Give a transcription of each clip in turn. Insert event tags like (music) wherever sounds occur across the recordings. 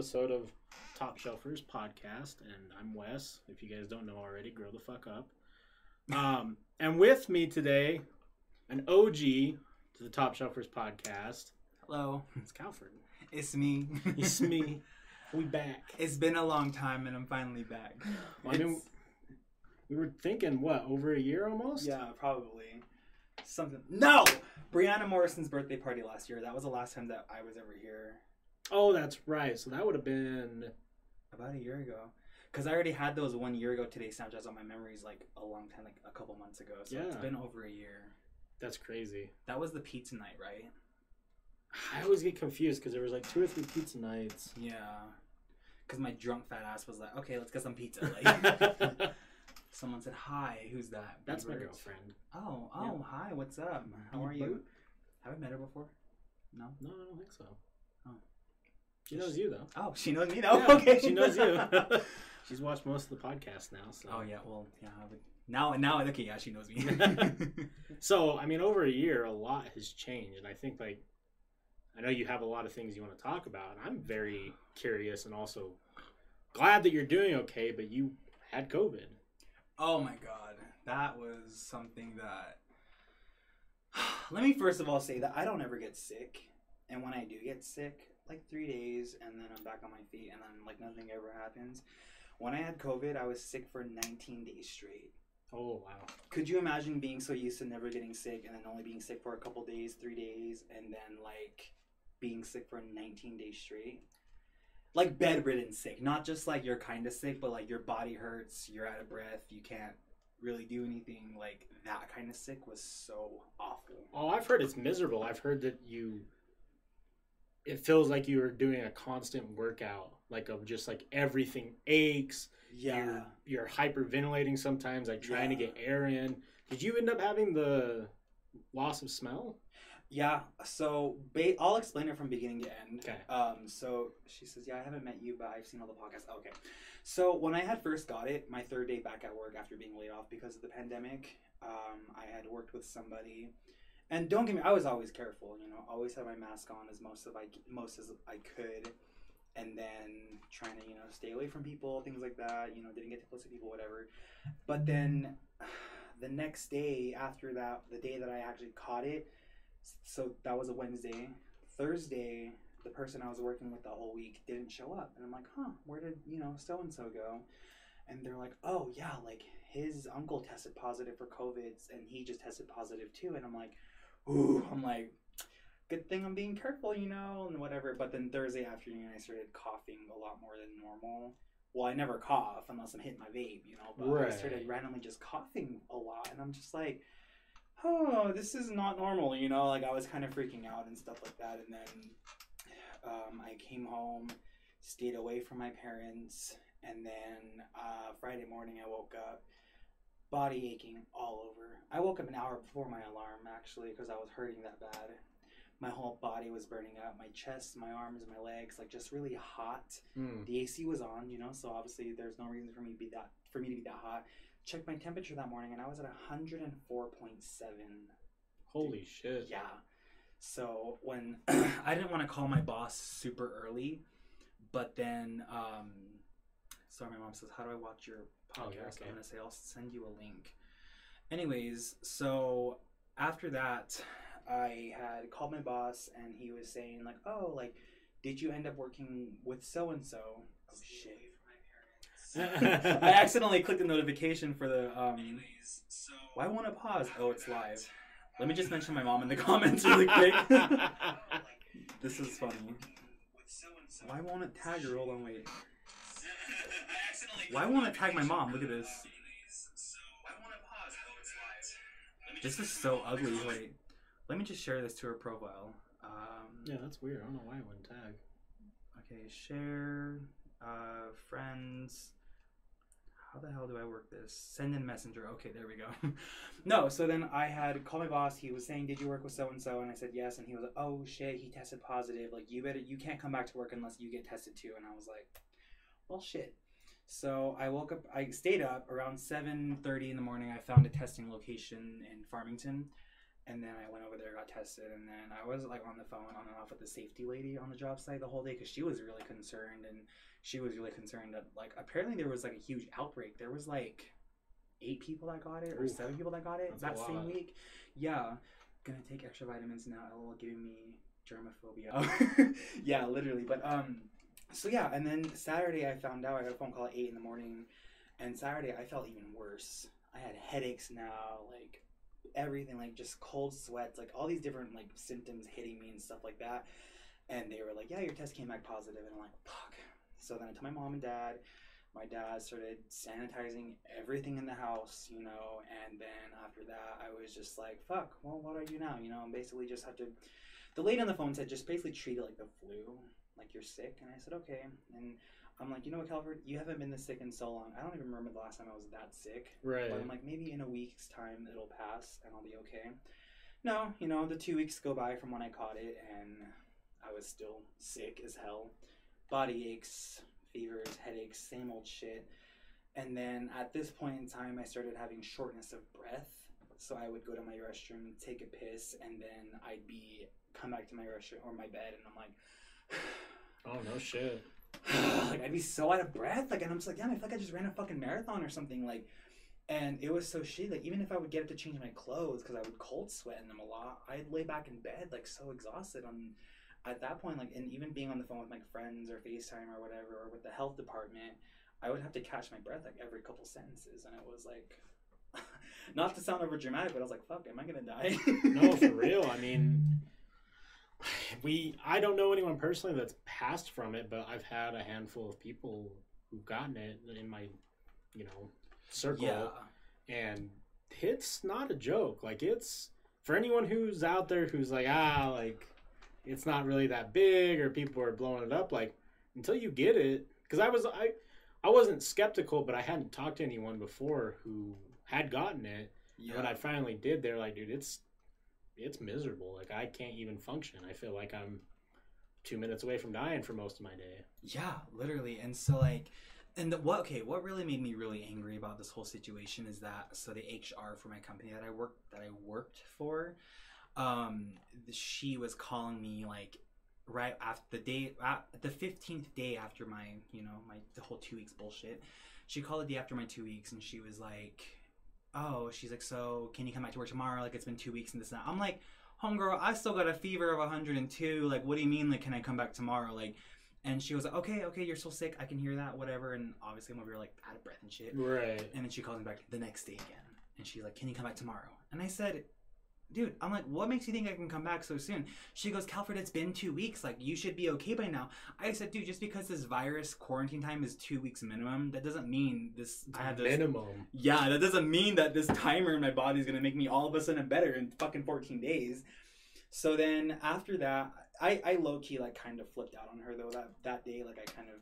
episode of Top Shelfers podcast, and I'm Wes. If you guys don't know already, grow the fuck up. Um, and with me today, an OG to the Top Shelfers podcast. Hello, It's Calford. it's me. It's me. (laughs) we back. It's been a long time, and I'm finally back. Well, I mean, It's- we were thinking what over a year almost. yeah, probably something. No, Brianna Morrison's birthday party last year. That was the last time that I was ever here. Oh, that's right. So that would have been. About a year ago. Because I already had those one year ago today Snapchats on my memories like a long time, like a couple months ago. So it's been over a year. That's crazy. That was the pizza night, right? I always get confused because there was like two or three pizza nights. Yeah. Because my drunk fat ass was like, okay, let's get some pizza. (laughs) Like, someone said, hi, who's that? That's my girlfriend. Oh, oh, hi, what's up? How are you? Have I met her before? No. No, I don't think so. She knows you though. Oh, she knows me though. Yeah, okay, she knows you. (laughs) She's watched most of the podcast now. So. oh yeah, well yeah. I would- Now, now, okay, yeah, she knows me. (laughs) (laughs) So I mean, over a year, a lot has changed, and I think like, I know you have a lot of things you want to talk about. I'm very curious, and also glad that you're doing okay. But you had COVID. oh my god, that was something that. (sighs) Let me first of all say that I don't ever get sick, and when I do get sick, like three days, and then I'm back on my feet, and then like nothing ever happens. When I had COVID, I was sick for 19 days straight. Oh wow. Could you imagine being so used to never getting sick and then only being sick for a couple days, three days, and then like being sick for 19 days straight? Like bedridden sick, not just like you're kind of sick, but like your body hurts, you're out of breath, you can't really do anything. Like that kind of sick was so awful. Oh, I've heard it's miserable. I've heard that you. It feels like you are doing a constant workout, like of just like everything aches. Yeah. You're, you're hyperventilating sometimes, like trying to get air in. Did you end up having the loss of smell? Yeah, so ba- I'll explain it from beginning to end. Okay. Um, so she says, "Yeah, I haven't met you, but I've seen all the podcasts." Okay. So when I had first got it, my third day back at work after being laid off because of the pandemic, um, I had worked with somebody, and don't get me, I was always careful. You know, always had my mask on as most of I most as I could, and then trying to you know stay away from people, things like that. You know, didn't get too close to people, whatever. But then the next day after that, the day that I actually caught it so that was a Wednesday. Thursday, the person I was working with the whole week didn't show up, and I'm like, huh, where did you know so and so go? And they're like, oh yeah, like his uncle tested positive for COVID, and he just tested positive too. And I'm like, ooh, I'm like, good thing I'm being careful, you know, and whatever. But then Thursday afternoon, I started coughing a lot more than normal. Well, I never cough unless I'm hitting my vape, you know. But I started randomly just coughing a lot, and I'm just like oh, this is not normal, you know, like I was kind of freaking out and stuff like that. And then um, I came home, stayed away from my parents, and then uh, Friday morning I woke up, body aching all over. I woke up an hour before my alarm actually because I was hurting that bad. My whole body was burning up, my chest, my arms, my legs, like just really hot Hmm. the AC was on, you know, so obviously there's no reason for me to be that for me to be that hot. Checked my temperature that morning and I was at 104.7. Holy shit. Yeah. So when (clears throat) I didn't want to call my boss super early, but then um sorry my mom says, How do I watch your podcast? Oh, yeah, okay. I'm gonna say I'll send you a link. Anyways, so after that I had called my boss and he was saying like, Oh, like did you end up working with so and so? Oh shit. (laughs) I accidentally clicked the notification for the um why won't it pause? Oh it's live. Let me just mention my mom in the (laughs) comments really quick. (laughs) this is funny. Why won't it tag her? Hold on, wait. Why won't it tag my mom? Look at this. This is so ugly. Wait. Let me just share this to her profile. Um, yeah, that's weird. I don't know why it wouldn't tag. Okay, share, uh, friends. How the hell do I work this? Send in messenger. Okay, there we go. (laughs) no, so then I had called my boss. He was saying, "Did you work with so and so?" And I said yes. And he was like, "Oh shit, he tested positive. Like you better, you can't come back to work unless you get tested too." And I was like, "Well, shit." So I woke up. I stayed up around seven thirty in the morning. I found a testing location in Farmington, And then I went over there, got tested, and then I was like on the phone on and off with the safety lady on the job site the whole day because she was really concerned, and she was really concerned that like apparently there was like a huge outbreak. There was like eight people that got it or Oof. seven people that got it that same lot. week. Yeah, gonna take extra vitamins now. LOL, giving me germophobia. (laughs) yeah, literally. But um, so yeah, and then Saturday I found out I got a phone call at eight in the morning, and Saturday I felt even worse. I had headaches now, like everything, like just cold sweats, like all these different like symptoms hitting me and stuff like that. And they were like, "Yeah, your test came back positive," and I'm like, "Fuck." So then I told my mom and dad. My dad started sanitizing everything in the house, you know, and then after that, I was just like, "Fuck." Well, what do I do now? You know, and basically just have to. The lady on the phone said, "Just basically treat it like the flu, like you're sick." And I said, "Okay." And I'm like, "You know what, Calford? You haven't been this sick in so long. I don't even remember the last time I was that sick." Right. But I'm like, maybe in a week's time it'll pass and I'll be okay. No, you know, the two weeks go by from when I caught it and I was still sick as hell. Body aches, fevers, headaches, same old shit. And then at this point in time, I started having shortness of breath. So I would go to my restroom, take a piss, and then I'd be come back to my restroom or my bed, and I'm like, (sighs) oh no shit. (sighs) like I'd be so out of breath. Like, and I'm just like, damn, I feel like I just ran a fucking marathon or something. Like, and it was so shitty. Like, even if I would get up to change my clothes because I would cold sweat in them a lot, I'd lay back in bed like so exhausted. On at that point, like, and even being on the phone with my friends or Facetime or whatever, or with the health department, I would have to catch my breath like every couple sentences, and it was like. (laughs) Not to sound over dramatic, but I was like, "Fuck, am I gonna die?" No, for (laughs) real. I mean, we. I don't know anyone personally that's passed from it, but I've had a handful of people who've gotten it in my, you know, circle. yeah, and it's not a joke. Like it's for anyone who's out there who's like, ah, like it's not really that big, or people are blowing it up. Like until you get it, because I was I I wasn't skeptical, but I hadn't talked to anyone before who had gotten it. yeah. And when I finally did, they're like, dude, it's it's miserable. Like I can't even function. I feel like I'm two minutes away from dying for most of my day. Yeah, literally. And so like and the, what okay, what really made me really angry about this whole situation is that so the HR for my company that I worked that I worked for um she was calling me like right after the day at the 15th day after my, you know, my the whole 2 weeks bullshit. She called the day after my 2 weeks and she was like oh, she's like, so can you come back to work tomorrow? Like, it's been two weeks and this and that. I'm like, homegirl, I still got a fever of 102. Like, what do you mean? Like, can I come back tomorrow? Like, and she was like, okay, okay, you're still sick. I can hear that, whatever. And obviously, I'm over here, like, out of breath and shit. Right. And then she calls me back the next day again. And she's like, can you come back tomorrow? And I said, dude, I'm like, what makes you think I can come back so soon? She goes, Calford, it's been two weeks. Like, you should be okay by now. I said, dude, just because this virus quarantine time is two weeks minimum, that doesn't mean this. I have this. minimum. Yeah, that doesn't mean that this timer in my body is gonna make me all of a sudden better in fucking 14 days. So then after that, I, I low key like kind of flipped out on her though that that day. Like I kind of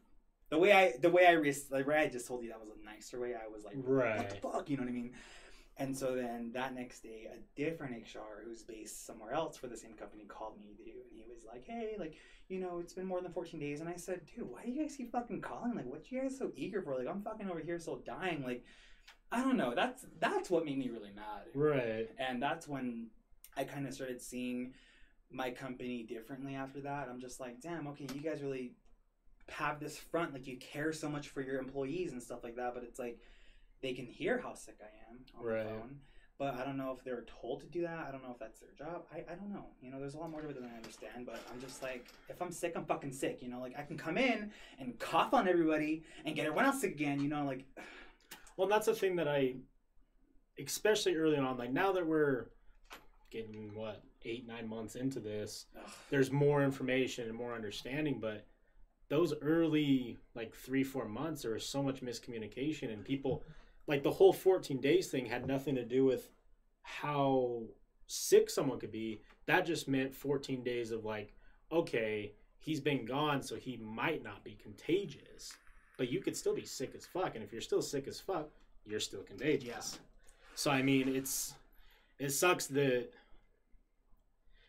the way I the way I res- like way I just told you that was a nicer way. I was like, what the Right. fuck, you know what I mean? And so then that next day, a different HR who's based somewhere else for the same company called me, dude, and he was like, "Hey, like, you know, it's been more than 14 days." And I said, "Dude, why do you guys keep fucking calling? Like, what you guys so eager for? Like, I'm fucking over here still dying. Like, I don't know. That's that's what made me really mad. Right. And that's when I kind of started seeing my company differently after that. I'm just like, damn, okay, you guys really have this front, like you care so much for your employees and stuff like that, but it's like they can hear how sick I am on Right. the phone. But I don't know if they're told to do that. I don't know if that's their job. I, I don't know. You know, there's a lot more to it than I understand. But I'm just like, if I'm sick, I'm fucking sick. You know, like I can come in and cough on everybody and get everyone else sick again. You know, like (sighs) Well, that's the thing that I, especially early on, like now that we're getting what eight nine months into this, ugh, there's more information and more understanding. But those early like three four months, there was so much miscommunication and people, like the whole 14 days thing had nothing to do with how sick someone could be. That just meant 14 days of like, okay, he's been gone, so he might not be contagious. But you could still be sick as fuck, and if you're still sick as fuck, you're still contagious. Yeah. So I mean, it's it sucks that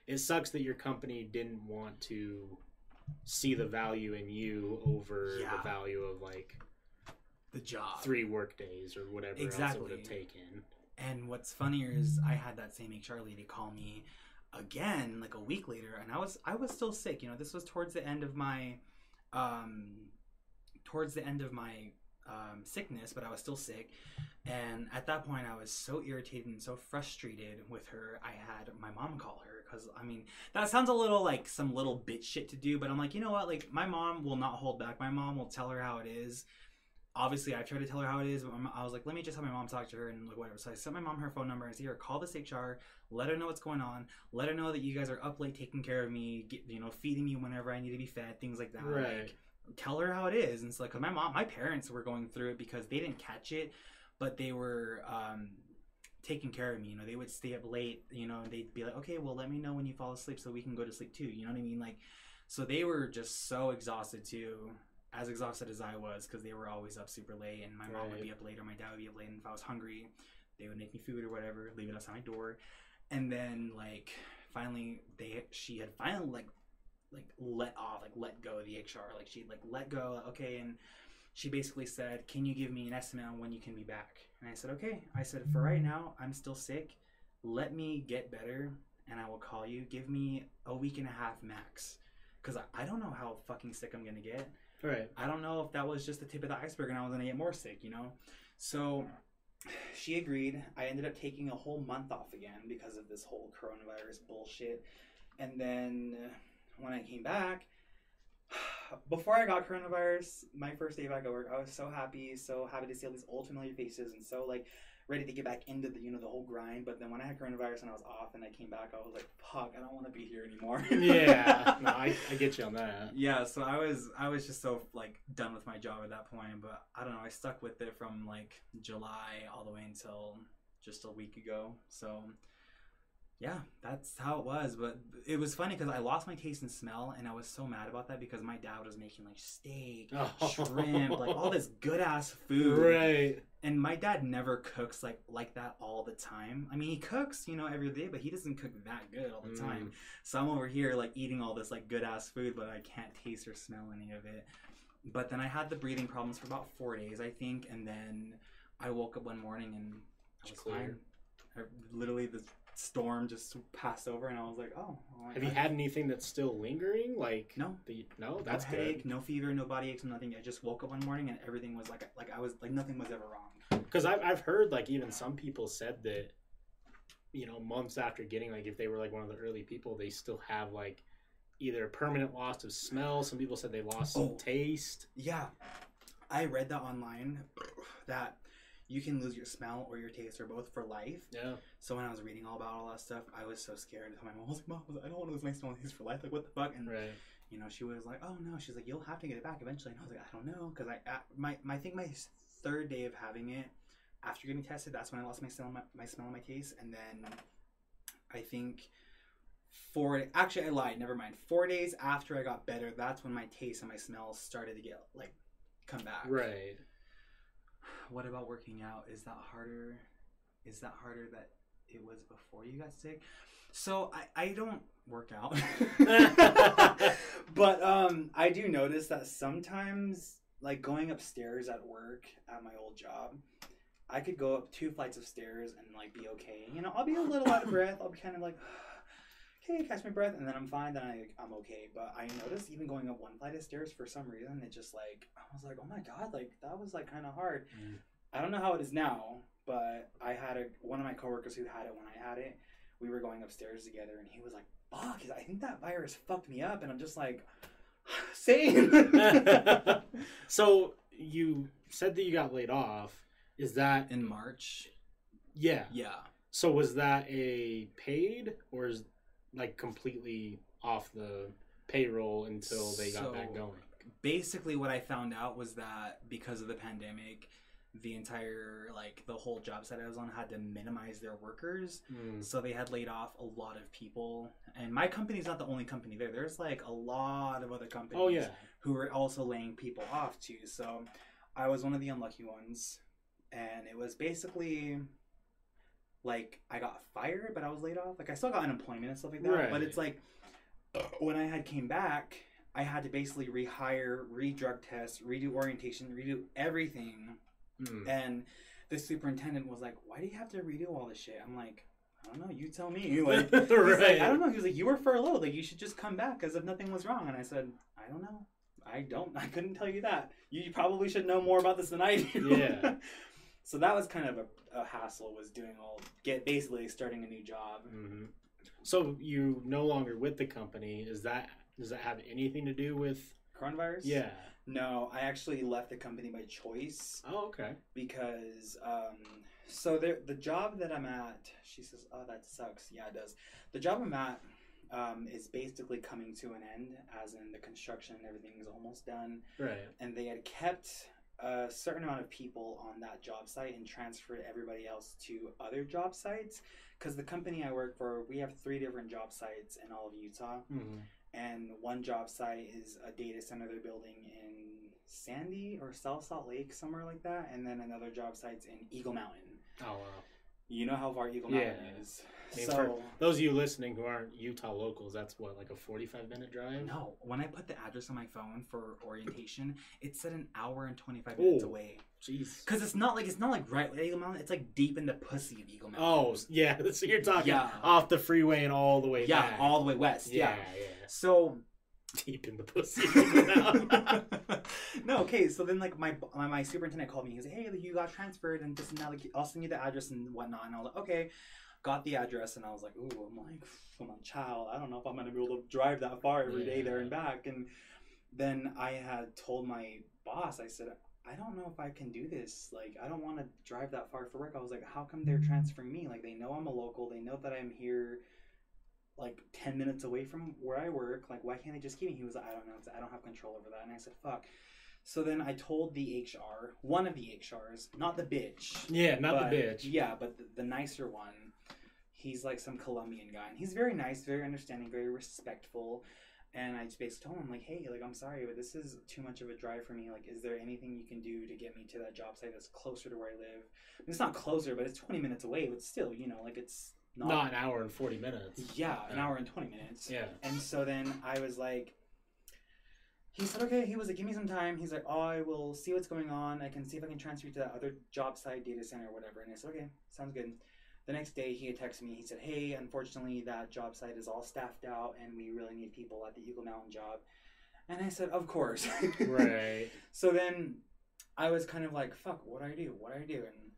it sucks that your company didn't want to see the value in you over Yeah. the value of like the job. three work days or whatever else it would have Exactly. taken. And what's funnier is I had that same HR lady call me again like a week later and I was I was still sick. You know, this was towards the end of my um towards the end of my um, sickness, but I was still sick. And at that point, I was so irritated and so frustrated with her. I had my mom call her because I mean that sounds a little like some little bitch shit to do, but I'm like, you know what? Like my mom will not hold back. My mom will tell her how it is. Obviously, I tried to tell her how it is, but my, I was like, let me just have my mom talk to her and like whatever. So I sent my mom her phone number. I said, here, call this HR, let her know what's going on, let her know that you guys are up late taking care of me, get, you know, feeding me whenever I need to be fed, things like that. Right. Like, tell her how it is. And it's like, 'cause my mom, my parents were going through it because they didn't catch it, but they were um, taking care of me. You know, they would stay up late. You know, and they'd be like, okay, well, let me know when you fall asleep so we can go to sleep too. You know what I mean? Like, so they were just so exhausted too, as exhausted as I was because they were always up super late, and my mom would be up late or my dad would be up late. And if I was hungry, they would make me food or whatever, leave it outside my door, and then like finally they she had finally like like let off like let go of the HR like she like let go okay and she basically said can you give me an estimate on when you can be back? And I said okay. I said for right now I'm still sick. Let me get better and I will call you. Give me a week and a half max. Because I, I don't know how fucking sick I'm gonna get Right. I don't know if that was just the tip of the iceberg and I was gonna get more sick, you know? So (sighs) she agreed. I ended up taking a whole month off again because of this whole coronavirus bullshit. And then uh, when I came back, (sighs) before I got coronavirus, my first day back at work, I was so happy, so happy to see all these old familiar faces and so like ready to get back into the you know the whole grind. But then when I had coronavirus and I was off and I came back, I was like, fuck, I don't want to be here anymore. (laughs) Yeah. No, I, I get you on that. yeah so i was i was just so like done with my job at that point but i don't know i stuck with it from like july all the way until just a week ago so yeah that's how it was but it was funny because i lost my taste and smell and i was so mad about that because my dad was making like steak (laughs) shrimp like all this good ass food Right. And my dad never cooks like like that all the time i mean he cooks you know every day but he doesn't cook that good all the Mm. time so I'm over here like eating all this like good ass food, but I can't taste or smell any of it. But then I had the breathing problems for about four days, I think, and then I woke up one morning and I was clear. fine. I, literally, the storm just passed over, and I was like, "Oh." oh well, Have you had anything that's still lingering? Like No. The, no, no that's headache, good. no fever, no body aches, nothing. I just woke up one morning and everything was like like I was like nothing was ever wrong. Because I've I've heard like even some people said that, you know, months after getting like if they were like one of the early people, they still have like either permanent loss of smell. Some people said they lost some Oh. taste. Yeah, I read that online that you can lose your smell or your taste or both for life. Yeah. So when I was reading all about all that stuff, I was so scared. My mom was like, "Mom, I don't want to lose my smell and taste for life. Like, what the fuck?" And Right. you know, she was like, "Oh no," she's like, "You'll have to get it back eventually." And I was like, "I don't know," because I, I my, my I think my third day of having it, after getting tested, that's when I lost my smell, my, my smell and my taste, and then I think four. Actually, I lied. Never mind. Four days after I got better, that's when my taste and my smell started to get like come back. Right. What about working out? Is that harder? Is that harder that it was before you got sick? So I, I don't work out. (laughs) but um I do notice that sometimes like going upstairs at work at my old job, I could go up two flights of stairs and like be okay. You know, I'll be a little out of breath. I'll be kind of like okay, catch my breath, and then I'm fine. Then I I'm okay. But I noticed even going up one flight of stairs for some reason, it just like I was like, oh my god, like that was like kind of hard. Mm. I don't know how it is now, but I had a one of my coworkers who had it when I had it. We were going upstairs together, and he was like, "Fuck, I think that virus fucked me up," and I'm just like, (sighs) "Same." (laughs) so you said that you got laid off. Is that In March, yeah? yeah. So was that a paid or is like completely off the payroll until they got back going? Basically, what I found out was that because of the pandemic, the entire like the whole job site I was on had to minimize their workers. Mm. So they had laid off a lot of people, and my company's not the only company there. There's like a lot of other companies. Oh yeah. who were also laying people off too. So I was one of the unlucky ones, and it was basically like I got fired, but I was laid off. Like I still got unemployment and stuff like that. Right. But it's like when I had came back, I had to basically rehire, re-drug test, redo orientation, redo everything Mm. and the superintendent was like, "Why do you have to redo all this shit?" I'm like, "I don't know. You tell me." (laughs) Like, (laughs) right. like, I don't know. He was like, "You were furloughed. Like, you should just come back as if nothing was wrong." And I said, "I don't know. I don't. I couldn't tell you that. You probably should know more about this than I do." Yeah. (laughs) so that was kind of a, a hassle. Was doing all get basically starting a new job. hmm So you no longer with the company? Is that does that have anything to do with? Coronavirus. Yeah. No, I actually left the company by choice. Oh, okay. because um so the the job that I'm at, she says, "Oh, that sucks." Yeah, it does. The job I'm at um, is basically coming to an end, as in the construction and everything is almost done, Right. and they had kept a certain amount of people on that job site and transferred everybody else to other job sites. Because the company I work for, we have three different job sites in all of Utah, hmm and one job site is a data center they're building in Sandy or South Salt Lake, somewhere like that, and then another job site's in Eagle Mountain. Oh wow. You know how far Eagle Yeah. Mountain is. I mean, so for those of you listening who aren't Utah locals, that's what like a forty-five minute drive. no, when I put the address on my phone for orientation, it said an hour and twenty five minutes Ooh. away. Jeez. Cause it's not like it's not like right with Eagle Mountain. It's like deep in the pussy of Eagle Mountain. Oh yeah. (laughs) So you're talking Yeah. off the freeway and all the way yeah, back. all the way west. yeah, Yeah. yeah. So Deep in the pussy. (laughs) no, okay. So then, like my my, my superintendent called me. He was like, "Hey, you got transferred, and this just now, like, I'll send you the address and whatnot." And I was like, "Okay." Got the address, and I was like, "Ooh, I'm like, I'm a child. I don't know if I'm gonna be able to drive that far every day there and back." And then I had told my boss, I said, "I don't know if I can do this. Like, I don't want to drive that far for work." I was like, "How come they're transferring me? Like, they know I'm a local. They know that I'm here." like 10 minutes away from where I work. Like, why can't they just keep me? He was like, I don't know. I don't have control over that. And I said, fuck. So then I told the HR, one of the HRs, not the bitch. yeah, not but- the bitch. Yeah, but the, the nicer one. He's like some Colombian guy. And he's very nice, very understanding, very respectful. And I just basically told him, like, hey, like, I'm sorry, but this is too much of a drive for me. Like, is there anything you can do to get me to that job site that's closer to where I live? I mean, it's not closer, but it's 20 minutes away, but still, you know, like, it's not. Not an hour and forty minutes. Yeah, an hour and 20 minutes. Yeah. And so then I was like, he said, okay. He was like, give me some time. He's like, oh, I will see what's going on. I can see if I can transfer you to that other job site, data center, or whatever. And I said, okay, sounds good. The next day, he had texted me. He said, hey, unfortunately, that job site is all staffed out, and we really need people at the Eagle Mountain job. And I said, of course. (laughs) Right. So then I was kind of like, fuck, what do I do? What do I do? And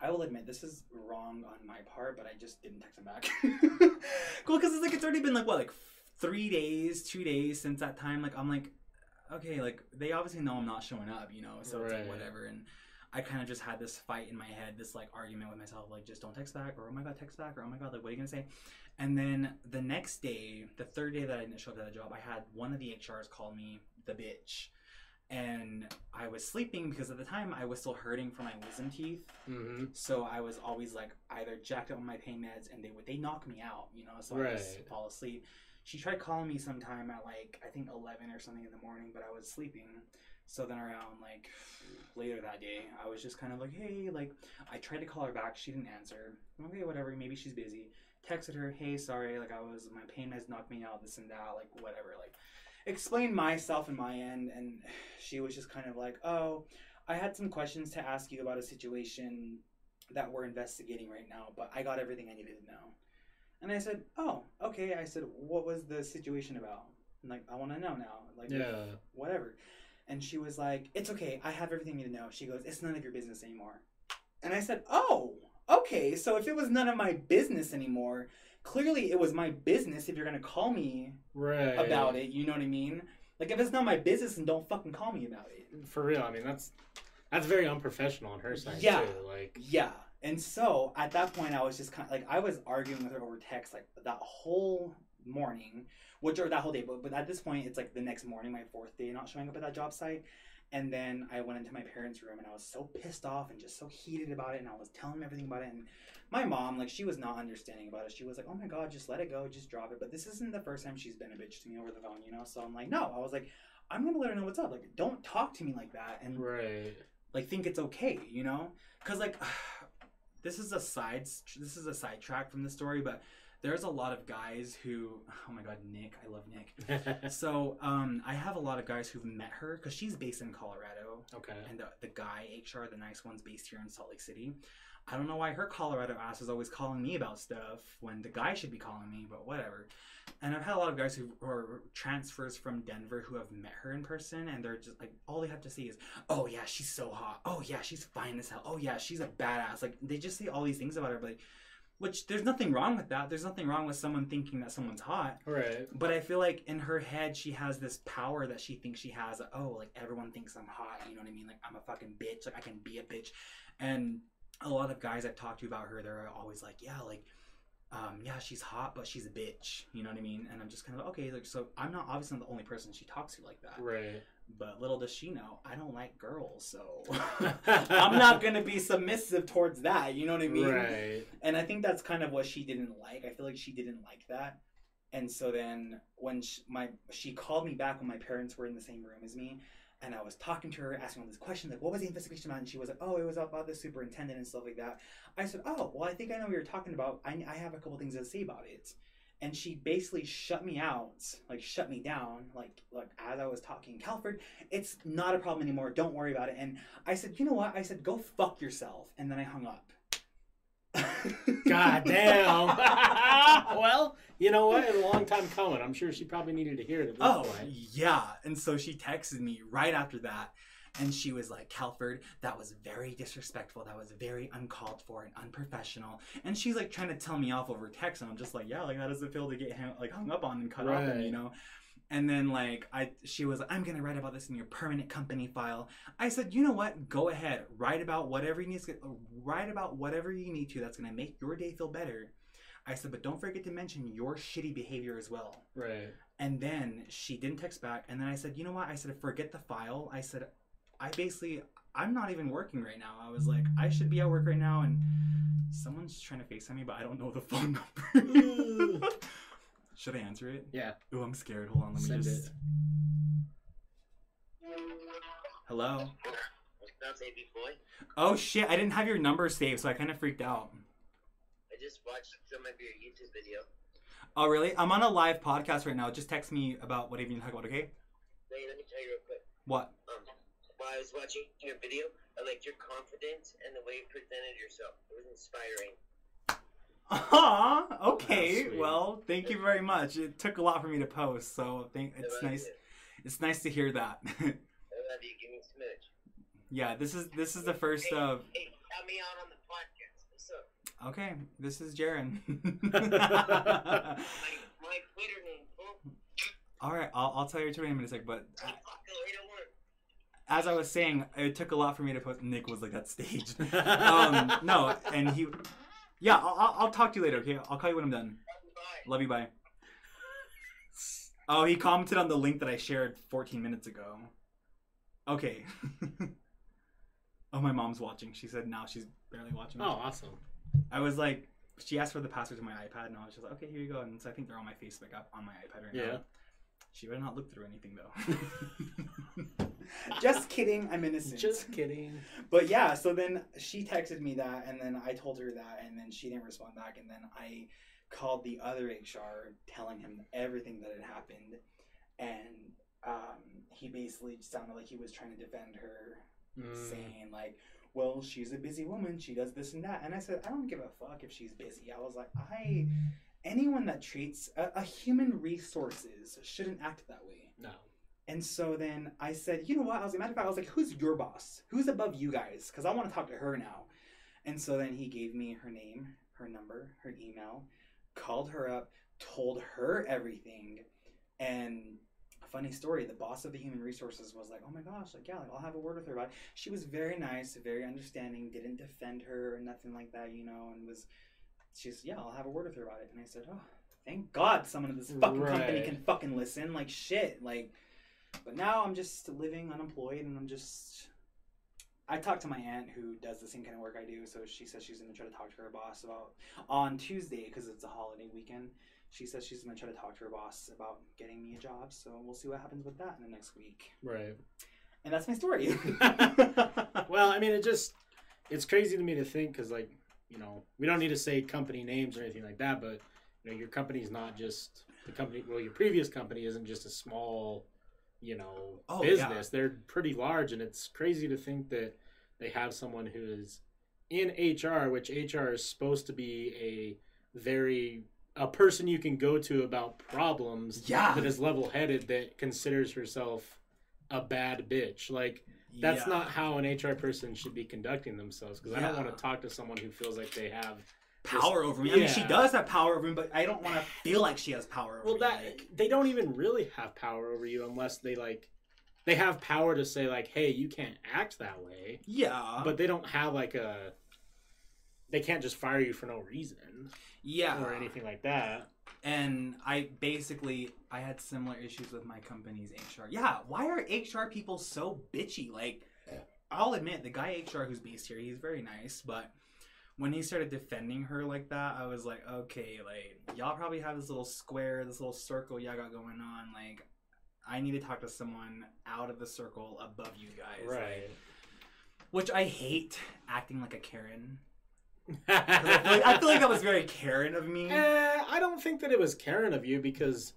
I will admit this is wrong on my part, but I just didn't text him back. (laughs) cool, because it's like it's already been like what, like three days, two days since that time. Like I'm like, okay, like they obviously know I'm not showing up, you know, so it's like whatever. And I kind of just had this fight in my head, this like argument with myself, like just don't text back, or oh my god, text back, or oh my god, like what are you gonna say? And then the next day, the third day that I didn't show up at the job, I had one of the HRs call me the bitch. And I was sleeping because at the time I was still hurting from my wisdom teeth. hmm So I was always like either jacked up on my pain meds and they would they knock me out, you know, so I just fall asleep. She tried calling me sometime at like I think eleven or something in the morning, but I was sleeping. So then around like later that day, I was just kind of like, hey, like I tried to call her back, she didn't answer. Okay, whatever, maybe she's busy. Texted her, hey, sorry, like I was my pain has knocked me out, this and that, like whatever, like explained myself and my end, and (sighs) she was just kind of like, oh, I had some questions to ask you about a situation that we're investigating right now, but I got everything I needed to know. And I said, oh, okay. I said, what was the situation about? I'm like, I want to know now. Like, Yeah. whatever. And she was like, it's okay. I have everything you need to know. She goes, it's none of your business anymore. And I said, oh, okay. So if it was none of my business anymore, clearly it was my business if you're going to call me Right. about it. You know what I mean? Like, if it's not my business, then don't fucking call me about it. For real. I mean, that's that's very unprofessional on her side Yeah. too. Like. Yeah. And so at that point, I was just kind of like, I was arguing with her over text like that whole morning, which or that whole day. But, but at this point, it's like the next morning, my fourth day not showing up at that job site. And then I went into my parents' room and I was so pissed off and just so heated about it. And I was telling them everything about it. And my mom, like, she was not understanding about it. She was like, oh my God, just let it go, just drop it. But this isn't the first time she's been a bitch to me over the phone, you know? So I'm like, no. I was like, I'm going to let her know what's up. Like, don't talk to me like that. And Right. like think it's okay, you know? Because like (sighs) (sighs) (sighs) this is a side this is a sidetrack from the story, but there's a lot of guys who oh my god, Nick, I love Nick. (laughs) So um, I have a lot of guys who've met her because she's based in Colorado, Okay. and the, the guy HR, the nice one's based here in Salt Lake City. I don't know why her Colorado ass is always calling me about stuff when the guy should be calling me, but whatever. And I've had a lot of guys who are transfers from Denver who have met her in person, and they're just like, all they have to say is, "Oh yeah, she's so hot. Oh yeah, she's fine as hell. Oh yeah, she's a badass." Like they just say all these things about her, but like, which there's nothing wrong with that. There's nothing wrong with someone thinking that someone's hot. Right. But I feel like in her head, she has this power that she thinks she has. that, Oh, like everyone thinks I'm hot. You know what I mean? Like I'm a fucking bitch. Like I can be a bitch. And a lot of guys I've talked to about her, they're always like, yeah, like, um, yeah, she's hot, but she's a bitch. You know what I mean? And I'm just kind of okay. Like, so I'm not obviously not the only person she talks to like that. Right. But little does she know, I don't like girls, so (laughs) I'm not gonna be submissive towards that. You know what I mean? Right. and I think that's kind of what she didn't like. I feel like she didn't like that, and so then when she, my she called me back when my parents were in the same room as me, and I was talking to her, asking all these questions like, "What was the investigation about?" And she was like, "Oh, it was about the superintendent and stuff like that." I said, "Oh, well, I think I know what you're talking about. I, I have a couple things to say about it." And she basically shut me out, like shut me down, like like as I was talking. Calford, it's not a problem anymore. Don't worry about it. And I said, you know what? I said, go fuck yourself. And then I hung up. God damn. (laughs) well, you know what? It's A long time coming. I'm sure she probably needed to hear it Oh, point. yeah. And so she texted me right after that. And she was like, Calford, that was very disrespectful. That was very uncalled for and unprofessional. And she's like trying to tell me off over text. And I'm just like, yeah, like that doesn't feel to get hung, like hung up on and cut off, and, you know? And then like I, she was like, I'm gonna write about this in your permanent company file. I said, you know what? Go ahead, write about whatever you need to, write about whatever you need to. That's gonna make your day feel better. I said, but don't forget to mention your shitty behavior as well. Right. And then she didn't text back. And then I said, you know what? I said, forget the file. I said, I basically, I'm not even working right now. I was like, I should be at work right now. And someone's trying to FaceTime me, but I don't know the phone (laughs) number. Should I answer it? Yeah. Oh, I'm scared. Hold on. Let me Send just. it. Hello. What's up, baby boy? Oh shit! I didn't have your number saved, so I kind of freaked out. I just watched some of your YouTube video. Oh really? I'm on a live podcast right now. Just text me about whatever you talk about. Okay? Wait, let me tell you real quick. What? Um, while I was watching your video, I liked your confidence and the way you presented yourself. It was inspiring. Aw, okay. well, thank you very much. It took a lot for me to post, so thank, it's nice. It's nice to hear that. I love you. Give me a smidge. yeah, this is this is the first hey, of. Hey, me out on the podcast. What's up? Okay, this is Jaren. (laughs) My, my Twitter name, fool. All right, I'll, I'll tell you your Twitter name in a sec. But Fuck the later word. as I was saying, it took a lot for me to post. Nick was like that stage. (laughs) um, no, and he. Yeah, I'll, I'll, I'll talk to you later. Okay, I'll call you when I'm done. Bye. Love you. Bye. (laughs) Oh, he commented on the link that I shared 14 minutes ago. Okay. (laughs) oh, my mom's watching. She said now she's barely watching. Oh, awesome. I was like, she asked for the password to my iPad, and I was just like, okay, here you go. And so I think they're on my Facebook app on my iPad right Yeah. now. She better not look through anything though. (laughs) just kidding. I'm innocent. Just kidding. But yeah, so then she texted me that, and then I told her that, and then she didn't respond back, and then I called the other HR, telling him everything that had happened, and um, he basically sounded like he was trying to defend her, Mm. saying like, "Well, she's a busy woman. She does this and that," and I said, "I don't give a fuck if she's busy." I was like, I. Anyone that treats a, a human resources shouldn't act that way. No. And so then I said, you know what? I was like, matter of fact, I was like, who's your boss? Who's above you guys? Because I want to talk to her now. And so then he gave me her name, her number, her email, called her up, told her everything. And a funny story, the boss of the human resources was like, oh my gosh, like, yeah, like, I'll have a word with her about it. She was very nice, very understanding, didn't defend her or nothing like that, you know, and was, she's, yeah, I'll have a word with her about it. And I said, oh, thank God someone in this fucking company can fucking listen. Like, shit. Like, but now I'm just living unemployed and I'm just. I talked to my aunt who does the same kind of work I do, so she says she's going to try to talk to her boss about on Tuesday because it's a holiday weekend. She says she's going to try to talk to her boss about getting me a job, so we'll see what happens with that in the next week. Right. And that's my story. (laughs) (laughs) Well, I mean, it just it's crazy to me to think because, like, you know, we don't need to say company names or anything like that, but you know, your company's not just the company. Well, your previous company isn't just a small you know, Oh, business. They're pretty large, and it's crazy to think that they have someone who is in HR, which HR is supposed to be a very a person you can go to about problems Yeah. that is level headed that considers herself a bad bitch. Like that's Yeah. not how an HR person should be conducting themselves because I don't want to talk to someone who feels like they have power over me. I mean, she does have power over me, but I don't want to feel like she has power over me. Well, me. that like- they don't even really have power over you unless they like they have power to say like, "Hey, you can't act that way," yeah, but they don't have like a they can't just fire you for no reason yeah, or anything like that. And I basically I had similar issues with my company's HR. Yeah, why are HR people so bitchy? Like, I'll admit the guy HR who's based here, he's very nice, but when he started defending her like that, I was like, okay, like y'all probably have this little square, this little circle y'all got going on. Like, I need to talk to someone out of the circle above you guys, like, which I hate acting like a Karen. (laughs) I feel like, I feel like that was very Karen of me. Eh, I don't think that it was Karen of you because,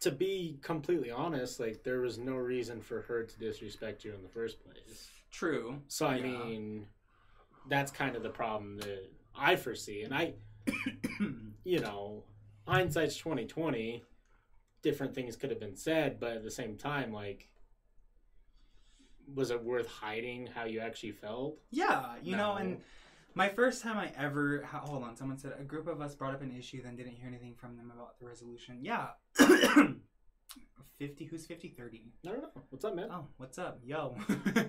to be completely honest, like there was no reason for her to disrespect you in the first place. True. So I Yeah. mean, that's kind of the problem that I foresee, and I, (coughs) you know, hindsight's twenty twenty. Different things could have been said, but at the same time, like, was it worth hiding how you actually felt? Yeah, you know, and my first time I ever hold on, someone said a group of us brought up an issue, then didn't hear anything from them about the resolution. Yeah. (coughs) (coughs) 50 who's 50 30 I don't know. What's up, man? oh what's up yo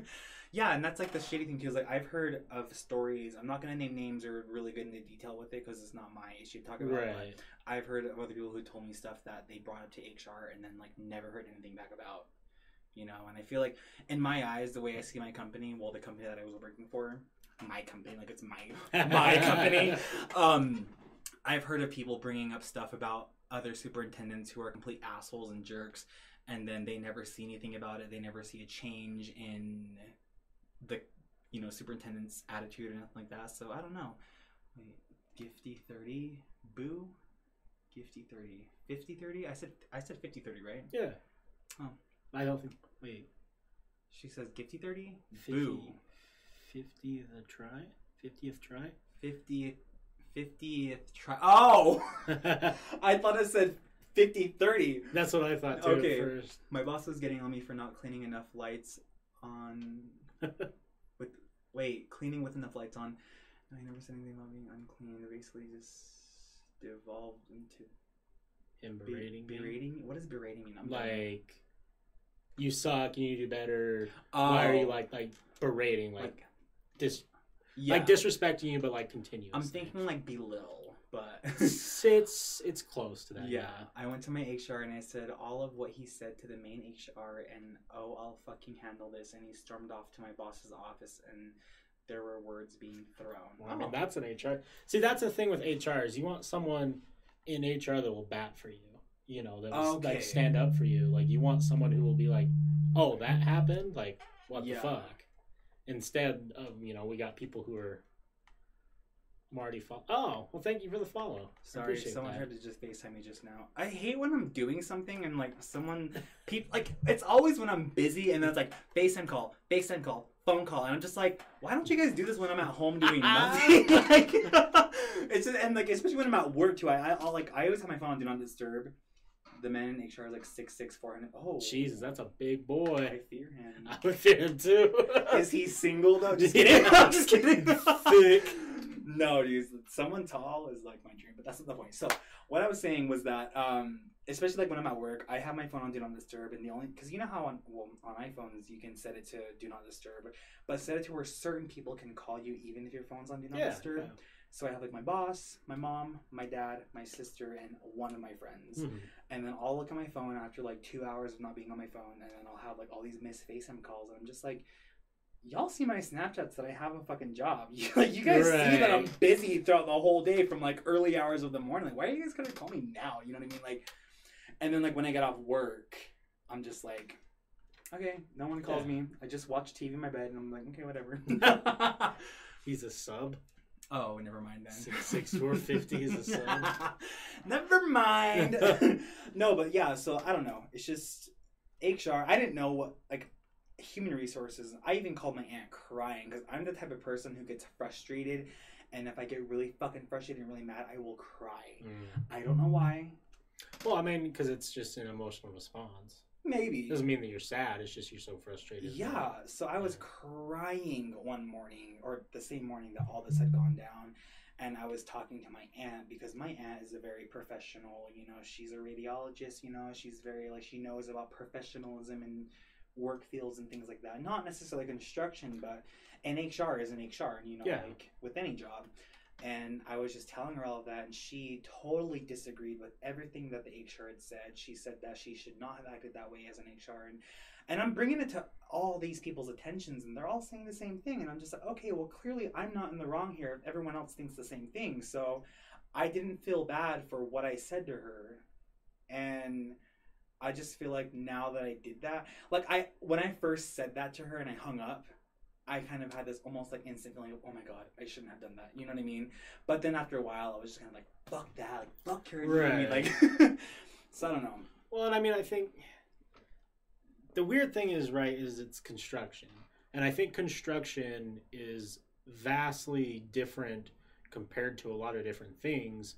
(laughs) yeah and that's like the shady thing too is like i've heard of stories i'm not going to name names or really get into detail with it because it's not my issue to talk about but right. i've heard of other people who told me stuff that they brought up to hr and then like never heard anything back about you know and i feel like in my eyes the way i see my company well the company that i was working for my company like it's my (laughs) my company um i've heard of people bringing up stuff about other superintendents who are complete assholes and jerks and then they never see anything about it they never see a change in the you know superintendent's attitude or nothing like that so i don't know wait gifty 30 boo gifty 30 50 30 i said i said 50 30 right Yeah. Oh. I don't think. Wait. she says gifty 30 50, boo 50 the try? 50th try? 50th 50th try oh (laughs) i thought it said 50 30 That's what I thought too Okay. at first. My boss was getting on me for not cleaning enough lights on. (laughs) with wait, cleaning with enough lights on. I never said anything about being unclean. It basically just devolved into Him be- berating me. berating. What does berating mean? I'm. Like, you suck, you need to do better. oh, Why are oh. you like, like berating? Like, like dis- yeah? like disrespecting you, but like continuous. I'm thinking like belittle, but it's, it's, close to that. yeah. I went to my HR and I said all of what he said to the main HR, and oh, I'll fucking handle this. And he stormed off to my boss's office, and there were words being thrown. Well, I mean, that's an HR. See, that's the thing with HR is you want someone in HR that will bat for you. You know, that will Okay. like stand up for you. Like you want someone who will be like, "Oh, that happened. Like, what Yeah. the fuck?" Instead of you know, we got people who are Marty. follow. oh, well, thank you for the follow. Sorry, someone that. tried to just FaceTime me just now. I hate when I'm doing something and like someone, people like it's always when I'm busy and then it's like FaceTime call, FaceTime call, phone call, and I'm just like, why don't you guys do this when I'm at home doing (laughs) nothing? (laughs) like, (laughs) it's just, and like especially when I'm at work too. I, I I'll, like I always have my phone on do not disturb. The man in HR is like six six four hundred. Oh, Jesus, that's a big boy. I fear him. (laughs) I would fear him too. (laughs) Is he single though? (laughs) Just Yeah. kidding. I'm just kidding. Thick. No, dude. Someone tall is like my dream, but that's not the point. So what I was saying was that, um, especially like when I'm at work, I have my phone on do not disturb, and the only because you know how on well on iPhones you can set it to do not disturb, but set it to where certain people can call you even if your phone's on do not Yeah, disturb. yeah. So I have like my boss, my mom, my dad, my sister, and one of my friends. Mhm. And then I'll look at my phone after like two hours of not being on my phone, and then I'll have like all these missed FaceTime calls, and I'm just like, y'all see my Snapchats that I have a fucking job. (laughs) You, like, you guys see that I'm busy throughout the whole day from like early hours of the morning. Like, why are you guys gonna call me now? You know what I mean? Like, and then like when I get off work, I'm just like, okay, no one calls Yeah. me. I just watch TV in my bed, and I'm like, okay, whatever. (laughs) (laughs) He's a sub. Oh, never mind then. Six six four (laughs) fifty is a sub. (laughs) Never mind. (laughs) no, but yeah, so I don't know. It's just HR, I didn't know what like human resources. I even called my aunt crying because I'm the type of person who gets frustrated, and if I get really fucking frustrated and really mad, I will cry. Mm. I don't know why. Well, I mean, because it's just an emotional response. Maybe. It doesn't mean that you're sad. It's just you're so frustrated. Yeah, so I was crying one morning, or the same morning that all this had gone down, and I was talking to my aunt because my aunt is a very professional. You know, she's a radiologist. You know, she's very like she knows about professionalism and work fields and things like that. Not necessarily construction, but and HR is an HR. You know, Yeah. like with any job. And I was just telling her all of that, and she totally disagreed with everything that the HR had said. She said that she should not have acted that way as an HR, and and I'm bringing it to all these people's attentions, and they're all saying the same thing. And I'm just like, okay, well, clearly I'm not in the wrong here. Everyone else thinks the same thing. So I didn't feel bad for what I said to her. And I just feel like now that I did that, like I, when I first said that to her and I hung up, I kind of had this almost like instant feeling of, oh my God, I shouldn't have done that. You know what I mean? But then after a while, I was just kind of like, fuck that. Like, fuck her. You know I mean? Right. Like, (laughs) so I don't know. Well, and I mean, I think the weird thing is, right, is it's construction. And I think construction is vastly different compared to a lot of different things.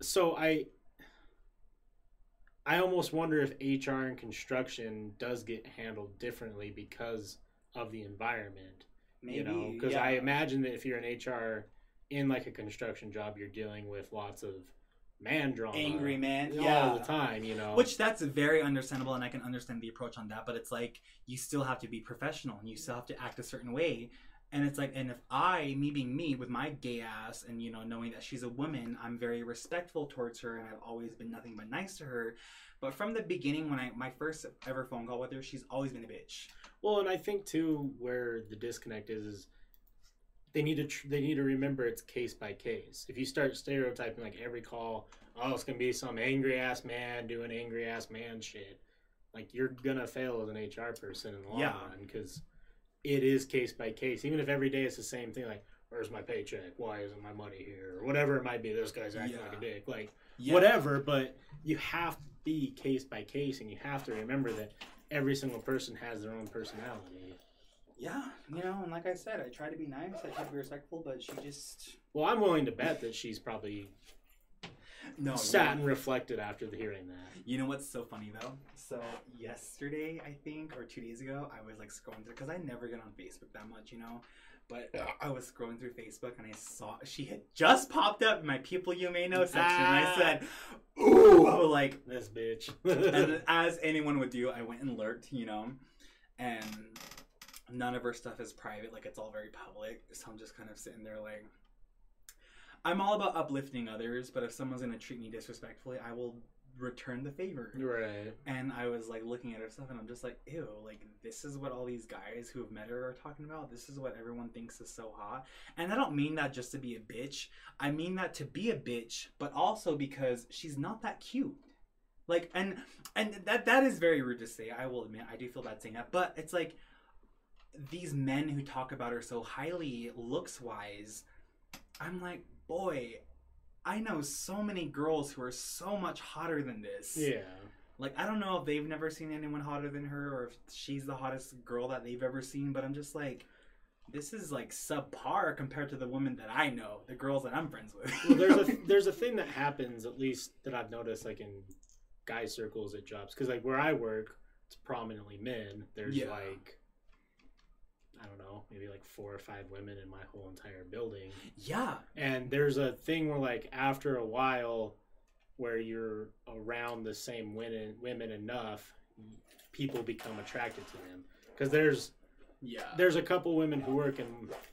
So I I almost wonder if HR and construction does get handled differently because of the environment. Maybe. you know, because yeah. I imagine that if you're an HR in like a construction job, you're dealing with lots of man drama, Angry man. all Yeah. the time. You know, Which that's very understandable, and I can understand the approach on that. But it's like you still have to be professional, and you still have to act a certain way. And it's like, and if I, me being me, with my gay ass, and you know, knowing that she's a woman, I'm very respectful towards her, and I've always been nothing but nice to her. But from the beginning, when I my first ever phone call with her, she's always been a bitch. Well, and I think too where the disconnect is is they need to tr- they need to remember it's case by case. If you start stereotyping like every call, oh, it's gonna be some angry ass man doing angry ass man shit, like you're gonna fail as an HR person in the long Yeah. run because it is case by case. Even if every day it's the same thing, like where's my paycheck? Why isn't my money here? Or whatever it might be. This guy's acting like a dick. Like Yeah. whatever, but you have to be case by case, and you have to remember that every single person has their own personality. Yeah, you know, and like I said, I try to be nice, I try to be respectful, but she just Well, I'm willing to bet that she's probably No, (laughs) sat and reflected after the hearing that. You know what's so funny though? So yesterday, I think, or two days ago, I was like scrolling through because I never get on Facebook that much, you know. But I was scrolling through Facebook and I saw she had just popped up in my people you may know section, and I Ah. said, "Ooh!" I was like, This bitch. (laughs) and as anyone would do, I went and lurked, you know, and none of her stuff is private, like it's all very public. So I'm just kind of sitting there like, I'm all about uplifting others, but if someone's gonna treat me disrespectfully, I will return the favor. right. And I was like looking at her stuff, and I'm just like, ew, like this is what all these guys who have met her are talking about. This is what everyone thinks is so hot. And I don't mean that just to be a bitch. I mean that to be a bitch, but also because she's not that cute. Like, and and that that is very rude to say. I will admit, I do feel bad saying that, but it's like these men who talk about her so highly, looks wise. I'm like, boy, I know so many girls who are so much hotter than this. Yeah. Like I don't know if they've never seen anyone hotter than her or if she's the hottest girl that they've ever seen, but I'm just like this is like subpar compared to the women that I know, the girls that I'm friends with. Well, there's a (laughs) there's a thing that happens at least that I've noticed like in guy circles at jobs because like where I work, it's prominently men. There's Yeah. like I don't know, maybe like four or five women in my whole entire building. yeah. And there's a thing where like after a while where you're around the same women women enough, people become attracted to them. Because there's Yeah. there's a couple women who work in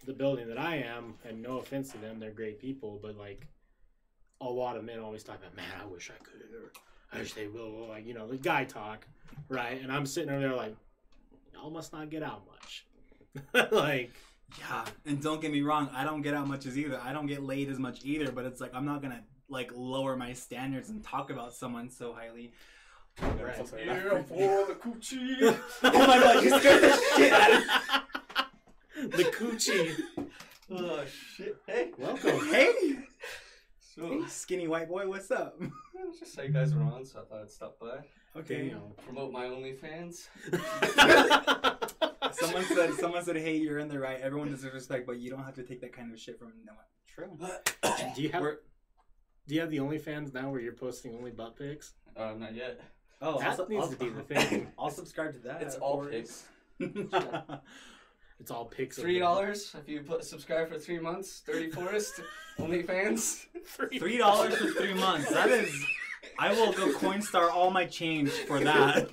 the building that I am, and no offense to them, they're great people, but like a lot of men always talk about, man, I wish I could. Or, I wish they will. Like, you know, the guy talk, right? And I'm sitting over there like, y'all must not get out much. (laughs) like, Yeah. And don't get me wrong, I don't get out much as either. I don't get laid as much either, but it's like I'm not gonna like lower my standards and talk about someone so highly. Right. Sorry. for the coochie. (laughs) oh my god, you scared the shit out of (laughs) the coochie. Oh shit! Hey, Welcome. Hey! so Hey, skinny white boy, what's up? just saw you guys were on, so I thought I'd stop by. Okay. Damn. Promote my OnlyFans. (laughs) Someone said, someone said, "Hey, you're in the right. Everyone deserves respect, but you don't have to take that kind of shit from no one." True. (clears throat) do you have We're- Do you have the OnlyFans now where you're posting only butt pics? Uh, not yet. Oh, That I'll, needs I'll, to be the thing. (laughs) I'll subscribe to that. It's all pics. (laughs) It's all pics. Three dollars if you put subscribe for three months. Dirty Forrest, OnlyFans. Three Three dollars for three months. That is. I will go Coinstar all my change for that.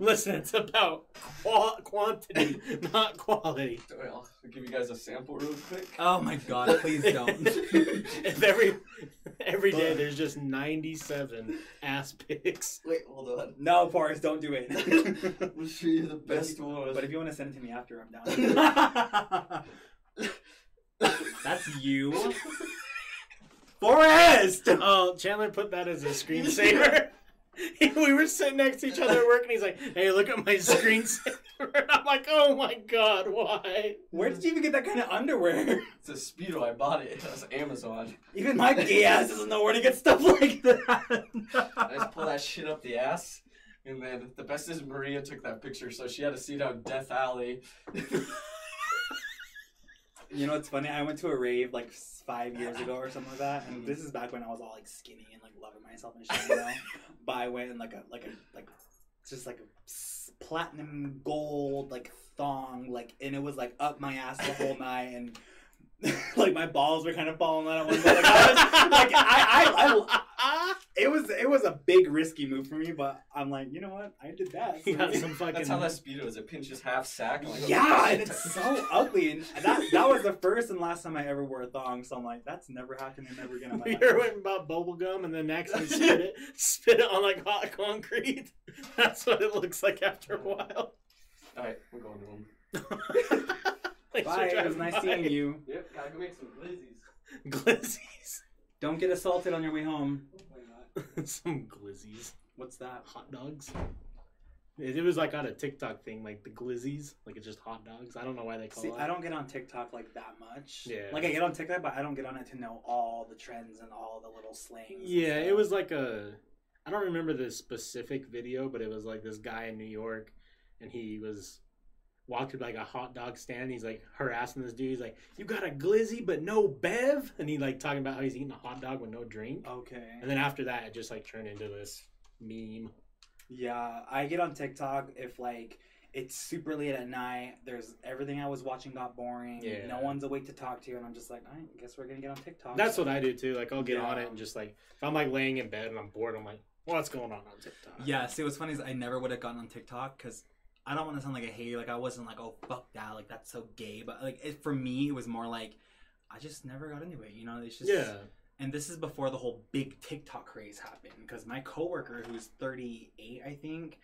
Listen, it's about qual- quantity, (laughs) not quality. Well, I'll give you guys a sample real quick. oh my god! (laughs) Please don't. If every every day there's just 97 ass pics. Wait, hold on. no, Forrest, don't do it. (laughs) I'll show you the best one. but if you want to send it to me after, I'm down. That's you, Forrest. Oh, Chandler put that as a screensaver. (laughs) we were sitting next to each other at work, and he's like, "Hey, look at my screensaver." And (laughs) I'm like, "Oh my god, why?" Where did you even get that kind of underwear? (laughs) It's a Speedo. I bought it. It was Amazon. Even my gay ass doesn't know where to get stuff like that. I just pull that shit up the ass. And then the best is Maria took that picture, so she had to see down Death Alley. You know what's funny? I went to a rave like five years ago or something like that, and mm-hmm. this is back when I was all like skinny and like loving myself and shit, you know. (laughs) but I went in like a like a like just like a platinum gold like thong like, and it was like up my ass the whole night, and (laughs) like my balls were kind of falling out at one point. Like, I was, like I, I, I Ah. it was it was a big risky move for me, but I'm like, you know what? I did that. (laughs) So- got some fucking. That's how that Speedo is. It pinches half sack. Like, oh, yeah, shit. and it's so ugly, and that that was the first and last time I ever wore a thong. So I'm like, that's never happening ever again. in my We (laughs) life. ever went and bought bubble gum and then next we spit it, (laughs) spit it on like hot concrete. That's what it looks like after a while. Alright, we're going home. Thanks for Bye. It was nice by. seeing you. Yep, gotta go make some glizzies. Glizzies. Don't get assaulted on your way home. (laughs) Some glizzies. What's that? Hot dogs. It, it was like on a TikTok thing, like the glizzies. Like it's just hot dogs. I don't know why they call See, it. I don't get on TikTok like that much. Yeah. Like I get on TikTok, but I don't get on it to know all the trends and all the little slangs. Yeah, it was like a. I don't remember the specific video, but it was like this guy in New York, and he was walking like a hot dog stand. He's like harassing this dude. He's like, "You got a glizzy, but no bev," and he like talking about how he's eating a hot dog with no drink. Okay. And then after that, it just like turned into this meme. Yeah, I get on TikTok if like it's super late at night. There's everything I was watching got boring. Yeah. No one's awake to talk to, and I'm just like, I guess we're gonna get on TikTok. That's what I do too. Like I'll get on it and just like if I'm like laying in bed and I'm bored, I'm like, "What's going on on TikTok?" Yeah, see, what's funny is I never would have gotten on TikTok because I don't want to sound like a hater. Like I wasn't like, oh fuck that, like that's so gay. But like it, for me, it was more like I just never got into it. You know, it's just yeah. And this is before the whole big TikTok craze happened because my coworker, who's 38, I think,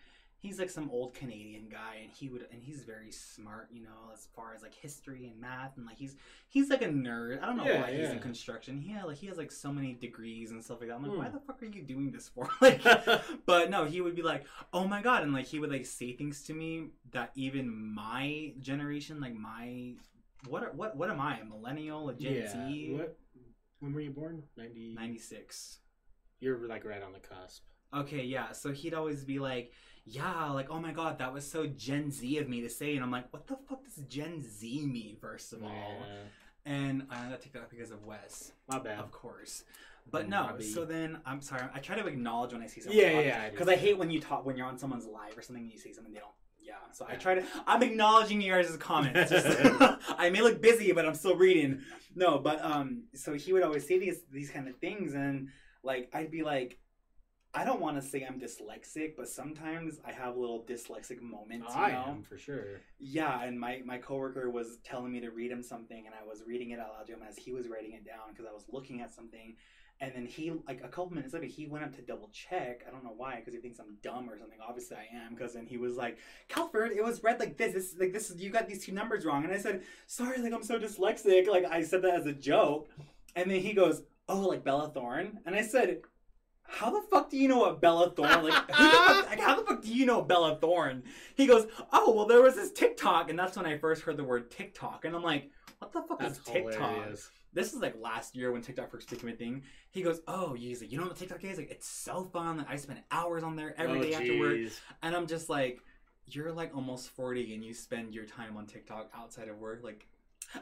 he's like some old Canadian guy, and he would, and he's very smart, you know, as far as like history and math, and like he's he's like a nerd. I don't know Yeah, why he's in construction. He had like he has like so many degrees and stuff like that. I'm like, Hmm. why the fuck are you doing this for? (laughs) like, (laughs) but no, he would be like, oh my god, and like he would like say things to me that even my generation, like my what are, what what am I, a millennial, a Gen yeah. Z? What? When were you born? Ninety. 96. You're like right on the cusp. Okay, yeah. So he'd always be like, yeah, like, oh my god, that was so Gen Z of me to say. And I'm like, what the fuck does Gen Z mean, first of all? Yeah. And I got TikTok because of Wes, My bad. of course. But no, Bobby. so then I'm sorry. I try to acknowledge when I see something. Yeah, yeah, yeah, I Because I hate when you talk when you're on someone's live or something and you say something they don't. Yeah. So I try to. I'm acknowledging you guys' comments. (laughs) Just- (laughs) I may look busy, but I'm still reading. No, but um, so he would always say these these kind of things, and like I'd be like, I don't want to say I'm dyslexic, but sometimes I have little dyslexic moments. You I know? am for sure. Yeah, and my my coworker was telling me to read him something, and I was reading it out loud to him as he was writing it down because I was looking at something, and then he like a couple minutes later he went up to double check. I don't know why because he thinks I'm dumb or something. Obviously I am because then he was like, Calford, it was read like this. This like this. You got these two numbers wrong, and I said, sorry, like I'm so dyslexic. Like I said that as a joke, and then he goes, oh, like Bella Thorne, and I said. How the fuck do you know what Bella Thorne? Like, the fuck, (laughs) like, how the fuck do you know Bella Thorne? He goes, oh, well, there was this TikTok, and that's when I first heard the word TikTok, and I'm like, what the fuck That's is TikTok? hilarious. This is like last year when TikTok first became a thing. He goes, oh, he's like, you know what TikTok is? Like, it's so fun. Like, I spend hours on there every Oh, day after work, and I'm just like, you're like almost 40 and you spend your time on TikTok outside of work. Like,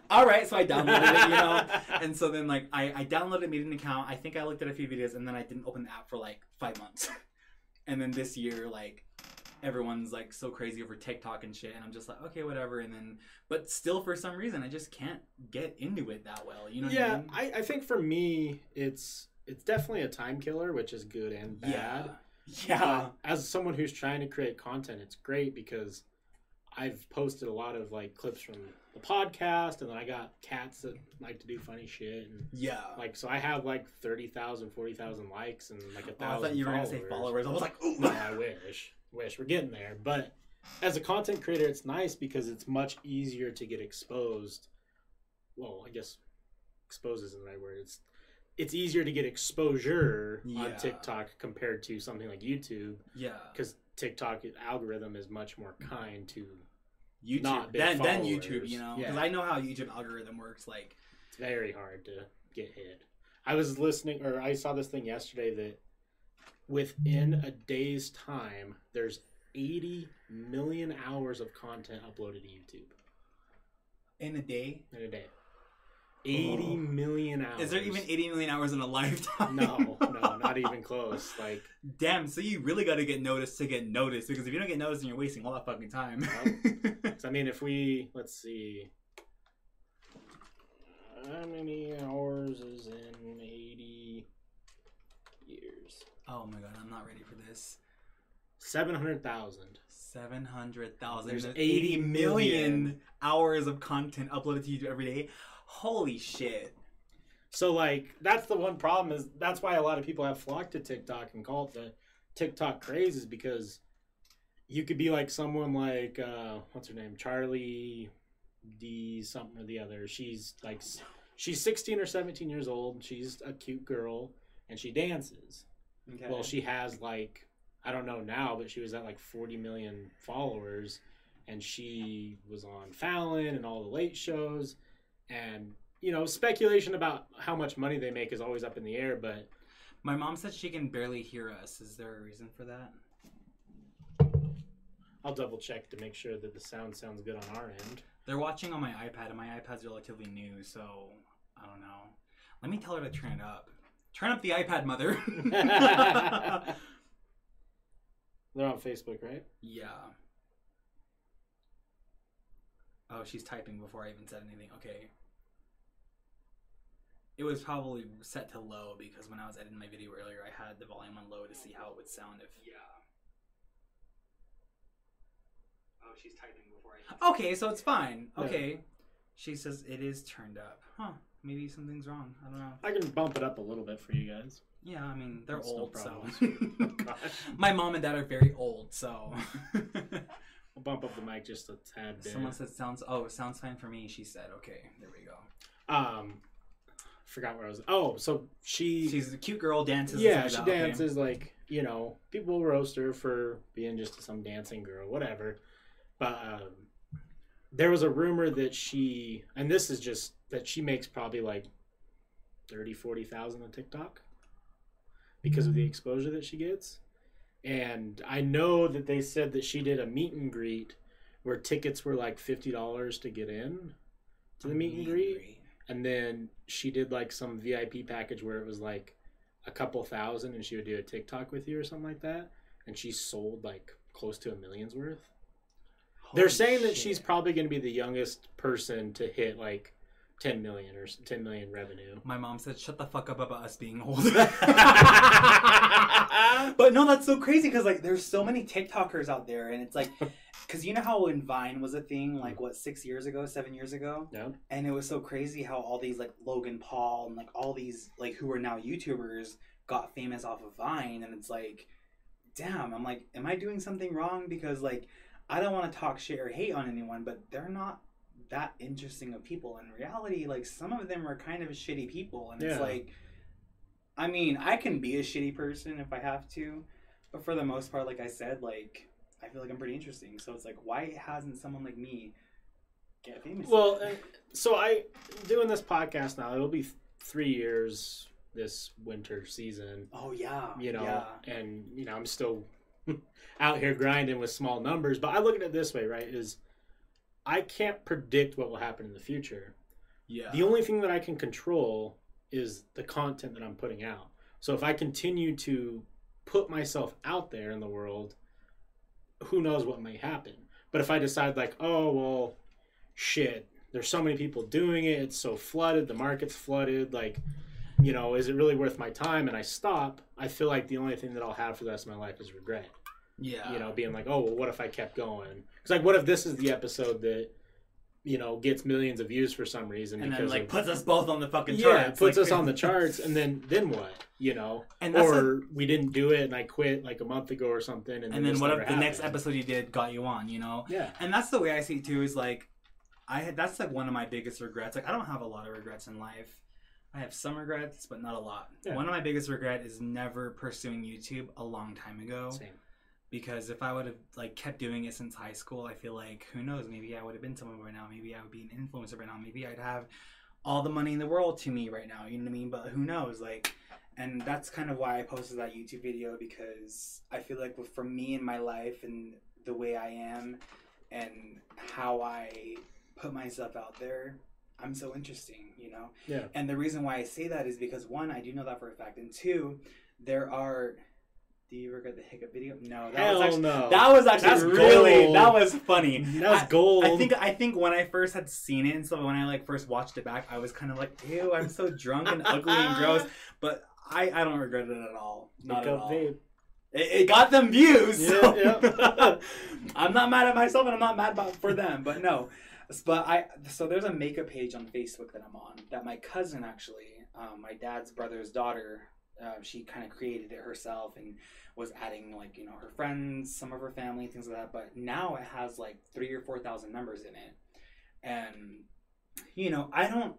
all right, so I downloaded it, you know. (laughs) And so then, like, I, I downloaded, made an account. I think I looked at a few videos, and then I didn't open the app for like five months. (laughs) and then this year, like, everyone's like so crazy over TikTok and shit, and I'm just like, okay, whatever. And then, but still, for some reason, I just can't get into it that well. You know? What I yeah, mean? I, I think for me, it's it's definitely a time killer, which is good and bad. yeah, yeah. But as someone who's trying to create content, it's great because I've posted a lot of like clips from the podcast, and then I got cats that like to do funny shit, and Yeah. like so I have like 30,000, 40,000 likes and like a Oh, I thousand. thought you were gonna say followers. I was like, ooh. no, I wish, wish we're getting there. But as a content creator, it's nice because it's much easier to get exposed. Well, I guess expose isn't the right word. It's it's easier to get exposure Yeah. on TikTok compared to something like YouTube yeah. because TikTok algorithm is much more kind to. YouTube. Then, then. YouTube, you know, because Yeah. I know how YouTube algorithm works. Like, It's very hard to get hit. I was listening, or I saw this thing yesterday that within a day's time, there's 80 million hours of content uploaded to YouTube in a day, in a day. 80 million hours. is there even 80 million hours in a lifetime? No, no, (laughs) not even close. Like, Damn. So you really got to get noticed to get noticed because if you don't get noticed, then you're wasting all that fucking time. 'cause (laughs) I mean, if we let's see, how many hours is in 80 years? oh my god, I'm not ready for this. 700,000. Seven hundred thousand. There's There's 80 eighty million million. hours of content uploaded to YouTube every day. Holy shit! So like that's the one problem is that's why a lot of people have flocked to TikTok and call it the TikTok craze is because you could be like someone like uh what's her name Charlie D something or the other. She's like she's 16 or 17 years old. She's a cute girl and she dances. Okay. Well, she has like I don't know now, but she was at like 40 million followers, and she was on Fallon and all the late shows, and you know speculation about how much money they make is always up in the air. But My mom said she can barely hear us. Is there a reason for that? I'll double check to make sure that the sound sounds good on our end. They're watching on my iPad, and my iPad's relatively new, so I don't know. Let me tell her to turn it up. Turn up the iPad, mother. (laughs) (laughs) They're on Facebook, right? yeah. Oh, she's typing before I even said anything. Okay. It was probably set to low because when I was editing my video earlier, I had the volume on low to see how it would sound if. Yeah. Oh, she's typing before I. Okay, so it's fine. Yeah. Okay. She says it is turned up. Huh. Maybe something's wrong. I don't know. I can bump it up a little bit for you guys. Yeah, I mean they're That's no old, so problem. Gosh. (laughs) (laughs) my mom and dad are very old, so. (laughs) I'll bump up the mic just a tad bit. Someone said sounds. Oh, sounds fine for me. She said, "Okay, there we go." Um, forgot where I was. Oh, so she She's a cute girl, dances. yeah, she like that, okay. dances like you know people will roast her for being just some dancing girl, whatever. But um, there was a rumor that she, and this is just that she makes probably like 30, 40,000 on TikTok because of the exposure that she gets. And I know that they said that she did a meet and greet where tickets were like fifty dollars to get in to the meet and greet. and then she did like some VIP package where it was like a couple thousand, and she would do a TikTok with you or something like that, and she sold like close to a million's worth. They're Holy saying that she's probably going to be the youngest person to hit like 10 million or 10 million revenue. My mom said, "Shut the fuck up about us being old." (laughs) but no, that's so crazy because like there's so many TikTokers out there, and it's like, (laughs) because you know how when Vine was a thing, like what six years ago, seven years ago, Yeah. and it was so crazy how all these like Logan Paul and like all these like who are now YouTubers got famous off of Vine, and it's like, damn, I'm like, am I doing something wrong? Because like, I don't want to talk shit or hate on anyone, but they're not that interesting of people in reality. Like some of them are kind of shitty people, and it's like, I mean, I can be a shitty person if I have to, but for the most part, like I said, like I feel like I'm pretty interesting. So it's like, why hasn't someone like me get famous? Well, uh, so I doing this podcast now. It'll be th- three years this winter season. oh yeah, You know, yeah. and you know I'm still (laughs) out here grinding with small numbers. But I look at it this way, right? Is I can't predict what will happen in the future. Yeah. The only thing that I can control is the content that I'm putting out. So if I continue to put myself out there in the world, who knows what may happen. But if I decide like, oh well, shit, there's so many people doing it, it's so flooded, the market's flooded, like, you know, is it really worth my time? And I stop, I feel like the only thing that I'll have for the rest of my life is regret yeah. you know, being like, oh, well, what if I kept going? Because like, what if this is the episode that you know gets millions of views for some reason and then because like of, puts us both on the fucking yeah, charts. it puts like- us on the (laughs) charts, and then then what? You know, And or we didn't do it, and I quit like a month ago or something, and, and then this what if the next episode you did got you on? You know. Yeah, And that's the way I see it too. Is like, I had that's like one of my biggest regrets. Like I don't have a lot of regrets in life. I have some regrets, but not a lot. Yeah. One of my biggest regret is never pursuing YouTube a long time ago. same. Because if I would have like kept doing it since high school, I feel like who knows? Maybe I would have been someone right now. Maybe I would be an influencer right now. Maybe I'd have all the money in the world to me right now. You know what I mean? But who knows? Like, and that's kind of why I posted that YouTube video because I feel like for me in my life and the way I am and how I put myself out there, I'm so interesting, you know? Yeah. And the reason why I say that is because one, I do know that for a fact, and two, there are. Do you regret the hiccup video? No, that Hell was actually no. that was actually That's really gold. that was funny. That's I- gold. I think I think when I first had seen it and so when I like first watched it back, I was kind of like, ew, I'm so drunk and ugly and gross. (laughs) But I, I don't regret it at all. Not Pick at all. vape. It, it got them views. so- Yeah, (laughs) I'm not mad at myself and I'm not mad about for them, but no. But I so there's a makeup page on Facebook that I'm on that my cousin actually, um, my dad's brother's daughter, uh, she kind of created it herself and was adding like you know her friends, some of her family, things like that. But now it has like three or four thousand members in it, and you know I don't.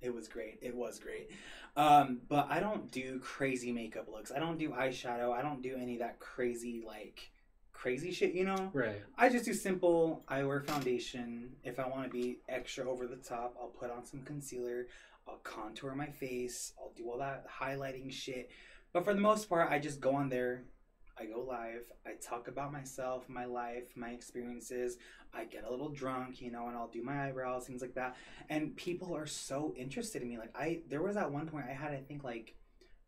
It was great. It was great. Um, but I don't do crazy makeup looks. I don't do eyeshadow. I don't do any of that crazy like crazy shit. You know. Right. I just do simple. I wear foundation. If I want to be extra over the top, I'll put on some concealer. I'll contour my face. I'll do all that highlighting shit. But for the most part, I just go on there. I go live. I talk about myself, my life, my experiences. I get a little drunk, you know, and I'll do my eyebrows, things like that. And people are so interested in me. Like I, there was at one point I had, I think, like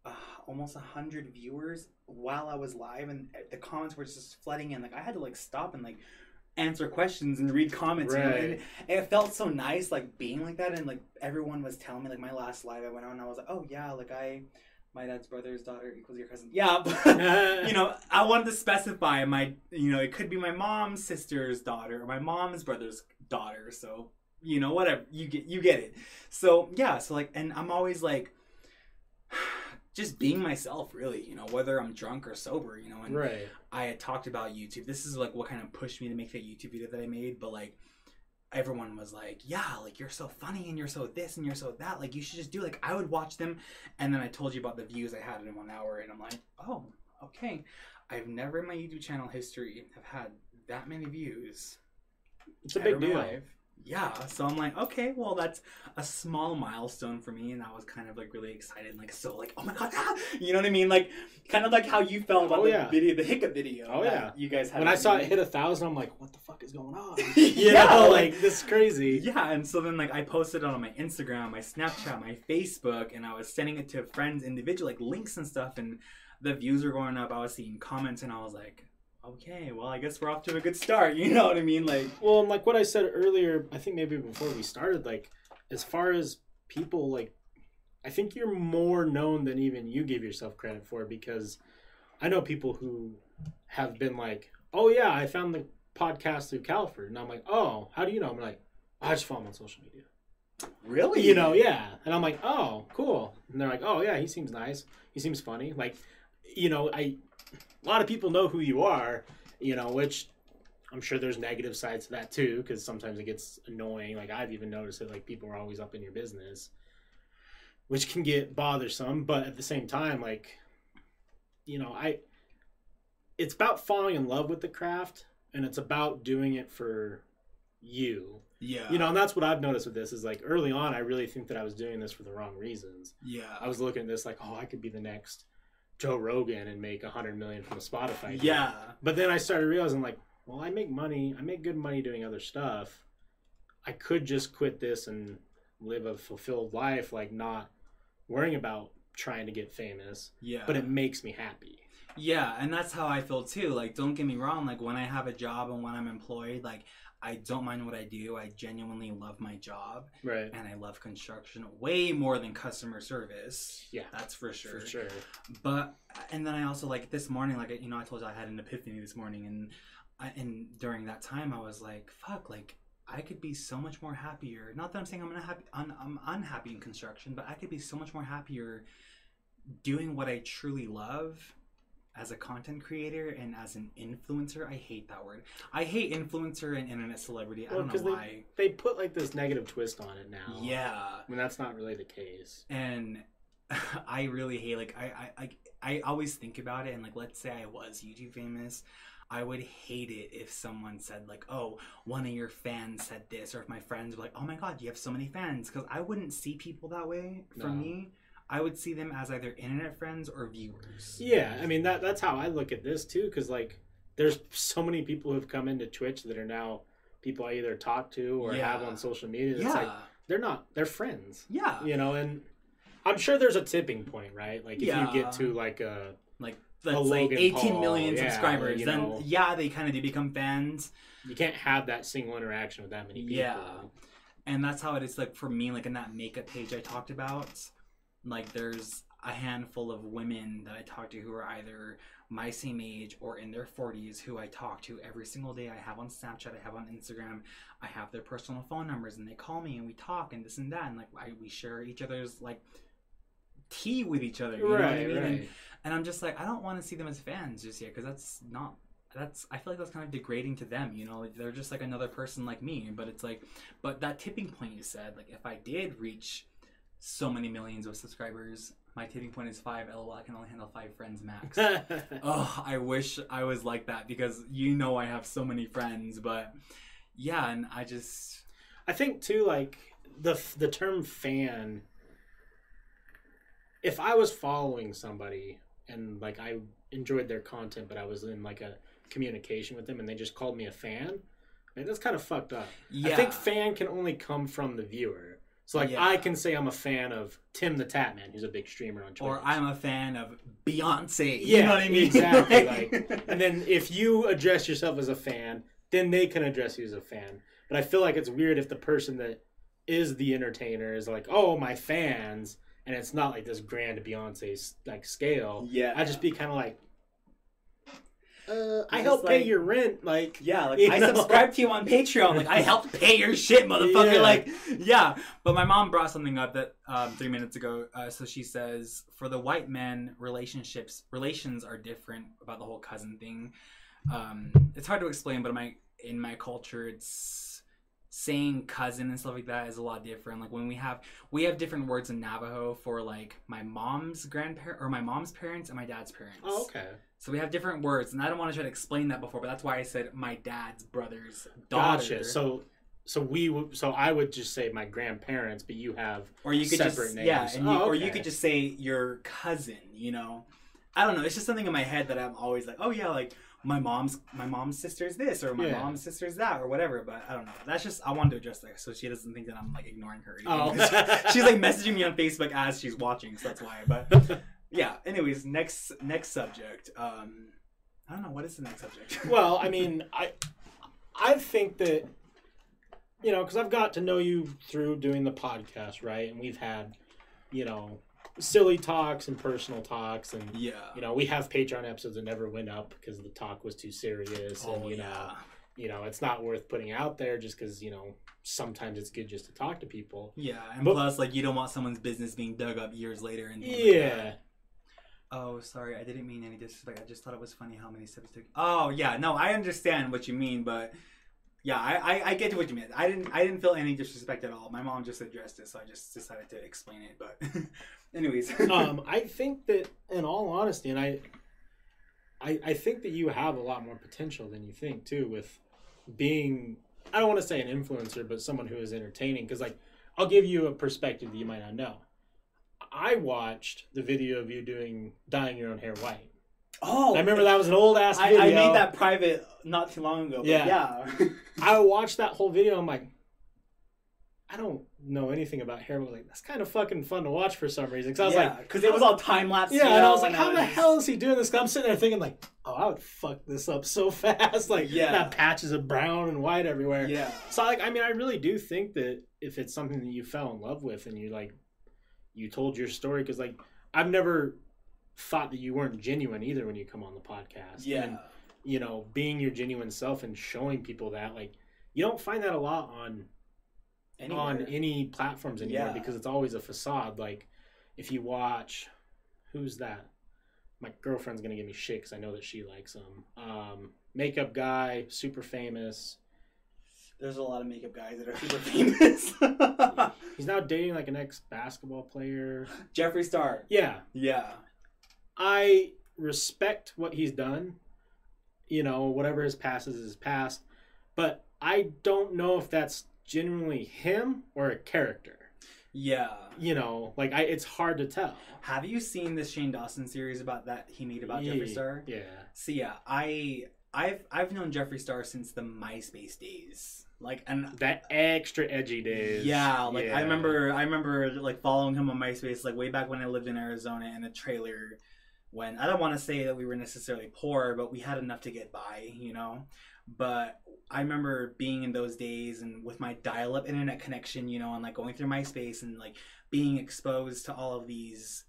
uh, almost a hundred viewers while I was live, and the comments were just flooding in. Like I had to like stop and like answer questions and read comments. You know? Right. And it felt so nice, like being like that, and like everyone was telling me. Like my last live, I went on, and I was like, oh yeah, like I, my dad's brother's daughter equals your cousin. Yeah, but (laughs) you know, I wanted to specify my, you know, it could be my mom's sister's daughter or my mom's brother's daughter. So, you know, whatever you get, you get it. So yeah, so like, and I'm always like, just being myself, really. You know, whether I'm drunk or sober. You know, and right. I had talked about YouTube. This is like what kind of pushed me to make that YouTube video that I made, but like everyone was like, "Yeah, like you're so funny and you're so this and you're so that. Like you should just do like I would watch them." And then I told you about the views I had in one hour and I'm like, "Oh, okay. I've never in my YouTube channel history have had that many views." It's a big deal. life. Yeah, so I'm like, okay, well, that's a small milestone for me, and I was kind of like really excited, like so, like, oh my god, ah! you know what I mean? Like, kind of like how you felt about Oh, the yeah. video, the hiccup video. Oh, yeah. you guys had. When I saw me. it hit a thousand, I'm like, what the fuck is going on? (laughs) Yeah, know, like- like this is crazy. Yeah, and so then like I posted it on my Instagram, my Snapchat, my Facebook, and I was sending it to friends individual like links and stuff, and the views were going up. I was seeing comments, and I was like, okay, well, I guess we're off to a good start. (laughs) You know what I mean? Like, Well, and like what I said earlier, I think maybe before we started, like as far as people, like I think you're more known than even you give yourself credit for because I know people who have been like, "Oh yeah, I found the podcast through Calford," and I'm like, "Oh, how do you know?" I'm like, "I just follow him on social media." really? You know, yeah, and I'm like, "Oh, cool," and they're like, "Oh yeah, he seems nice. He seems funny." Like, you know, I a lot of people know who you are, you know, which I'm sure there's negative sides to that too, because sometimes it gets annoying. Like I've even noticed that like people are always up in your business. which can get bothersome. But at the same time, like, you know, I, it's about falling in love with the craft, and it's about doing it for you. Yeah. You know, and that's what I've noticed with this is like early on, I really think that I was doing this for the wrong reasons. Yeah. I was looking at this like, oh, I could be the next Joe Rogan and make a hundred million from a Spotify. deal. Yeah. But then I started realizing, like, well, I make money. I make good money doing other stuff. I could just quit this and live a fulfilled life, like not worrying about trying to get famous. Yeah. But it makes me happy. Yeah, and that's how I feel too. Like, don't get me wrong. Like, when I have a job and when I'm employed, like, I don't mind what I do. I genuinely love my job, Right. and I love construction way more than customer service. Yeah. That's for sure. For sure. But and then I also like this morning, like you know, I told you I had an epiphany this morning, and I, and during that time, I was like, fuck, like. I could be so much more happier. Not that I'm saying I'm unhappy. Un, I'm unhappy in construction, but I could be so much more happier doing what I truly love as a content creator and as an influencer. I hate that word. I hate influencer and internet celebrity. I don't know 'cause they- why. They put like this negative twist on it now. Yeah, I mean, that's not really the case. and (laughs) I really hate like I I I, I always think about it and like let's say I was YouTube famous. I would hate it if someone said like, "Oh, one of your fans said this," or if my friends were like, "Oh my god, you have so many fans," because I wouldn't see people that way. For No. me, I would see them as either internet friends or viewers. Yeah, I mean that that's how I look at this too, because like there's so many people who've come into Twitch that are now people I either talk to or have on social media. It's Yeah, like they're not they're friends, yeah, you know. And I'm sure there's a tipping point, right? Like if Yeah. you get to like a like say Logan 18 million Paul, yeah, subscribers, you then know. yeah, they kind of do become fans. you can't have that single interaction with that many people. Yeah. And that's how it is like for me, like in that makeup page I talked about, like there's a handful of women that I talk to who are either my same age or in their 40s who I talk to every single day. I have on Snapchat, I have on Instagram, I have their personal phone numbers, and they call me and we talk and this and that, and like I, we share each other's like tea with each other. You know what I Right, mean? And- right. and I'm just like, I don't want to see them as fans just yet because that's not. That's I feel like that's kind of degrading to them. You know, like, they're just like another person like me. But it's like, but that tipping point you said, like if I did reach so many millions of subscribers, my tipping point is five. LOL, I can only handle five friends max. (laughs) oh, I wish I was like that because you know I have so many friends. But yeah, and I just I think too, like the the term fan. If I was following somebody and like I enjoyed their content, but I was in like a communication with them, and they just called me a fan, like, that's kind of fucked up. yeah. I think fan can only come from the viewer. So like Yeah. I can say I'm a fan of Tim the Tatman, who's a big streamer on Twitch. or I'm a fan of Beyonce. Yeah, you know what I mean? exactly, (laughs) like- and then if you address yourself as a fan, then they can address you as a fan. But I feel like it's weird if the person that is the entertainer is like, "Oh, my fans," and it's not like this grand Beyonce like scale. Yeah. I'd just be kind of like, uh, I help pay your rent. Like, Yeah, like I know? subscribe to you on Patreon. Like I help pay your shit, (laughs) motherfucker. Yeah. Like yeah. But my mom brought something up that um, three minutes ago. Uh, so she says for the white men, relationships relations are different about the whole cousin thing. Um, it's hard to explain, but in my in my culture, it's saying cousin and stuff like that is a lot different. Like when we have we have different words in Navajo for like my mom's grandparent or my mom's parents and my dad's parents. oh, okay, So we have different words, and I don't want to try to explain that before, but that's why I said my dad's brother's daughter. gotcha. So, so we, would so I would just say my grandparents, but you have or you could separate just names. yeah, and you, Oh, or you could just say your cousin. You know, I don't know. It's just something in my head that I'm always like, oh yeah, like my mom's my mom's sister's this or my Yeah. mom's sister's that or whatever. But I don't know. That's just I wanted to address that so she doesn't think that I'm like ignoring her. Oh. (laughs) she's like messaging me on Facebook as she's watching, so that's why. But (laughs) yeah. Anyways, next next subject. Um, I don't know what is the next subject. (laughs) well, I mean, I I think that you know because I've got to know you through doing the podcast, right? And we've had you know silly talks and personal talks, and yeah. you know we have Patreon episodes that never went up because the talk was too serious, and Oh you yeah. know you know it's not worth putting out there just because you know sometimes it's good just to talk to people. Yeah, and But- plus, like, you don't want someone's business being dug up years later. And things like Yeah. that. Oh, sorry, I didn't mean any disrespect. I just thought it was funny how many steps took. Oh, yeah, no, I understand what you mean, but Yeah, I, I, I get to what you mean. I didn't I didn't feel any disrespect at all. My mom just addressed it, so I just decided to explain it. But, (laughs) anyways, (laughs) um, I think that, in all honesty, and I, I, I think that you have a lot more potential than you think too with being. I don't want to say an influencer, but someone who is entertaining. Because like, I'll give you a perspective that you might not know. I watched the video of you doing dyeing your own hair white. Oh, I remember that was an old ass I, video. I made that private not too long ago. But Yeah. yeah. (laughs) I watched that whole video. I'm like, I don't know anything about hair, but like that's kind of fucking fun to watch for some reason. Because I was like, because it was all time lapse. Yeah, and I was like, how the hell is he doing this? 'Cause I'm sitting there thinking like, oh, I would fuck this up so (laughs) fast. Like, Yeah. that patches of brown and white everywhere. Yeah. So like, I mean, I really do think that if it's something that you fell in love with and you like, you told your story because like I've never thought that you weren't genuine either when you come on the podcast. Yeah. And, you know, being your genuine self and showing people that like you don't find that a lot on on any platforms anymore Yeah. because it's always a facade. Like if you watch, who's that? My girlfriend's gonna give me shit because I know that she likes him. Um, makeup guy, super famous. There's a lot of makeup guys that are super (laughs) famous. (laughs) He's now dating like an ex basketball player. Jeffree Star. Yeah, Yeah. I respect what he's done. You know, whatever his past is his past, but I don't know if that's genuinely him or a character. Yeah. You know, like I, it's hard to tell. Have you seen this Shane Dawson series about that he made about Jeffree Star? Yeah. So yeah, I I've I've known Jeffree Star since the MySpace days. Like and That extra edgy days. yeah, like Yeah. I remember I remember like following him on MySpace like way back when I lived in Arizona in a trailer when I don't want to say that we were necessarily poor, but we had enough to get by, you know. But I remember being in those days and with my dial-up internet connection, you know, and like going through MySpace and like being exposed to all of these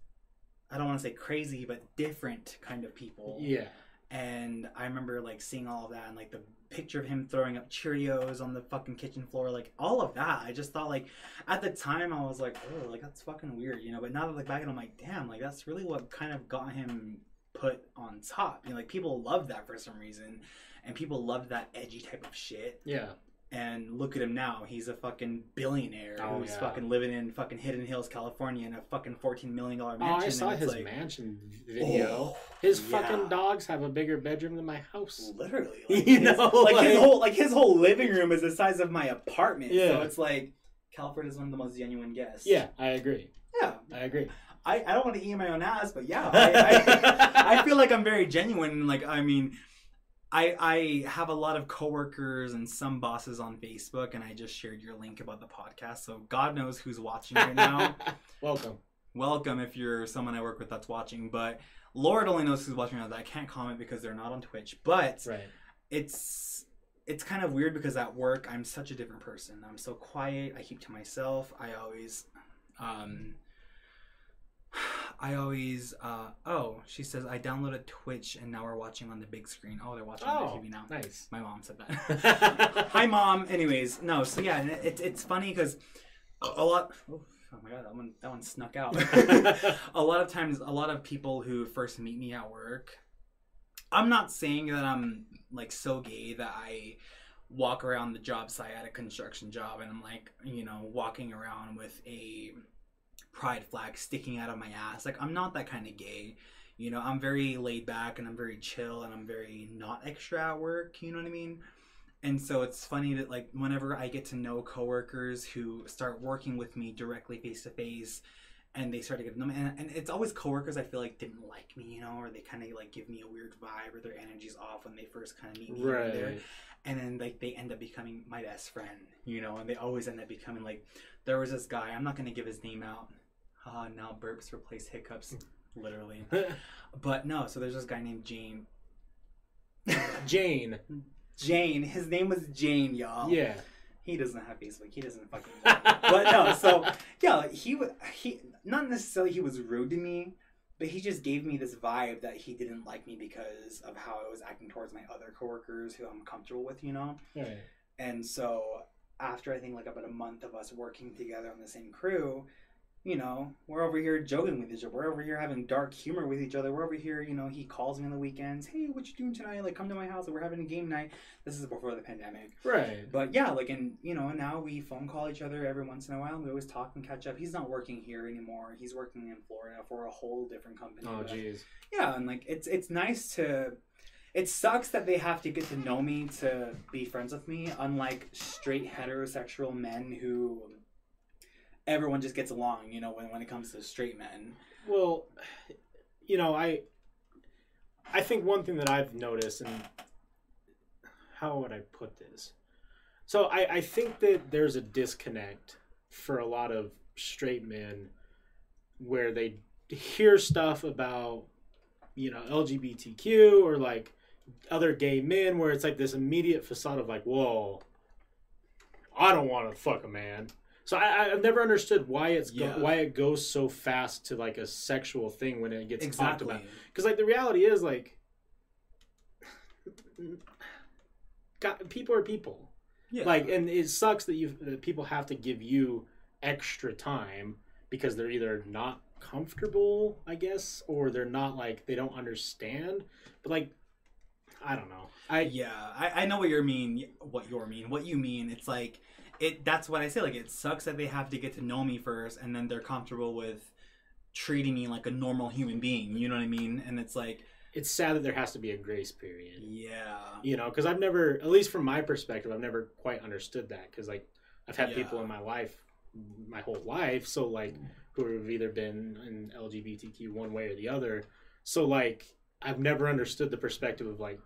I don't want to say crazy, but different kind of people Yeah. and I remember like seeing all of that and like the picture of him throwing up Cheerios on the fucking kitchen floor, like all of that. I just thought like at the time I was like, oh, like that's fucking weird, you know. But now that I look back and I'm like, damn, like that's really what kind of got him put on top. You know, like people loved that for some reason, and people loved that edgy type of shit. Yeah. And look at him now. He's a fucking billionaire Oh, who's yeah. fucking living in fucking Hidden Hills, California in a fucking fourteen million dollar mansion. Oh, I saw his like, mansion video. oh, his yeah. fucking dogs have a bigger bedroom than my house. Literally, (laughs) You like, his, know, like, his whole like his whole living room is the size of my apartment. Yeah. So it's like Calford's one of the most genuine guests. Yeah, I agree. yeah. I agree. I, I don't want to eat my own ass, but yeah, I, I, (laughs) I feel like I'm very genuine. and, Like I mean, I I have a lot of coworkers and some bosses on Facebook, and I just shared your link about the podcast. So God knows who's watching right now. (laughs) Welcome. Welcome if you're someone I work with that's watching, but Lord only knows who's watching now. That I can't comment because they're not on Twitch, but Right. it's it's kind of weird because at work I'm such a different person. I'm so quiet. I keep to myself. I always um I always uh oh, she says I downloaded Twitch and now we're watching on the big screen. Oh, they're watching on Oh, the TV now. nice. My mom said that. (laughs) Hi mom. Anyways, no, so yeah, and it, it's funny cuz a lot oh, oh my god, that one that one snuck out. (laughs) a lot of times a lot of people who first meet me at work i'm not saying that i'm like so gay that i walk around the job site at a construction job and i'm like you know walking around with a pride flag sticking out of my ass like i'm not that kind of gay you know i'm very laid back and i'm very chill and i'm very not extra at work you know what i mean and so it's funny that like whenever i get to know coworkers who start working with me directly face to face and they start to get to know me. And, and it's always coworkers I feel like didn't like me, you know, or they kind of like give me a weird vibe or their energy's off when they first kind of meet me and there. And then like they end up becoming my best friend, you know, and they always end up becoming like there was this guy, I'm not gonna give his name out. Ah, now burps replace hiccups, literally. (laughs) But no, so there's this guy named Jane. (laughs) Jane. Jane, his name was Jane, y'all. Yeah. He doesn't have Facebook. He doesn't fucking. (laughs) but no, so yeah, he wa- he not necessarily he was rude to me, but he just gave me this vibe that he didn't like me because of how I was acting towards my other coworkers who I'm comfortable with, you know. Right. And so after I think like about a month of us working together on the same crew, you know, we're over here joking with each other. We're over here having dark humor with each other. We're over here, you know, he calls me on the weekends. Hey, what you doing tonight? Like, come to my house. We're having a game night. This is before the pandemic. Right. But yeah, like, and you know, now we phone call each other every once in a while. We always talk and catch up. He's not working here anymore. He's working in Florida for a whole different company. Oh, jeez. yeah, and like it's it's nice to. It sucks that they have to get to know me to be friends with me, unlike straight heterosexual men who everyone just gets along. You know, when when it comes to straight men. Well, you know, I I think one thing that I've noticed, and how would I put this? So I, I think that there's a disconnect for a lot of straight men where they hear stuff about, you know, LGBTQ or like other gay men where it's like this immediate facade of like, whoa, I don't want to fuck a man. So I, I've never understood why it's go, Yeah. why it goes so fast to like a sexual thing when it gets talked Exactly. about. Because like the reality is like, God, people are people. Yeah. Like, and it sucks that you that people have to give you extra time because they're either not comfortable, I guess, or they're not like they don't understand. But like, I don't know. I yeah, I, I know what you mean. What you mean? What you mean? It's like it. That's what I say. Like it sucks that they have to get to know me first, and then they're comfortable with treating me like a normal human being. You know what I mean? And it's like, it's sad that there has to be a grace period. yeah, You know, because I've never, at least from my perspective, I've never quite understood that. Because like, I've had Yeah. people in my life, my whole life, so like, who have either been in LGBTQ one way or the other. So like, I've never understood the perspective of like,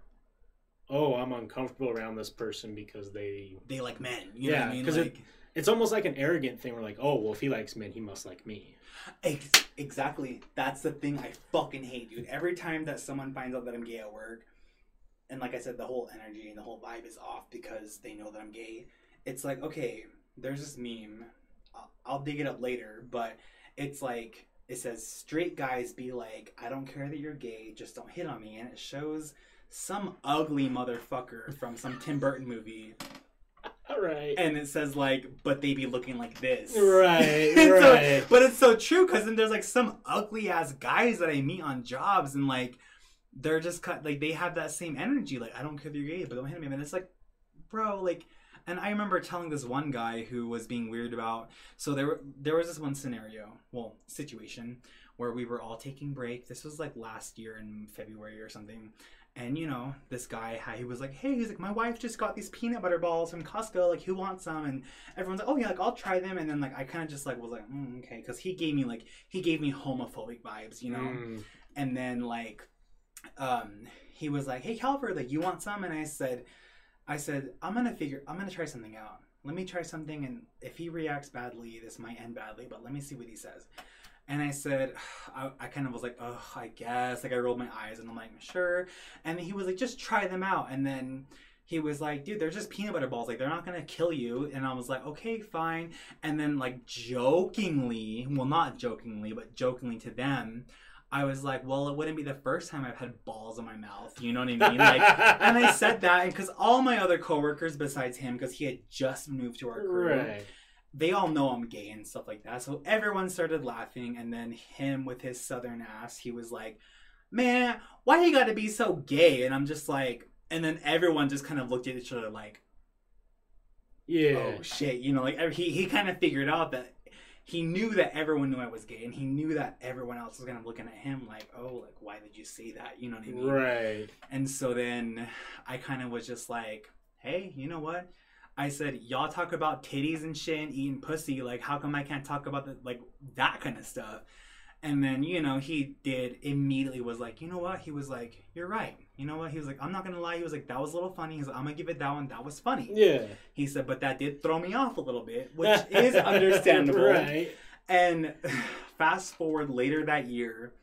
oh, I'm uncomfortable around this person because they. they like men. You Yeah, what I mean? 'cause it- Like, It's almost like an arrogant thing. Where like, oh, well, if he likes men, he must like me. Ex- exactly. That's the thing I fucking hate, dude. Every time that someone finds out that I'm gay at work, and like I said, the whole energy and the whole vibe is off because they know that I'm gay. It's like, okay, there's this meme. I'll, I'll dig it up later, but it's like it says straight guys be like, I don't care that you're gay, just don't hit on me, and it shows some ugly motherfucker from some Tim Burton movie, All right. and it says like, but they be looking like this, Right, (laughs) so- right. but it's so true because then there's like some ugly ass guys that I meet on jobs and like they're just cut like they have that same energy. Like I don't care if you're gay, but don't hit me. And it's like, bro, like. And I remember telling this one guy who was being weird about. So there, there was this one scenario, well, situation where we were all taking break. This was like last year in February or something. And you know, this guy, he was like, "Hey, he's like, my wife just got these peanut butter balls from Costco. Like, who wants some?" And everyone's like, "Oh yeah, like I'll try them." And then like I kind of just like was like, mm, "Okay," because he gave me like he gave me homophobic vibes, you know. Mm. And then like, um, he was like, "Hey, Calford, like you want some?" And I said, "I said I'm gonna figure, I'm gonna try something out. Let me try something, and if he reacts badly, this might end badly. But let me see what he says." And I said, (sighs) I, I kind of was like, oh, I guess. Like, I rolled my eyes and I'm like, sure. And he was like, just try them out. And then he was like, dude, they're just peanut butter balls. Like, they're not to kill you. And I was like, okay, fine. And then, like, jokingly, well, not jokingly, but jokingly to them, I was like, well, it wouldn't be the first time I've had balls in my mouth. You know what I mean? Like, and I said that because all my other coworkers, besides him, because he had just moved to our crew, Right. They all know I'm gay and stuff like that. So everyone started laughing, and then him with his southern ass, he was like, "Man, why you gotta be so gay?" And I'm just like, and then everyone just kind of looked at each other like, Yeah. "Oh shit," you know, like he he kind of figured out that he knew that everyone knew I was gay, and he knew that everyone else was kind of looking at him like, "Oh, like why did you say that?" You know what I mean? Right. And so then I kind of was just like, hey, you know what? I said, y'all talk about titties and shit and eating pussy. Like, how come I can't talk about the, like that kind of stuff? And then, you know, he did immediately was like, you know what? He was like, you're right. You know what? He was like, I'm not going to lie. He was like, that was a little funny. He's like, I'm going to give it that one. That was funny. Yeah. He said, but that did throw me off a little bit, which (laughs) is understandable. right. And (sighs) fast forward later that year,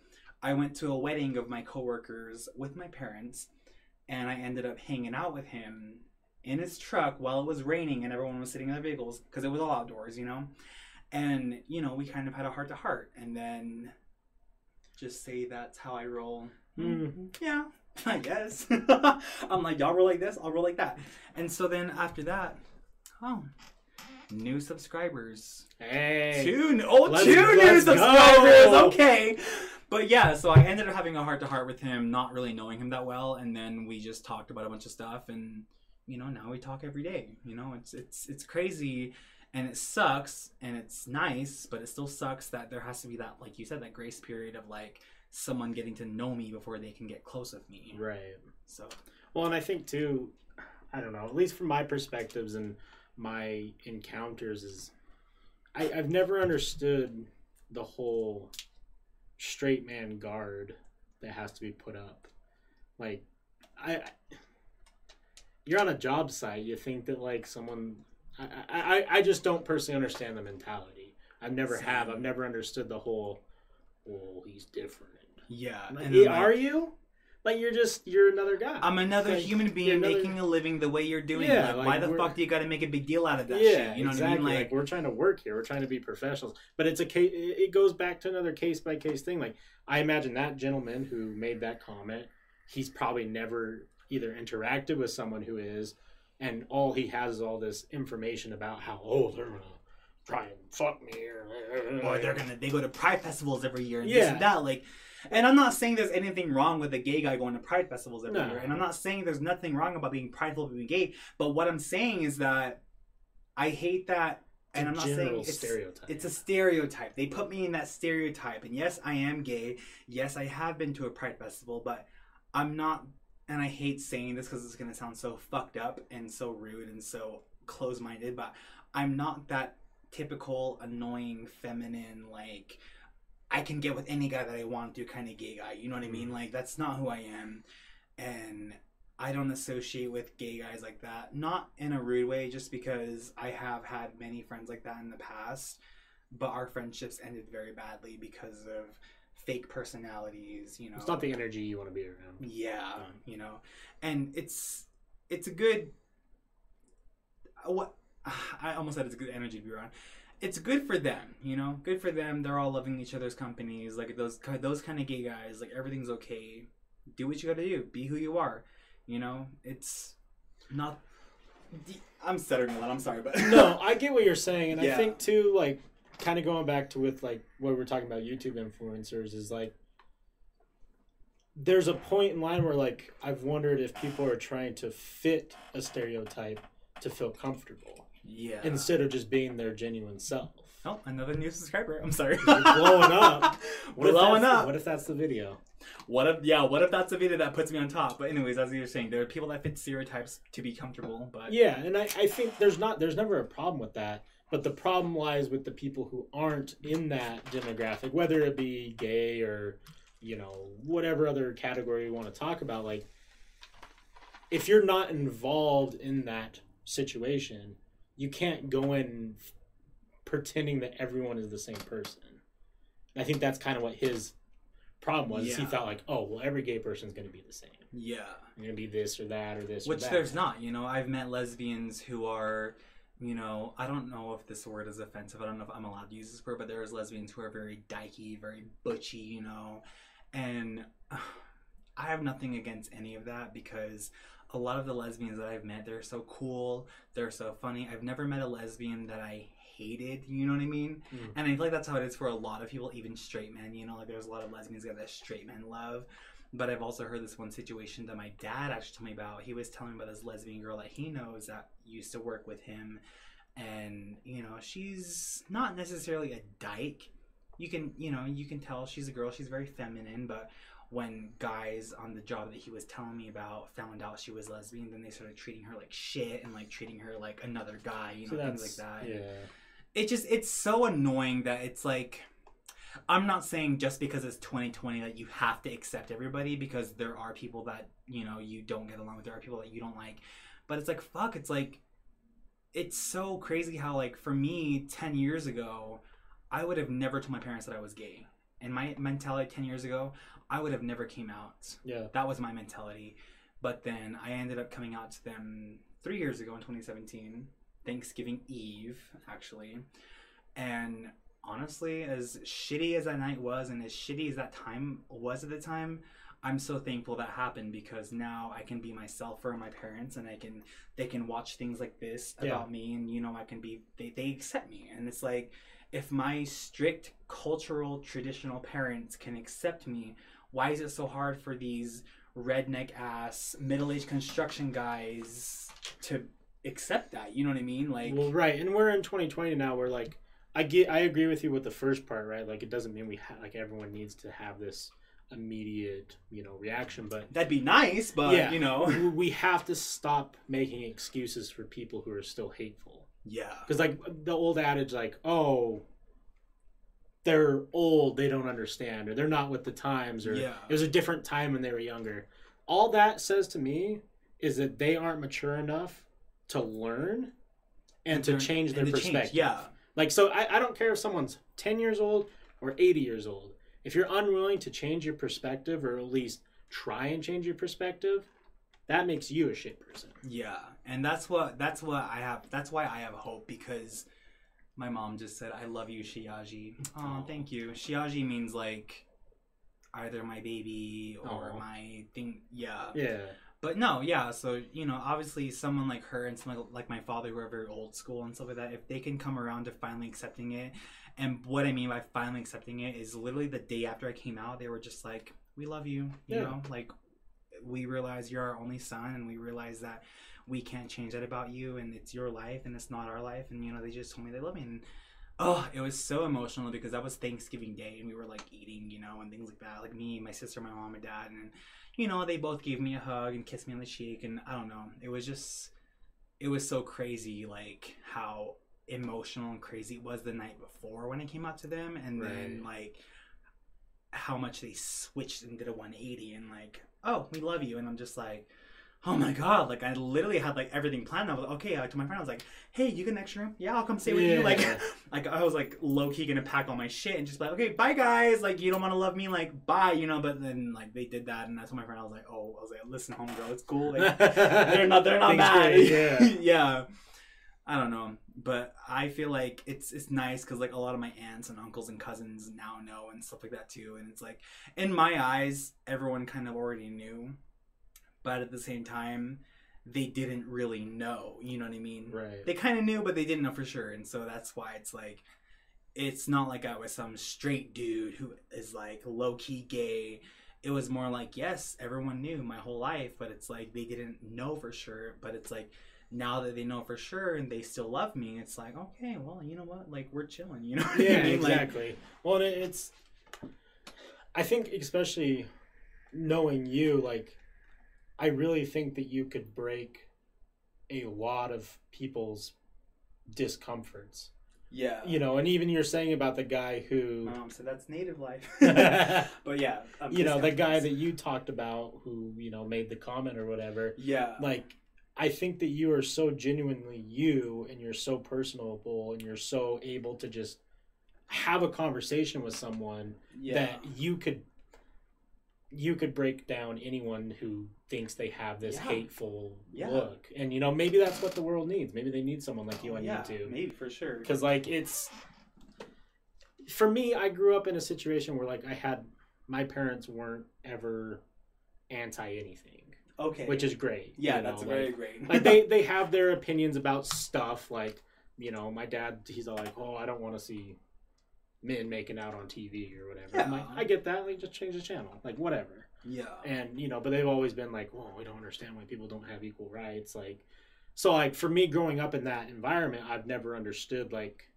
I went to a wedding of my coworkers with my parents, and I ended up hanging out with him in his truck while it was raining and everyone was sitting in their vehicles because it was all outdoors, you know. And you know, we kind of had a heart to heart, and then just say that's how I roll. Mhm. Yeah, (laughs) I guess. (laughs) I'm like, y'all roll like this, I'll roll like that. And so then after that, oh, new subscribers. Hey. Two, oh, Let's- two new let's subscribers. go. Okay, but yeah, so I ended up having a heart to heart with him, not really knowing him that well, and then we just talked about a bunch of stuff, and you know, now we talk every day. You know, it's it's it's crazy, and it sucks, and it's nice, but it still sucks that there has to be that, like you said, that grace period of like someone getting to know me before they can get close with me. Right. So Well, and I think too, I don't know, at least from my perspectives and my encounters, is I, I've never understood the whole straight man guard that has to be put up. Like, I, I you're on a job site, you think that like someone, I, I, I- I just don't personally understand the mentality. I've never have. I've never understood the whole. Oh, he's different. yeah, Like, and like, are you? Like you're just you're another guy. I'm another Like, human being another- making a living the way you're doing. Yeah, like, why the we're- fuck do you got to make a big deal out of that yeah, shit? You know exactly. what I mean? Like, we're trying to work here. We're trying to be professionals. But it's a case. It goes back to another case by case thing. Like I imagine that gentleman who made that comment, he's probably never either interacted with someone who is, and all he has is all this information about how oh they're gonna try and fuck me or or they're gonna they go to pride festivals every year and this and that like and i'm not saying there's anything wrong with a gay guy going to pride festivals every No. year and i'm not saying there's nothing wrong about being prideful of being gay but what i'm saying is that i hate that It's and i'm not saying it's stereotype. it's a stereotype they put me in that stereotype and yes i am gay yes i have been to a pride festival but i'm not and i hate saying this because it's going to sound so fucked up and so rude and so close-minded but i'm not that typical annoying feminine like i can get with any guy that i want to kind of gay guy you know what i mean? Mm-hmm. Like that's not who i am and i don't associate with gay guys like that not in a rude way just because i have had many friends like that in the past but our friendships ended very badly because of fake personalities you know it's not the energy you want to be around. yeah you know. And it's it's a good uh, what (sighs) i almost said it's a good energy to be around. It's good for them you know? Good for them they're all loving each other's companies like those those kind of gay guys like everything's okay. Do what you gotta do be who you are you know? It's not i'm stuttering a lot i'm sorry but no, (laughs) I get what you're saying, and I think too, like, kind of going back to with like what we're talking about YouTube influencers is like, there's a point in line where like I've wondered if people are trying to fit a stereotype to feel comfortable yeah instead of just being their genuine self. oh another new subscriber i'm sorry You're blowing up. (laughs) Blowing up What if that's the video? What if yeah? What if that's the video that puts me on top? But anyways, as you were saying, there are people that fit stereotypes to be comfortable. But Yeah, and I, I think there's not there's never a problem with that. But the problem lies with the people who aren't in that demographic, whether it be gay or, you know, whatever other category you want to talk about. Like, if you're not involved in that situation, you can't go in pretending that everyone is the same person. And I think that's kind of what his problem was. is He Yeah. thought like, oh, well, every gay person is going to be the same. yeah, You're going to be this or that or this which or that. there's not. You know, I've met lesbians who are, you know, I don't know if this word is offensive. I don't know if I'm allowed to use this word, but there's lesbians who are very dykey, very butchy. You know, and (sighs) I have nothing against any of that because a lot of the lesbians that I've met, they're so cool, they're so funny. I've never met a lesbian that I hated, you know what I mean? Mm. And I feel like that's how it is for a lot of people, even straight men, you know, like there's a lot of lesbians that that straight men love. But I've also heard this one situation that my dad actually told me about. He was telling me about this lesbian girl that he knows that used to work with him. And, you know, she's not necessarily a dyke. You can, you know, you can tell she's a girl, she's very feminine, but when guys on the job that he was telling me about found out she was lesbian, then they started treating her like shit and like treating her like another guy, you know, So things like that. yeah. It just it's so annoying that it's like I'm not saying just because it's 2020 that you have to accept everybody because there are people that, you know, you don't get along with, there are people that you don't like. But it's like fuck, it's like it's so crazy how like for me 10 years ago, I would have never told my parents that I was gay. And my mentality 10 years ago, I would have never came out. Yeah. That was my mentality. But then I ended up coming out to them three years ago in 2017, Thanksgiving Eve, actually. And honestly, as shitty as that night was and as shitty as that time was at the time, I'm so thankful that happened because now I can be myself for my parents and I can they can watch things like this Yeah. about me and you know I can be they, they accept me and it's like if my strict cultural traditional parents can accept me why is it so hard for these redneck ass middle-aged construction guys to accept that you know what I mean like well, right, and we're in 2020 now. Where like, I get, I agree with you with the first part, right? Like, it doesn't mean we ha- like everyone needs to have this immediate, you know, reaction, but that'd be nice but Yeah. you know we- have to stop making excuses for people who are still hateful. yeah Because like the old adage, like, oh, they're old, they don't understand, or they're not with the times, or Yeah. it was a different time when they were younger. All that says to me is that they aren't mature enough to learn and, to turn- change their and to change, perspective. yeah Like, so I, I don't care if someone's 10 years old or 80 years old. If you're unwilling to change your perspective, or at least try and change your perspective, that makes you a shit person. Yeah, and that's what that's what I have. That's why I have hope because my mom just said, "I love you, Shiaji." Oh, thank you. Shiaji means like either my baby or Aw. my thing. Yeah. Yeah. But no, yeah. So you know, obviously, someone like her and someone like my father who are very old school and stuff like that, if they can come around to finally accepting it, and what I mean by finally accepting it is literally the day after I came out, they were just like, "We love you," you Yeah. know, like we realize you're our only son, and we realize that we can't change that about you, and it's your life, and it's not our life, and you know, they just told me they love me, and oh, it was so emotional because that was Thanksgiving Day, and we were like eating, you know, and things like that, like me, my sister, my mom, and dad, and you know, they both gave me a hug and kissed me on the cheek, and I don't know, it was just, it was so crazy, like how emotional and crazy it was the night before when I came out to them, and then like how much they switched and did a 180 and like oh we love you and i'm just like oh my god like i literally had like everything planned. I was like okay I, to my friend i was like hey you get next room? Yeah i'll come stay with you. Like (laughs) like i was like low-key gonna pack all my shit and just be like okay bye guys. Like you don't want to love me like bye you know? But then like they did that and that's when my friend i was like oh i was like listen homegirl it's cool. Like, (laughs) they're not they're not Things mad great, yeah. (laughs) yeah. I don't know. But i feel like it's it's nice because like a lot of my aunts and uncles and cousins now know and stuff like that too. And it's like in my eyes everyone kind of already knew but at the same time they didn't really know you know what i mean Right. they kind of knew but they didn't know for sure and so that's why it's like it's not like i was some straight dude who is like low-key gay it was more like yes everyone knew my whole life but it's like they didn't know for sure but it's like now that they know for sure and they still love me it's like okay well you know what like we're chilling you know what I yeah, mean? Like, exactly. well, it's. I think, especially knowing you, like, I really think that you could break a lot of people's discomforts. yeah. You know, and even you're saying about the guy who, mom said that's native life. (laughs) (laughs) But yeah um, know, the guy that you talked about who, you know, made the comment or whatever. yeah. Like, I think that you are so genuinely you and you're so personable and you're so able to just have a conversation with someone yeah. that you could you could break down anyone who thinks they have this Yeah. hateful Yeah. look. And you know maybe that's what the world needs. Maybe they need someone like you on yeah youtube. maybe for sure. Because like it's for me i grew up in a situation where like i had my parents weren't ever anti anything okay. which is great yeah you know, that's like- very great. like they (laughs) they have their opinions about stuff like you know my dad he's all like oh i don't want to see men making out on tv or whatever. I'm like i get that like just change the channel like whatever yeah. And you know but they've always been like well, we don't understand why people don't have equal rights. Like so like for me growing up in that environment i've never understood like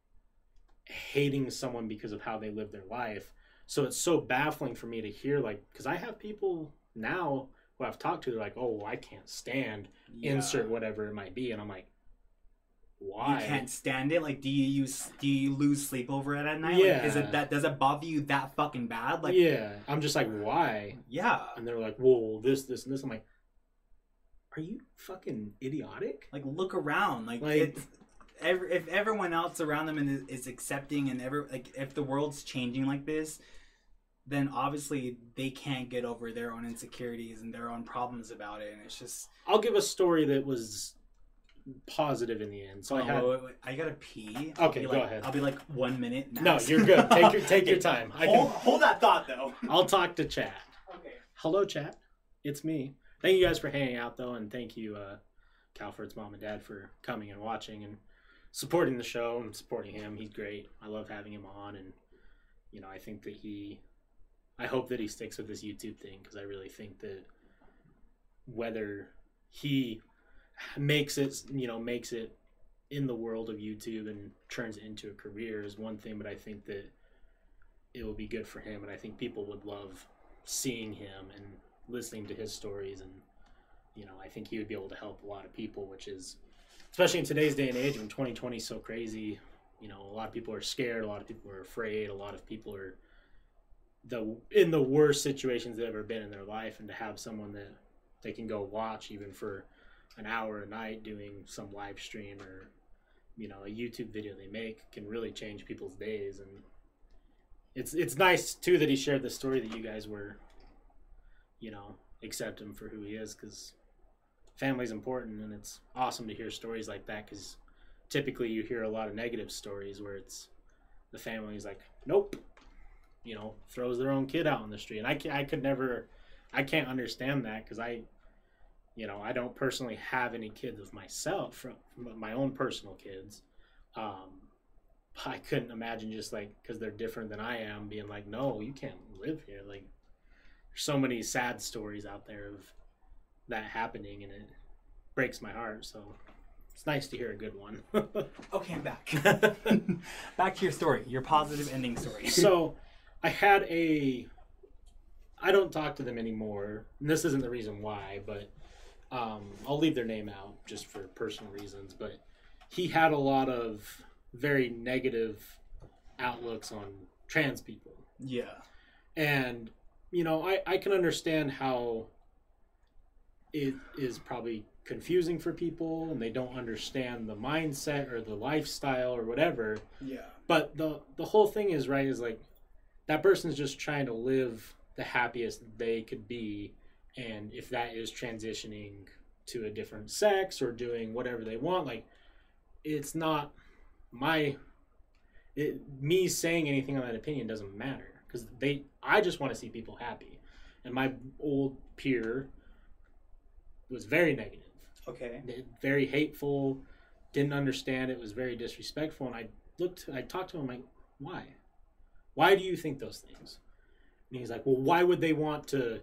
hating someone because of how they live their life. So it's so baffling for me to hear like because i have people now who i've talked to they're like oh i can't stand Yeah. insert whatever it might be and i'm like why You can't stand it. Like, do you use? Do you lose sleep over it at night? Like, is it that? Does it bother you that fucking bad? Like, yeah i'm just like why yeah. and they're like whoa this this and this i'm like are you fucking idiotic Like, look around. Like, Like- it's, every, if everyone else around them is, is accepting and ever like if the world's changing like this, then obviously they can't get over their own insecurities and their own problems about it. And it's just. i'll give a story that was positive in the end so i Oh, had wait, wait, I gotta pee. I'll Okay, go like- ahead. I'll be like one minute. no you're good take your take your (laughs) time i hold, can hold that thought though. (laughs) i'll talk to chat Okay. hello, chat. It's me. Thank you guys for hanging out, though, and thank you, uh, Calford's mom and dad, for coming and watching and supporting the show and supporting him. He's great. I love having him on, and you know, I think that he, I hope that he sticks with this YouTube thing because I really think that whether he makes it, you know, makes it in the world of YouTube and turns it into a career is one thing, but I think that it will be good for him, and I think people would love seeing him and listening to his stories, and you know, I think he would be able to help a lot of people, which is especially in today's day and age when 2020 is so crazy. You know, a lot of people are scared, a lot of people are afraid, a lot of people are the in the worst situations they've ever been in their life, and to have someone that they can go watch even for an hour a night doing some live stream or you know a YouTube video they make can really change people's days. And it's it's nice too that he shared the story that you guys were you know accept him for who he is because family's important and it's awesome to hear stories like that because typically you hear a lot of negative stories where it's the family's like nope you know throws their own kid out on the street. And i, I could never i can't understand that because i you know i don't personally have any kids of myself from, from my own personal kids um, I couldn't imagine just like because they're different than I am, being like, no, you can't live here. Like, there's so many sad stories out there of that happening, and it breaks my heart. So it's nice to hear a good one. (laughs) Okay, I'm back. (laughs) back to your story, your positive ending story. so I had a. I don't talk to them anymore, and this isn't the reason why, but um, I'll leave their name out just for personal reasons. But he had a lot of very negative outlooks on trans people. yeah, And, you know, I, I can understand how it is probably confusing for people and they don't understand the mindset or the lifestyle or whatever. yeah, But the the whole thing is right is like that person's just trying to live the happiest they could be and if that is transitioning to a different sex or doing whatever they want like it's not my it, me saying anything on that opinion doesn't matter because they I just want to see people happy and my old peer was very negative Okay. very hateful, didn't understand it, was very disrespectful. And I looked, I talked to him, like, why? Why do you think those things? And he's like, well, why would they want to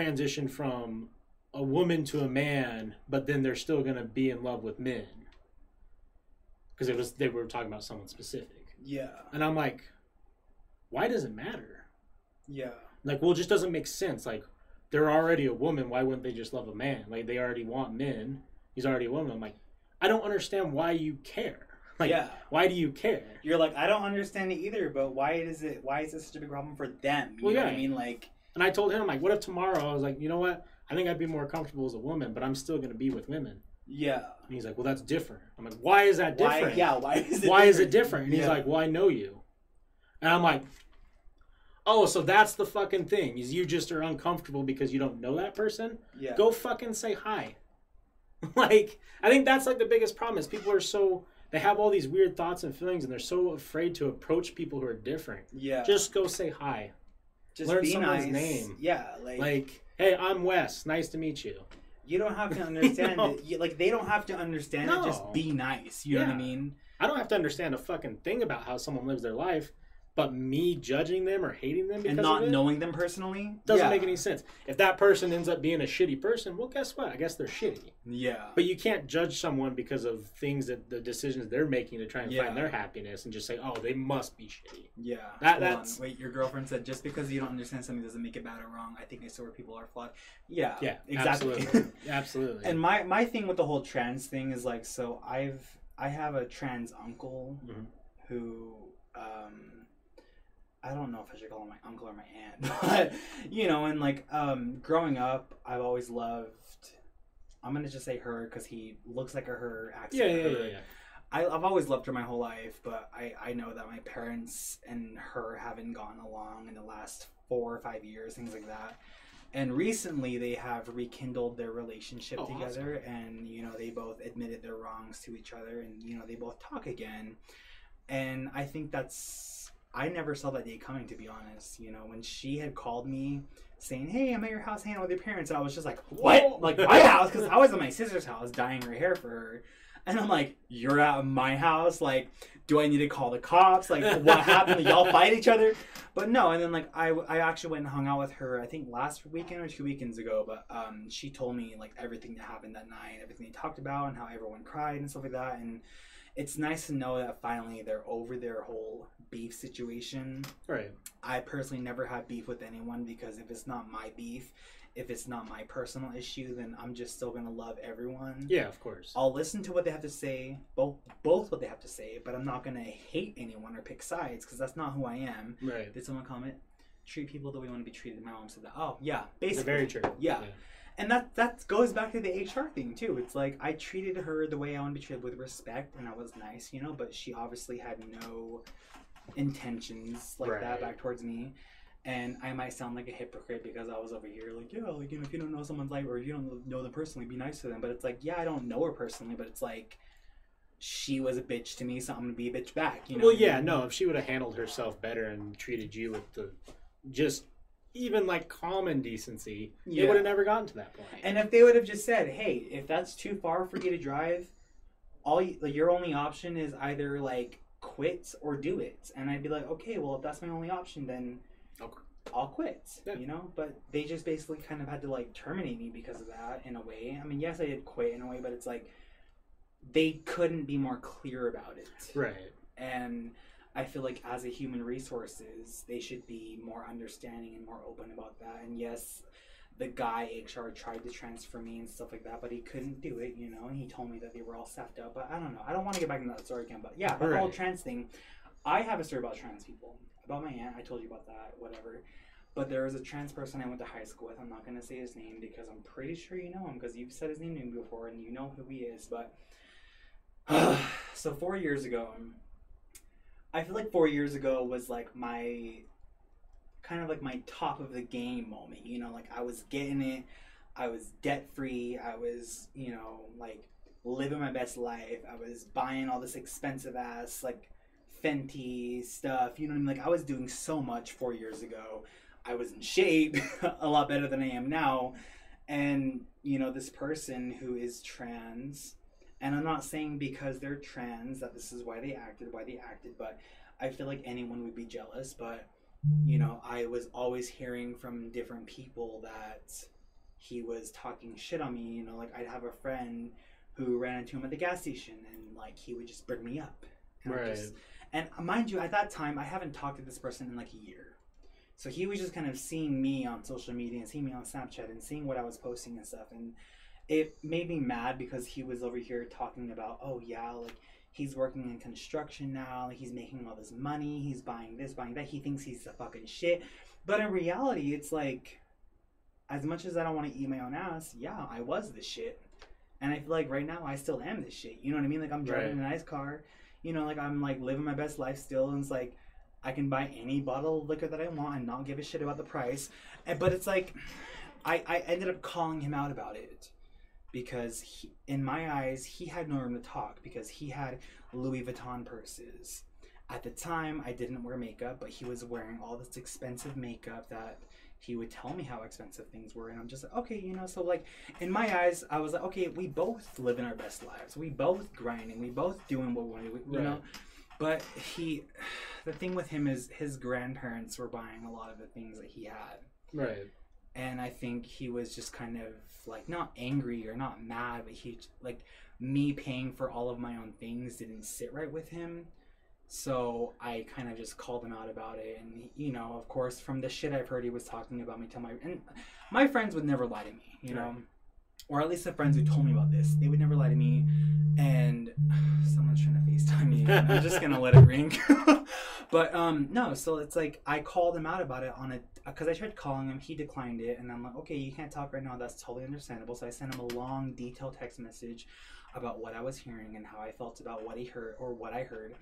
transition from a woman to a man, but then they're still going to be in love with men? Because it was they were talking about someone specific, Yeah. and I'm like, why does it matter? Yeah. Like, well, it just doesn't make sense. Like, they're already a woman. Why wouldn't they just love a man? Like, they already want men. He's already a woman. I'm like, I don't understand why you care. (laughs) Like, yeah. why do you care? You're like, I don't understand it either, but why is it? Why is this such a big problem for them? You Well, know what yeah. I mean? Like, And I told him, like, what if tomorrow I was like, you know what? I think I'd be more comfortable as a woman, but I'm still going to be with women. yeah. And he's like, well, that's different. I'm like, why is that Why? different? Yeah. Why is it? why is it different? And he's like, well, I know you. And I'm like, oh, so that's the fucking thing. Is you just are uncomfortable because you don't know that person? Yeah. go fucking say hi. (laughs) like, I think that's like the biggest problem is people are so they have all these weird thoughts and feelings and they're so afraid to approach people who are different. Yeah. Just go say hi. Just learn be someone's nice. name. Yeah. Like, Like, hey, I'm Wes. Nice to meet you. you don't have to (laughs) understand know? it. You, like, they don't have to understand No. it. Just be nice. You know what I mean? I don't have to understand a fucking thing about how someone lives their life, but me judging them or hating them because And not it knowing them personally doesn't yeah. make any sense. If that person ends up being a shitty person, well, guess what? I guess they're shitty. Yeah. But you can't judge someone because of things that the decisions they're making to try and Yeah. find their happiness and just say, "Oh, they must be shitty." Yeah. That- on. that's- Wait, your girlfriend said just because you don't understand something doesn't make it bad or wrong. I think I saw where people are flawed. Yeah. Yeah, Exactly. absolutely, (laughs) absolutely. and my my thing with the whole trans thing is like, so I've I have a trans uncle Mhm. who um I don't know if I should call him my uncle or my aunt, (laughs) but you know, and like um growing up, I've always loved. I'm gonna just say her because he looks like a her, acts yeah, like yeah, a yeah, her. yeah. I, I've always loved her my whole life, but I, I know that my parents and her haven't gotten along in the last four or five years, things like that. And recently, they have rekindled their relationship Oh, together, and you know they both admitted their wrongs to each other, and you know they both talk again. And I think that's I never saw that day coming. To be honest, you know, when she had called me saying, "Hey, I'm at your house hanging out with your parents," and I was just like, "What? like my house?" Because I was at my sister's house dyeing her hair for her, and I'm like, "You're at my house? Like, do I need to call the cops? Like, what happened? Y'all fight each other?" But no, and then like I, I actually went and hung out with her. I think last weekend or two weekends ago. But um, she told me like everything that happened that night, everything they talked about, and how everyone cried and stuff like that. And it's nice to know that finally they're over their whole beef situation. Right. I personally never had beef with anyone because if it's not my beef, if it's not my personal issue, then I'm just still gonna love everyone. Yeah, of course. I'll listen to what they have to say, both both what they have to say, but I'm not gonna hate anyone or pick sides because that's not who I am. Right. Did someone comment? Treat people the way you want to be treated. My mom said that. Oh yeah, basically. very true. Yeah. And that that goes back to the HR thing too. It's like I treated her the way I want to be treated with respect, and I was nice, you know. But she obviously had no intentions like that back towards me. And I might sound like a hypocrite because I was over here like, yeah, like you know, if you don't know someone's life or if you don't know them personally, be nice to them. But it's like, yeah, I don't know her personally, but it's like she was a bitch to me, so I'm gonna be a bitch back. You know? well, yeah, no. If she would have handled herself better and treated you with the just even like common decency, Yeah. would have never gotten to that point. And if they would have just said, "Hey, if that's too far for you to drive, all you, like, your only option is either like quit or do it," and I'd be like, "Okay, well, if that's my only option, then Okay. I'll quit." Yeah. You know. But they just basically kind of had to like terminate me because of that in a way. I mean, yes, I did quit in a way, but it's like they couldn't be more clear about it right. and I feel like as a human resources, they should be more understanding and more open about that. And yes, the guy HR tried to transfer me and stuff like that, but he couldn't do it, you know. And he told me that they were all sapped up. But I don't know. I don't want to get back into that story again. But yeah, the whole trans thing. I have a story about trans people. About my aunt. I told you about that. Whatever. But there was a trans person I went to high school with. I'm not gonna say his name because I'm pretty sure you know him because you've said his name to me before and you know who he is. But (sighs) so four years ago, I feel like four years ago was like my kind of like my top of the game moment. You know, like I was getting it. I was debt free. I was, you know, like living my best life. I was buying all this expensive ass like Fenty stuff. You know what I mean? Like I was doing so much four years ago. I was in shape, (laughs) a lot better than I am now. And you know, this person who is trans, and I'm not saying because they're trans that this is why they acted, why they acted, but I feel like anyone would be jealous. But you know, I was always hearing from different people that he was talking shit on me. You know, like I'd have a friend who ran into him at the gas station, and like he would just bring me up. And Right. just- and mind you, at that time, I haven't talked to this person in like a year. So he was just kind of seeing me on social media and seeing me on Snapchat and seeing what I was posting and stuff. And it made me mad because he was over here talking about, oh, yeah, like he's working in construction now. He's making all this money. He's buying this, buying that. He thinks he's the fucking shit. But in reality, it's like, as much as I don't want to eat my own ass, yeah, I was the shit. And I feel like right now I still am this shit. You know what I mean? Like I'm driving a nice car. You know, like I'm like living my best life still. And it's like, I can buy any bottle of liquor that I want and not give a shit about the price. And, but it's like, I, I ended up calling him out about it because he, in my eyes, he had no room to talk because he had Louis Vuitton purses. At the time, I didn't wear makeup, but he was wearing all this expensive makeup that he would tell me how expensive things were. And I'm just like, okay, you know, so like in my eyes, I was like, okay, we both live in our best lives. We both grinding. We both doing what we want to do, you know? Right. But he, (sighs) the thing with him is his grandparents were buying a lot of the things that he had. Right. And I think he was just kind of like not angry or not mad, but he, like, me paying for all of my own things didn't sit right with him. So I kind of just called him out about it. And, you know, of course, from the shit I've heard he was talking about me to my, and my friends would never lie to me, you know? Or at least the friends who told me about this, they would never lie to me. And (sighs) someone's trying to FaceTime me. I'm just gonna let it ring. (laughs) but um, no, so it's like I called him out about it on a Uh, because I tried calling him, he declined it, and I'm like, okay, you can't talk right now. That's totally understandable. So I sent him a long, detailed text message about what I was hearing and how I felt about what he heard or what I heard,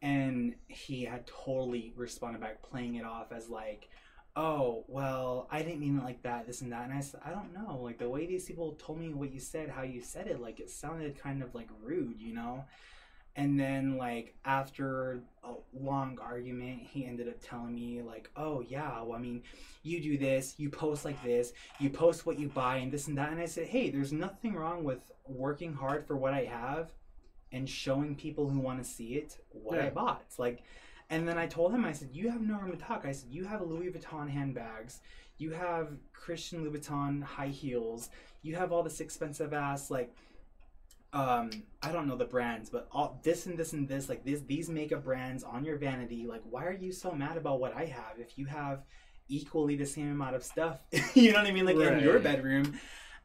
and he had totally responded back, playing it off as like. Oh well, I didn't mean it like that, this and that, and I said, I don't know, like the way these people told me what you said, how you said it, like it sounded kind of like rude, you know And then like after a long argument, he ended up telling me like, "Oh yeah, well I mean, you do this, you post like this, you post what you buy and this and that." And I said, "Hey, there's nothing wrong with working hard for what I have and showing people who want to see it what I bought." It's like and then I told him, I said, "You have no room to talk." I said, "You have Louis Vuitton handbags, you have Christian Louboutin high heels, you have all this expensive ass like um I don't know the brands, but all this and this and this like this these makeup brands on your vanity. Like, why are you so mad about what I have if you have equally the same amount of stuff? (laughs) you know what I mean? Like in your bedroom."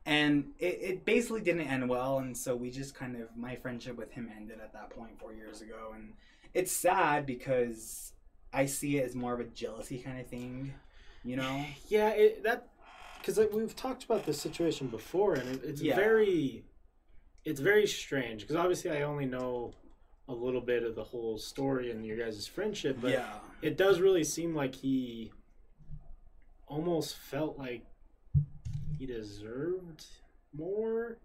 And it, it basically didn't end well, and so we just kind of my friendship with him ended at that point four years ago, and it's sad because I see it as more of a jealousy kind of thing, you know? (sighs) Yeah, it, that because like we've talked about this situation before, and it, it's Yeah. very, it's very strange. Because obviously, I only know a little bit of the whole story and your guys' friendship, but yeah, it does really seem like he almost felt like he deserved more,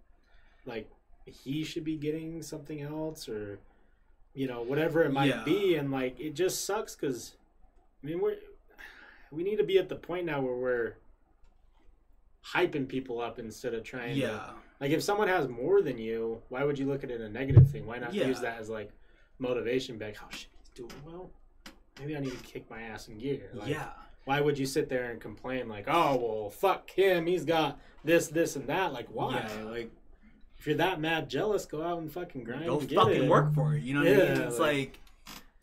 like he should be getting something else, or you know whatever it might Yeah. be, and like it just sucks because I mean we're we need to be at the point now where we're hyping people up instead of trying to yeah, like if someone has more than you, why would you look at it in a negative thing? Why not Yeah. use that as like motivation? Be like, oh shit, he's doing well. Maybe I need to kick my ass in gear. Like, yeah, Why would you sit there and complain like, oh well, fuck him. He's got this, this, and that. Like, why? Yeah. Like, if you're that mad jealous, go out and fucking grind. go and fucking it. work for it. You know what I mean? It's like- like,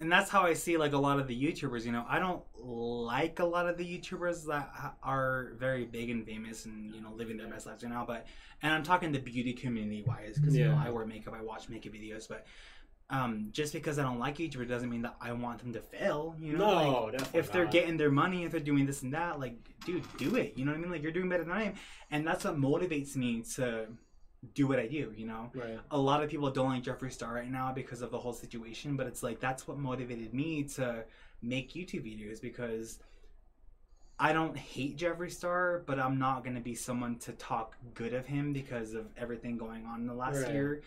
and that's how I see like a lot of the YouTubers. You know, I don't like a lot of the YouTubers that are very big and famous and you know living their best lives right now. But and I'm talking the beauty community wise because you know I wear makeup, I watch makeup videos, but. Um, just because I don't like YouTuber doesn't mean that I want them to fail. You know, Like, No, definitely. if they're not. getting their money, if they're doing this and that, like, dude, do it. You know what I mean? Like, you're doing better than I am, and that's what motivates me to do what I do. You know, right. a lot of people don't like Jeffree Star right now because of the whole situation, but it's like that's what motivated me to make YouTube videos because I don't hate Jeffree Star, but I'm not gonna be someone to talk good of him because of everything going on in the last Right. year.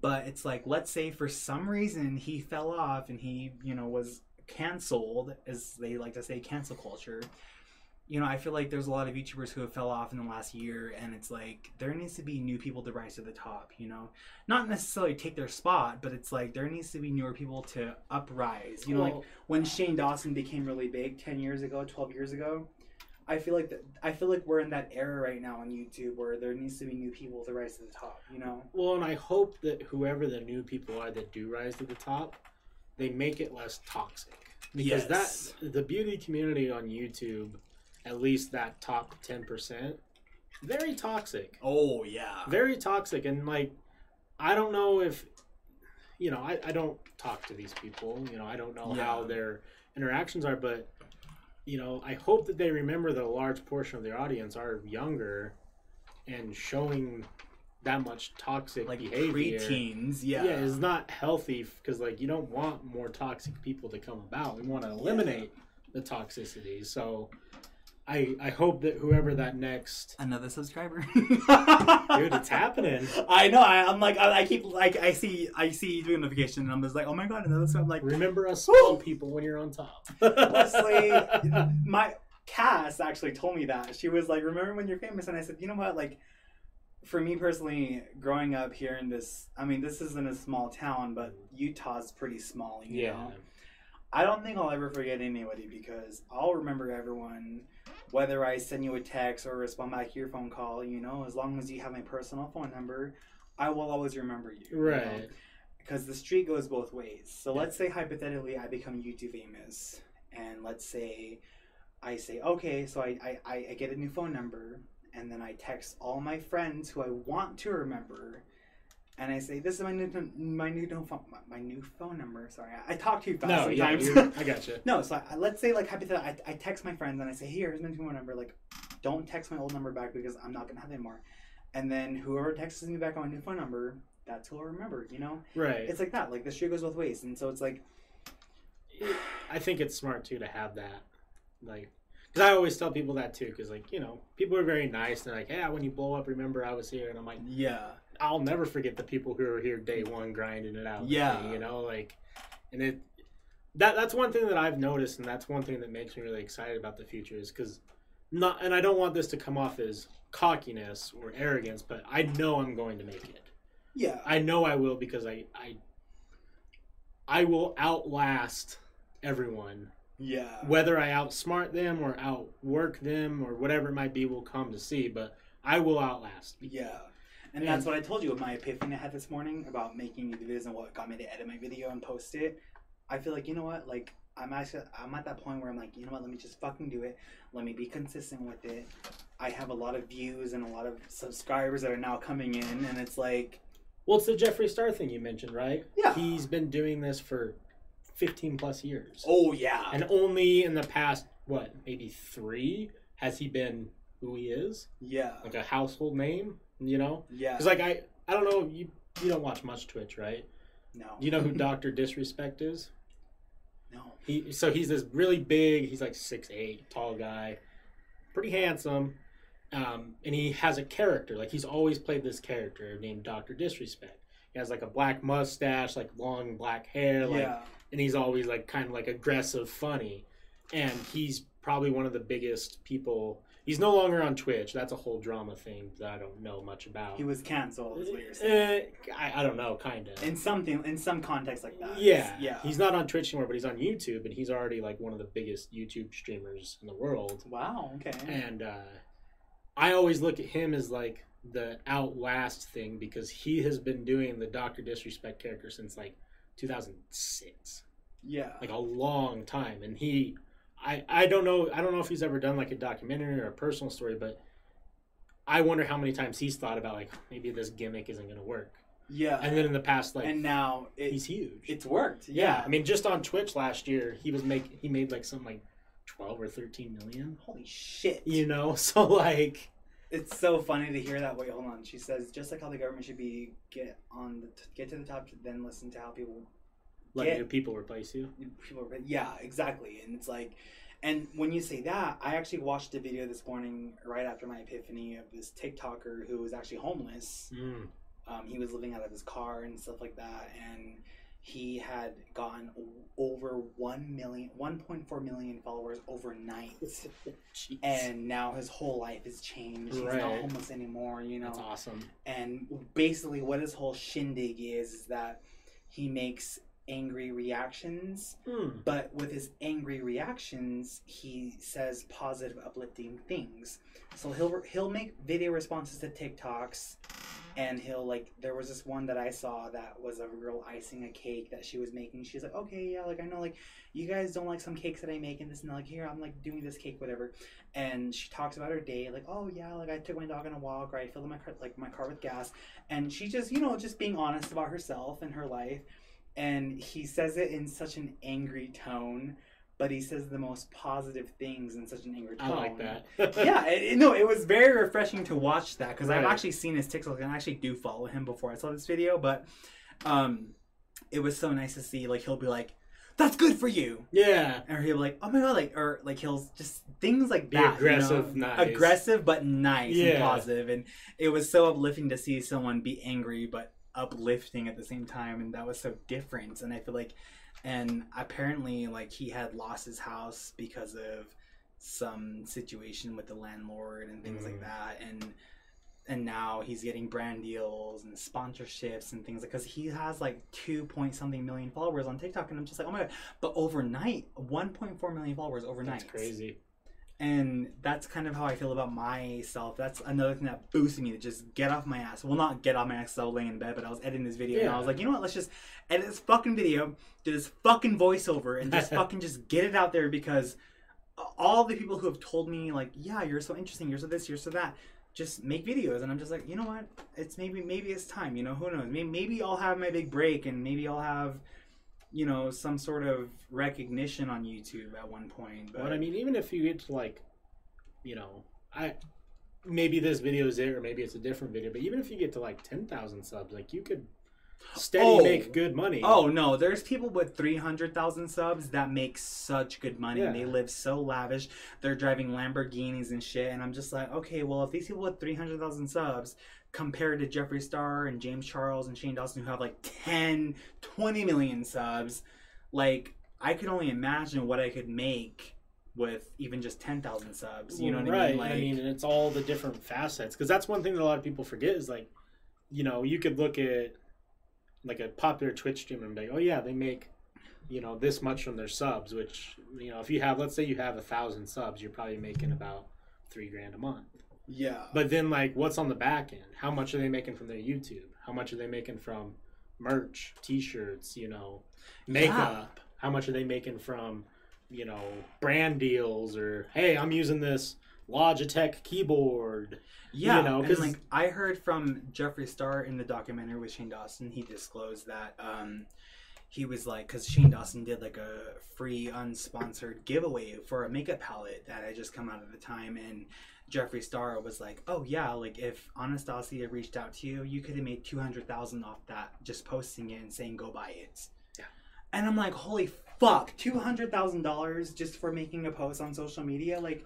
But it's like, let's say for some reason he fell off and he, you know, was canceled, as they like to say, cancel culture. You know, I feel like there's a lot of YouTubers who have fell off in the last year, and it's like there needs to be new people to rise to the top. You know, not necessarily take their spot, but it's like there needs to be newer people to uprise. You know, like when Shane Dawson became really big 10 years ago, 12 years ago, I feel like that I feel like we're in that era right now on YouTube where there needs to be new people to rise to the top, you know? Well, and I hope that whoever the new people are that do rise to the top, they make it less toxic. Because Yes. that the beauty community on YouTube, at least that top ten percent, very toxic. Oh yeah. Very toxic and like I don't know if you know, I, I don't talk to these people, you know, I don't know how their interactions are, but you know, I hope that they remember that a large portion of their audience are younger and showing that much toxic Like behavior preteens, yeah. yeah. is not healthy because like you don't want more toxic people to come about. We want to eliminate the toxicity. So I I hope that whoever that next Another subscriber. (laughs) dude, it's happening. I know. I, I'm like, I, I keep like, I see, I see the notification, and I'm just like, oh my god, another. So I'm like, Remember us small people when you're on top. (laughs) Leslie, my Cass actually told me that. She was like, "Remember when you're famous?" And I said, "You know what? Like, for me personally, growing up here in this, I mean, this isn't a small town, but Utah's pretty small. You yeah. know, I don't think I'll ever forget anybody because I'll remember everyone, whether I send you a text or respond back to your phone call. You know, as long as you have my personal phone number, I will always remember you. you know? Right. because the street goes both ways. So Yeah. let's say hypothetically I become YouTube famous, and let's say I say okay, so I, I I get a new phone number, and then I text all my friends who I want to remember, and I say this is my new my new phone my, my new phone number. Sorry, I, I talk too fast No, sometimes. you're- (laughs) I got you. no, so I, let's say like hypothetically I, I text my friends and I say here's my new phone number. Like, don't text my old number back because I'm not gonna have it anymore. And then whoever texts me back on my new phone number, that's who I'll remember. You know Right. it's like that. Like the street goes both ways, and so it's like, I think it's smart too to have that, like, because I always tell people that too. Because like you know, people are very nice. They're like, yeah, when you blow up, remember I was here, and I'm like, yeah, I'll never forget the people who were here day one grinding it out. Yeah. me, you know, like, and it that that's one thing that I've noticed, and that's one thing that makes me really excited about the future is because not, and I don't want this to come off as cockiness or arrogance, but I know I'm going to make it. Yeah. I know I will because I I I will outlast everyone. Yeah. Whether I outsmart them or outwork them or whatever it might be, we'll come to see. But I will outlast. Yeah. And that's what I told you with my epiphany I had this morning about making videos and what got me to edit my video and post it. I feel like you know what, like I'm actually I'm at that point where I'm like, you know what, let me just fucking do it. Let me be consistent with it. I have a lot of views and a lot of subscribers that are now coming in, and it's like, Well, it's the Jeffree Star thing you mentioned, right? Yeah. He's been doing this for 15 plus years. oh yeah, And only in the past, what, maybe three, has he been who he is? yeah, Like a household name, you know? yeah. Because, like, I, I don't know, you you don't watch much Twitch, right? no, Do you know who Dr. Disrespect is? no, He So he's this really big, he's like six eight, tall guy, pretty handsome. Um, and he has a character, like, he's always played this character named Dr. Disrespect. He has like a black mustache, like long black hair, like yeah, and he's always like kind of like aggressive, funny, and he's probably one of the biggest people. He's no longer on Twitch. That's a whole drama thing that I don't know much about. he was canceled. Is what you're saying. Eh, I, I don't know, kind of. in something, in some context like that. Yeah, yeah. He's not on Twitch anymore, but he's on YouTube, and he's already like one of the biggest YouTube streamers in the world. wow. Okay. And uh, I always look at him as like the outlast thing because he has been doing the Doctor Disrespect character since like 2006. yeah. like a long time and he i i don't know i don't know if he's ever done like a documentary or a personal story but i wonder how many times he's thought about like maybe this gimmick isn't going to work yeah. and then in the past like and now it, he's huge it's worked. yeah. Yeah. i mean just on twitch last year he was make he made like something like 12 or 13 million Holy shit. you know (laughs) so like It's so funny to hear that. Wait, hold on. She says just like how the government should be get on the get to the top, then listen to how people let Yeah. your people replace you people. Yeah, exactly. And it's like, and when you say that, I actually watched a video this morning right after my epiphany of this TikToker who was actually homeless. mm. Um, he was living out of his car and stuff like that, and he had gotten over 1 million 1.4 million followers overnight (laughs) and now his whole life has changed he's not homeless anymore you know that's awesome and basically what his whole shindig is is that he makes angry reactions mm. but with his angry reactions he says positive uplifting things. So he'll he'll make video responses to tiktoks and he'll like there was this one that i saw that was a girl icing a cake that she was making. She's like okay yeah like i know like you guys don't like some cakes that i make and this and like here i'm like doing this cake whatever. And she talks about her day like oh yeah like i took my dog on a walk or i filled my car like my car with gas. And she just you know just being honest about herself and her life and he says it in such an angry tone but he says the most positive things in such an angry tone. i like that (laughs) yeah, it, no, it was very refreshing to watch that because I've actually seen his TikTok and I actually do follow him before I saw this video, but um, it was so nice to see. Like he'll be like, "That's good for you," yeah or he'll be like, "Oh my god," like or like he'll just things like Be that. you know? aggressive, nice. aggressive but nice and Yeah. positive, and it was so uplifting to see someone be angry but uplifting at the same time, and that was so different. And I feel like, and apparently, like he had lost his house because of some situation with the landlord and things like Mm. that, and and now he's getting brand deals and sponsorships and things like because he has like two point something million followers on TikTok, and I'm just like, oh my god! But overnight, 1.4 million followers overnight. that's crazy And that's kind of how I feel about myself. That's another thing that boosted me to just get off my ass. Well, not get off my ass. I was laying in bed, but I was editing this video and I was like, you know what? Let's just edit this fucking video, do this fucking voiceover, and just (laughs) fucking just get it out there because all the people who have told me like, yeah, you're so interesting, you're so this, you're so that, just make videos, and I'm just like, you know what? It's maybe maybe it's time. You know, who knows? Maybe, maybe I'll have my big break, and maybe I'll have. You know, some sort of recognition on YouTube at one point. But But I mean, even if you get to like, you know, I maybe this video is it, or maybe it's a different video. But even if you get to like ten thousand subs, like you could steady Oh. make good money. Oh no, there's people with 300,000 subs that make such good money. Yeah. They live so lavish. They're driving Lamborghinis and shit and I'm just like, "Okay, well if these people with 300,000 subs compared to Jeffree Star and James Charles and Shane Dawson who have like 10, 20 million subs, like I could only imagine what I could make with even just 10,000 subs. You know what right. I mean? Like, I mean, and it's all the different facets because that's one thing that a lot of people forget is like, you know, you could look at like a popular Twitch streamer and be like, oh yeah, they make, you know, this much from their subs. Which you know, if you have, let's say you have a thousand subs, you're probably making about three grand a month. Yeah. But then, like, what's on the back end? How much are they making from their YouTube? How much are they making from merch, T-shirts? You know, makeup. How much are they making from, you know, brand deals or hey, I'm using this Logitech keyboard. Yeah, you know, and, 'cause- like I heard from Jeffree Star in the documentary with Shane Dawson, he disclosed that um, he was like, because Shane Dawson did like a free unsponsored giveaway for a makeup palette that had just come out at the time, and Jeffree Star was like, "Oh yeah, like if Anastasia reached out to you, you could have made two hundred thousand off that just posting it and saying go buy it." Yeah. and I'm like, "Holy fuck, two hundred thousand dollars just for making a post on social media, like."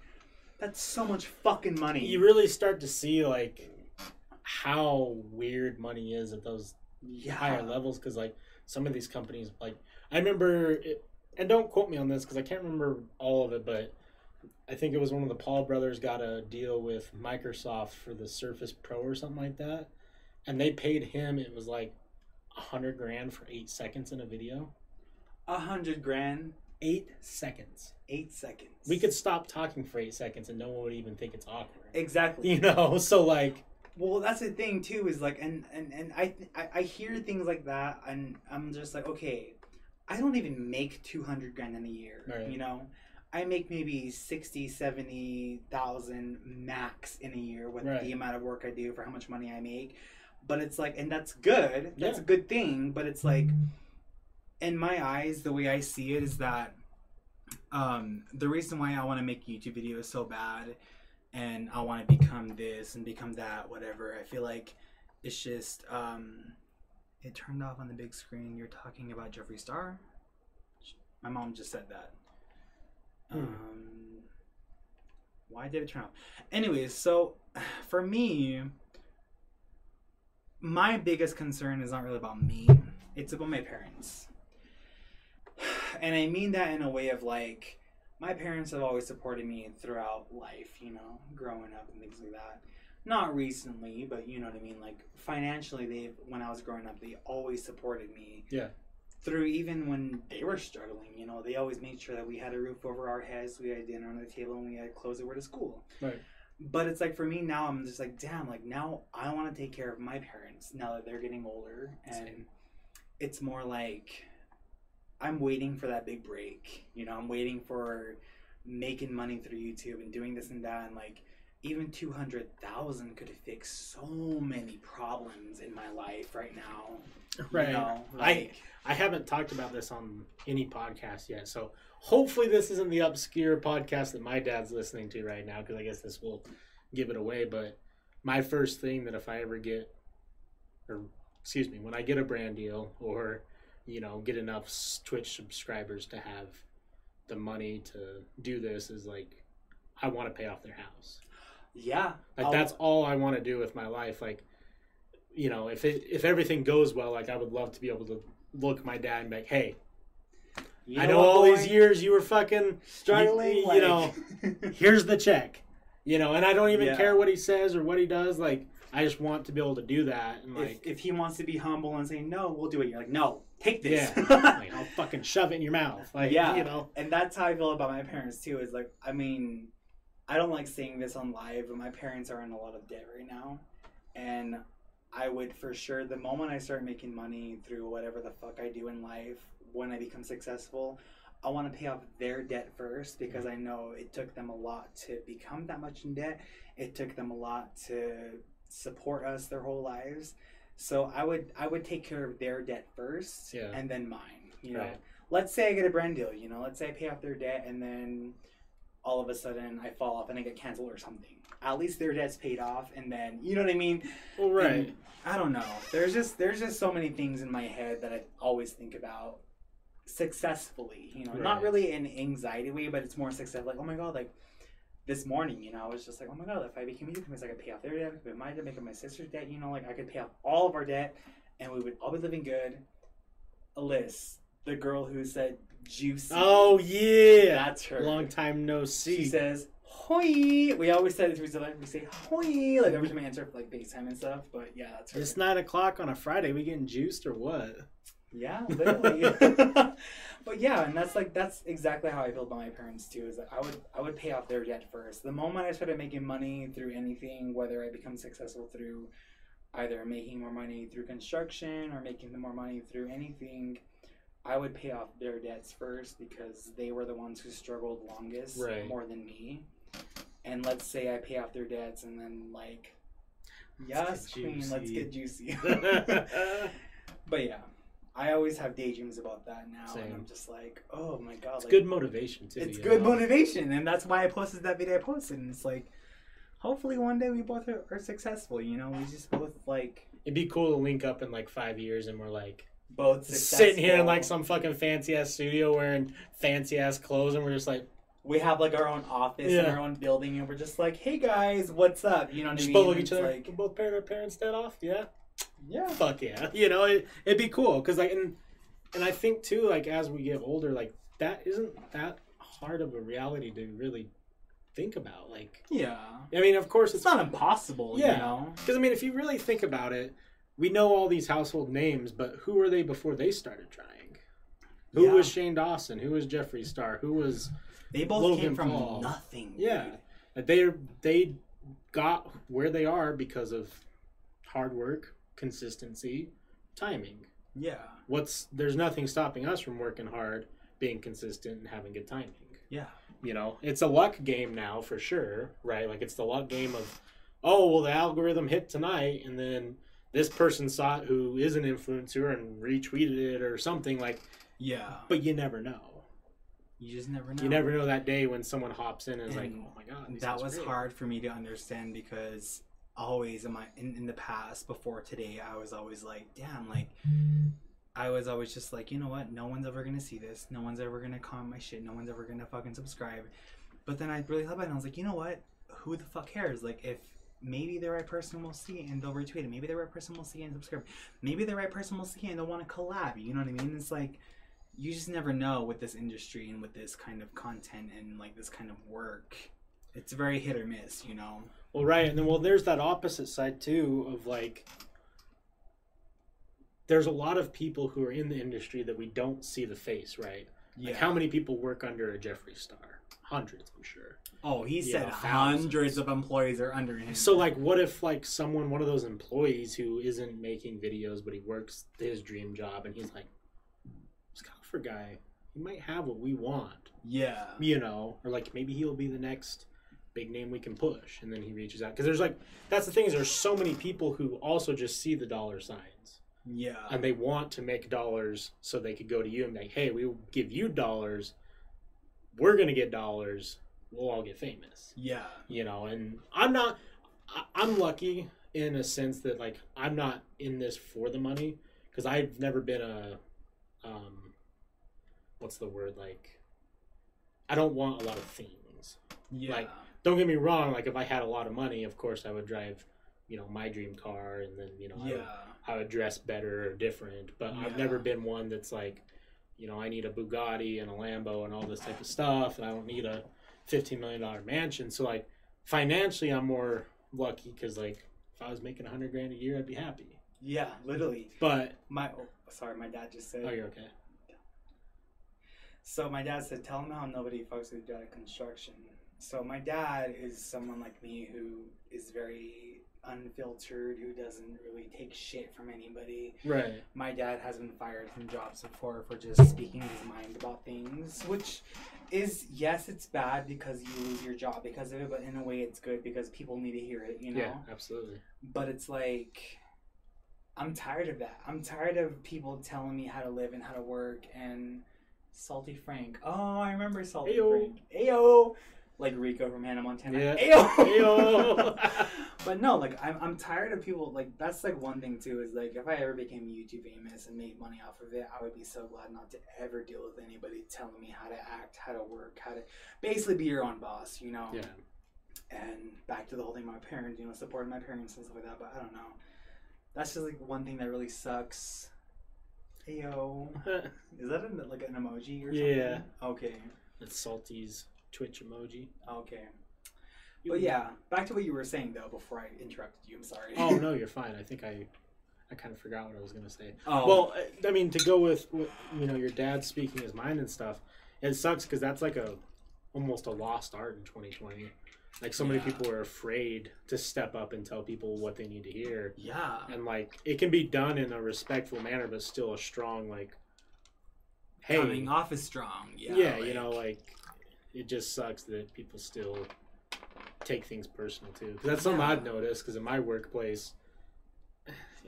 That's so much fucking money. You really start to see like how weird money is at those yeah. higher levels because like some of these companies like i remember it, and don't quote me on this because i can't remember all of it but i think it was one of the paul brothers got a deal with microsoft for the surface pro or something like that and they paid him it was like a hundred grand for eight seconds in a video A hundred grand, eight seconds eight seconds. we could stop talking for eight seconds and no one would even think it's awkward exactly. you know (laughs) so like Well, that's the thing too. Is like, and and and I I, I hear things like that, and I'm just like, okay, I don't even make two hundred grand in a year. Right. You know, I make maybe 60, 70,000 max in a year with Right. the amount of work I do for how much money I make. But it's like, and that's good. That's Yeah. a good thing. But it's like, in my eyes, the way I see it is that um, the reason why I want to make YouTube videos so bad and I want to become this and become that, whatever, I feel like it's just, um, it turned off on the big screen. You're talking about Jeffree Star? My mom just said that. Um, why did it turn off? Anyways, so (sighs) for me, my biggest concern is not really about me. It's about my parents. (sighs) And I mean that in a way of like, my parents have always supported me throughout life, you know, growing up and things like that. Not recently, but you know what I mean. Like financially, they when I was growing up, they always supported me. Yeah. Through even when they were struggling, you know, they always made sure that we had a roof over our heads, we had dinner on the table, and we had clothes that were to school. Right. But it's like for me now, I'm just like, damn, like now I want to take care of my parents now that they're getting older, and Same. it's more like I'm waiting for that big break. You know, I'm waiting for making money through YouTube and doing this and that, and like even two hundred thousand could fix so many problems in my life right now. right You know, i like, I haven't talked about this on any podcast yet, so hopefully this isn't the obscure podcast that my dad's listening to right now, because I guess this will give it away. But my first thing that if I ever get, or excuse me, when I get a brand deal or you know get enough Twitch subscribers to have the money to do this is like I want to pay off their house. Yeah, Like I'll- that's all I want to do with my life. Like, you know, if it if everything goes well, like I would love to be able to look my dad and be like, "Hey, you I know all boy? these years you were fucking. struggling. you- you know, (laughs) Here's the check." You know, and I don't even Yeah. care what he says or what he does. Like, I just want to be able to do that. And if, like, if he wants to be humble and say no, we'll do it. You're like, no, take this. yeah, (laughs) like I'll fucking shove it in your mouth. Like, Yeah. you know, and that's how I feel about my parents too. Is like, I mean, I don't like seeing this on live, but my parents are in a lot of debt right now, and I would for sure the moment I start making money through whatever the fuck I do in life, when I become successful, I want to pay off their debt first because I know it took them a lot to become that much in debt. It took them a lot to support us their whole lives. So I would I would take care of their debt first, Yeah. and then mine. You know, let's say I get a brand deal. You know, let's say I pay off their debt, and then all of a sudden I fall off and I get canceled or something. At least their debt's paid off, and then you know what I mean. well, right. And I don't know. There's just there's just so many things in my head that I always think about successfully. You know, not really in anxiety way, but it's more success. Like, oh my god, like this morning, you know, I was just like, oh my god, if I became a YouTuber, I could pay off their debt, I could pay my debt, make up my sister's debt, you know, like I could pay off all of our debt, and we would all be living good. Alyssa, the girl who said juicy. Oh yeah, that's her. long time no see. She says, "Hoi." We always say it to each other. We say "Hoi" like every time we answer for like FaceTime and stuff. But yeah, that's her. It's nine o'clock on a Friday. We getting juiced or what? Yeah, (laughs) literally. (laughs) but yeah, and that's like that's exactly how I feel about my parents too. Is that I would I would pay off their debt first. The moment I started making money through anything, whether I become successful through either making more money through construction or making more money through anything, I would pay off their debts first because they were the ones who struggled longest Right. more than me. And let's say I pay off their debts and then like Yes, queen, let's get juicy. (laughs) (laughs) But yeah, I always have daydreams about that now, and I'm just like, oh my god, it's like, good motivation too. It's good know? motivation, and that's why I posted that video I posted. And it's like, hopefully one day we both are, are successful. You know, we just both like It'd be cool to link up in like five years and we're like both sitting here in like some fucking fancy ass studio wearing fancy ass clothes and we're just like We have like our own office and our own building, and we're just like, hey guys, what's up? You know what just I both mean? It's each other. like, we both paid our parents' debt off. Yeah, yeah, fuck yeah. (laughs) You know, it, it'd be cool because like and and I think too like as we get older, like that isn't that hard of a reality to really think about. Like, yeah. I mean, of course It's it's not impossible, Yeah. you know. Because I mean, if you really think about it, we know all these household names, but who were they before they started trying? Who Yeah. was Shane Dawson? Who was Jeffree Star? Who was They both Logan came from Paul. nothing. yeah? dude. They they got where they are because of hard work, consistency, timing. yeah, What's there's nothing stopping us from working hard, being consistent, and having good timing. yeah. You know, it's a luck game now for sure, right? Like it's the luck game of, oh, well, the algorithm hit tonight, and then this person saw it who is an influencer and retweeted it or something like. Yeah, But you never know. you just never know. You never know that day when someone hops in and is like, oh my god, that was great. hard for me to understand because always in my in, in the past before today i was always like damn like i was always just like you know what no one's ever gonna see this no one's ever gonna comment my shit no one's ever gonna fucking subscribe but then i really thought about it and i was like you know what who the fuck cares like if maybe the right person will see it and they'll retweet it maybe the right person will see it and subscribe maybe the right person will see it and they'll want to collab you know what i mean it's like you just never know with this industry and with this kind of content and like this kind of work it's very hit or miss, you know. Well, right, and then well, there's that opposite side too of like. There's a lot of people who are in the industry that we don't see the face, right? Yeah. Like how many people work under a Jeffree Star? Hundreds, I'm sure. Oh, he said hundreds of employees are under him. So like what if like someone one of those employees who isn't making videos but he works his dream job and he's like this Calford guy, he might have what we want. yeah, You know, or like maybe he'll be the next big name we can push and then he reaches out. Because there's like that's the thing is there's so many people who also just see the dollar signs. Yeah, and they want to make dollars so they could go to you and be like hey we will give you dollars. We're gonna get dollars we'll all get famous. Yeah, you know and i'm not I- i'm lucky in a sense that like i'm not in this for the money because i've never been a um what's the word like i don't want a lot of things. Yeah, Like, don't get me wrong like if i had a lot of money of course i would drive you know my dream car and then you know I, would, yeah, I would dress better or different but i've never been one that's like you know i need a bugatti and a lambo and all this type of stuff and i don't need a 15 million dollar mansion so like financially i'm more lucky because like if i was making 100 grand a year i'd be happy yeah. Literally, but my oh, sorry, my dad just said. oh you're okay So my dad said, "Tell him how nobody fucks with construction." So my dad is someone like me who is very unfiltered, who doesn't really take shit from anybody. right My dad has been fired from jobs before for just speaking his mind about things, which is yes, it's bad because you lose your job because of it, but in a way it's good because people need to hear it, you know. yeah absolutely But it's like I'm tired of that. I'm tired of people telling me how to live and how to work and Salty Frank. Oh, I remember Salty Ayo. Frank. Ayo. Like Rico from Hannah Montana. Yeah. Ayo. Ayo. (laughs) but no, like I'm I'm tired of people like that's like one thing too is like if I ever became YouTube famous and made money off of it, I would be so glad not to ever deal with anybody telling me how to act, how to work, how to basically be your own boss, you know. yeah and back to the whole thing, my parents, you know, supporting my parents and stuff like that. But I don't know. That's just like one thing that really sucks. Heyo, (laughs) is that an, like an emoji or something? Yeah. Okay. It's Salty's Twitch emoji. Okay. But yeah, back to what you were saying though. Before I interrupted you, I'm sorry. Oh no, (laughs) you're fine. I think I, I kind of forgot what I was gonna say. Oh. Well, I- mean, to go with, with you know your dad speaking his mind and stuff, it sucks because that's like a almost a lost art in 2020. Like so many people are afraid to step up and tell people what they need to hear, yeah. and like it can be done in a respectful manner, but still a strong like, hey, Coming off is strong. Yeah. yeah, you know, like it just sucks that people still take things personal too. Because that's something Yeah. I've noticed. Because in my workplace,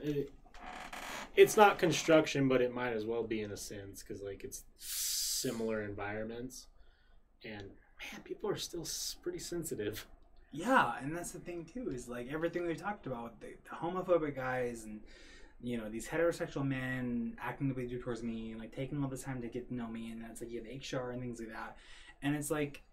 it, it's not construction, but it might as well be in a sense. Because like it's similar environments, and man, people are still pretty sensitive. Yeah, and that's the thing too is like everything we talked about the, the homophobic guys and you know these heterosexual men acting the way they do towards me and like taking all this time to get to know me and that's like you have HR and things like that, and it's like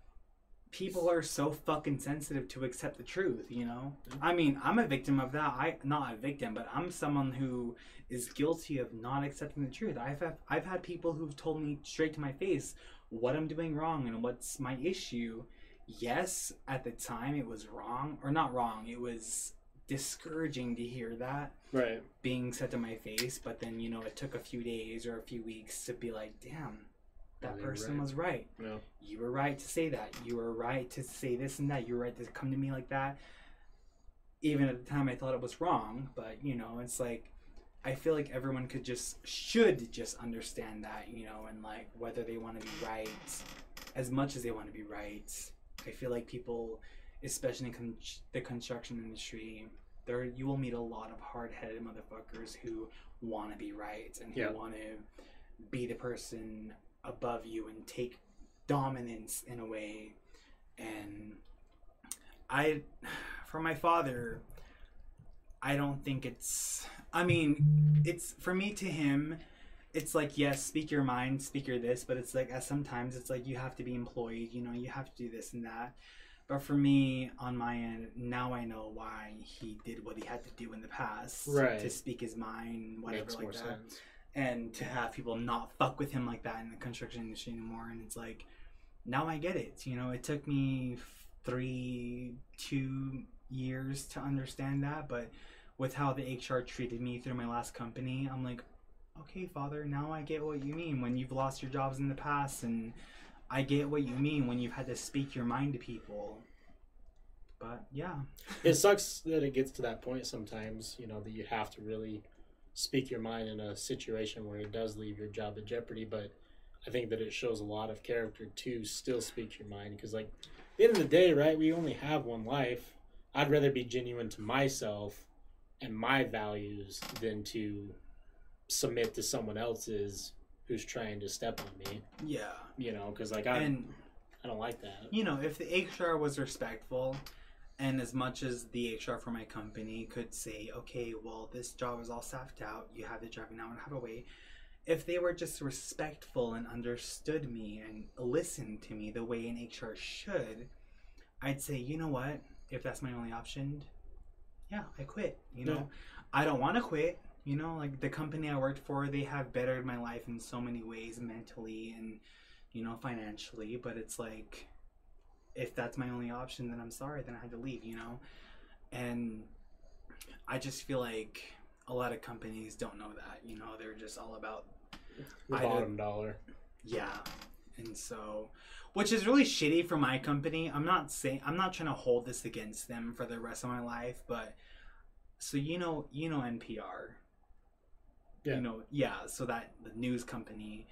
people are so fucking sensitive to accept the truth. You know, I mean I'm a victim of that. I not a victim, but I'm someone who is guilty of not accepting the truth. I've had, I've had people who've told me straight to my face what I'm doing wrong and what's my issue yes, at the time it was wrong, or not wrong, it was discouraging to hear that Right. being said to my face, but then, you know, it took a few days or a few weeks to be like, damn, that person right. was right. You were right to say that. You were right to say this and that. You were right to come to me like that. Even at the time, I thought it was wrong, but, you know, it's like, I feel like everyone could just, should just understand that, you know, and like whether they want to be right as much as they want to be right. I feel like people, especially in con- the construction industry, there you will meet a lot of hard-headed motherfuckers who want to be right and who Yeah. want to be the person above you and take dominance in a way. And I, for my father, I don't think it's. I mean, it's for me to him. It's like yes, speak your mind, speak your this, but it's like as sometimes it's like you have to be employed. You know, you have to do this and that. But for me, on my end, now I know why he did what he had to do in the past Right. to speak his mind, whatever Makes like that sense. And to have people not fuck with him like that in the construction industry anymore. And it's like now i get it you know it took me three two years to understand that but with how the hr treated me through my last company i'm like okay father now i get what you mean. When you've lost your jobs in the past and i get what you mean when you've had to speak your mind to people. But yeah. It sucks that it gets to that point sometimes you know that you have to really speak your mind in a situation where it does leave your job in jeopardy but i think that it shows a lot of character to still speak your mind because like at the end of the day right we only have one life. I'd rather be genuine to myself and my values than to submit to someone else's who's trying to step on me. Yeah. You know because like i and i don't like that. you know, if the HR was respectful, and as much as the HR for my company could say, okay, well, this job is all staffed out, you have the job now and have a way. If they were just respectful and understood me and listened to me the way an HR should, I'd say, you know what? If that's my only option, yeah, I quit. You know, Yeah. I don't want to quit. You know, like the company I worked for, they have bettered my life in so many ways, mentally and you know, financially. But it's like, if that's my only option, then I'm sorry. Then I had to leave. You know, and I just feel like a lot of companies don't know that. You know, they're just all about the bottom dollar yeah. And so, which is really shitty for my company. I'm not saying I'm not trying to hold this against them for the rest of my life, but so you know, you know NPR. Yeah. You know, yeah, so that the news company,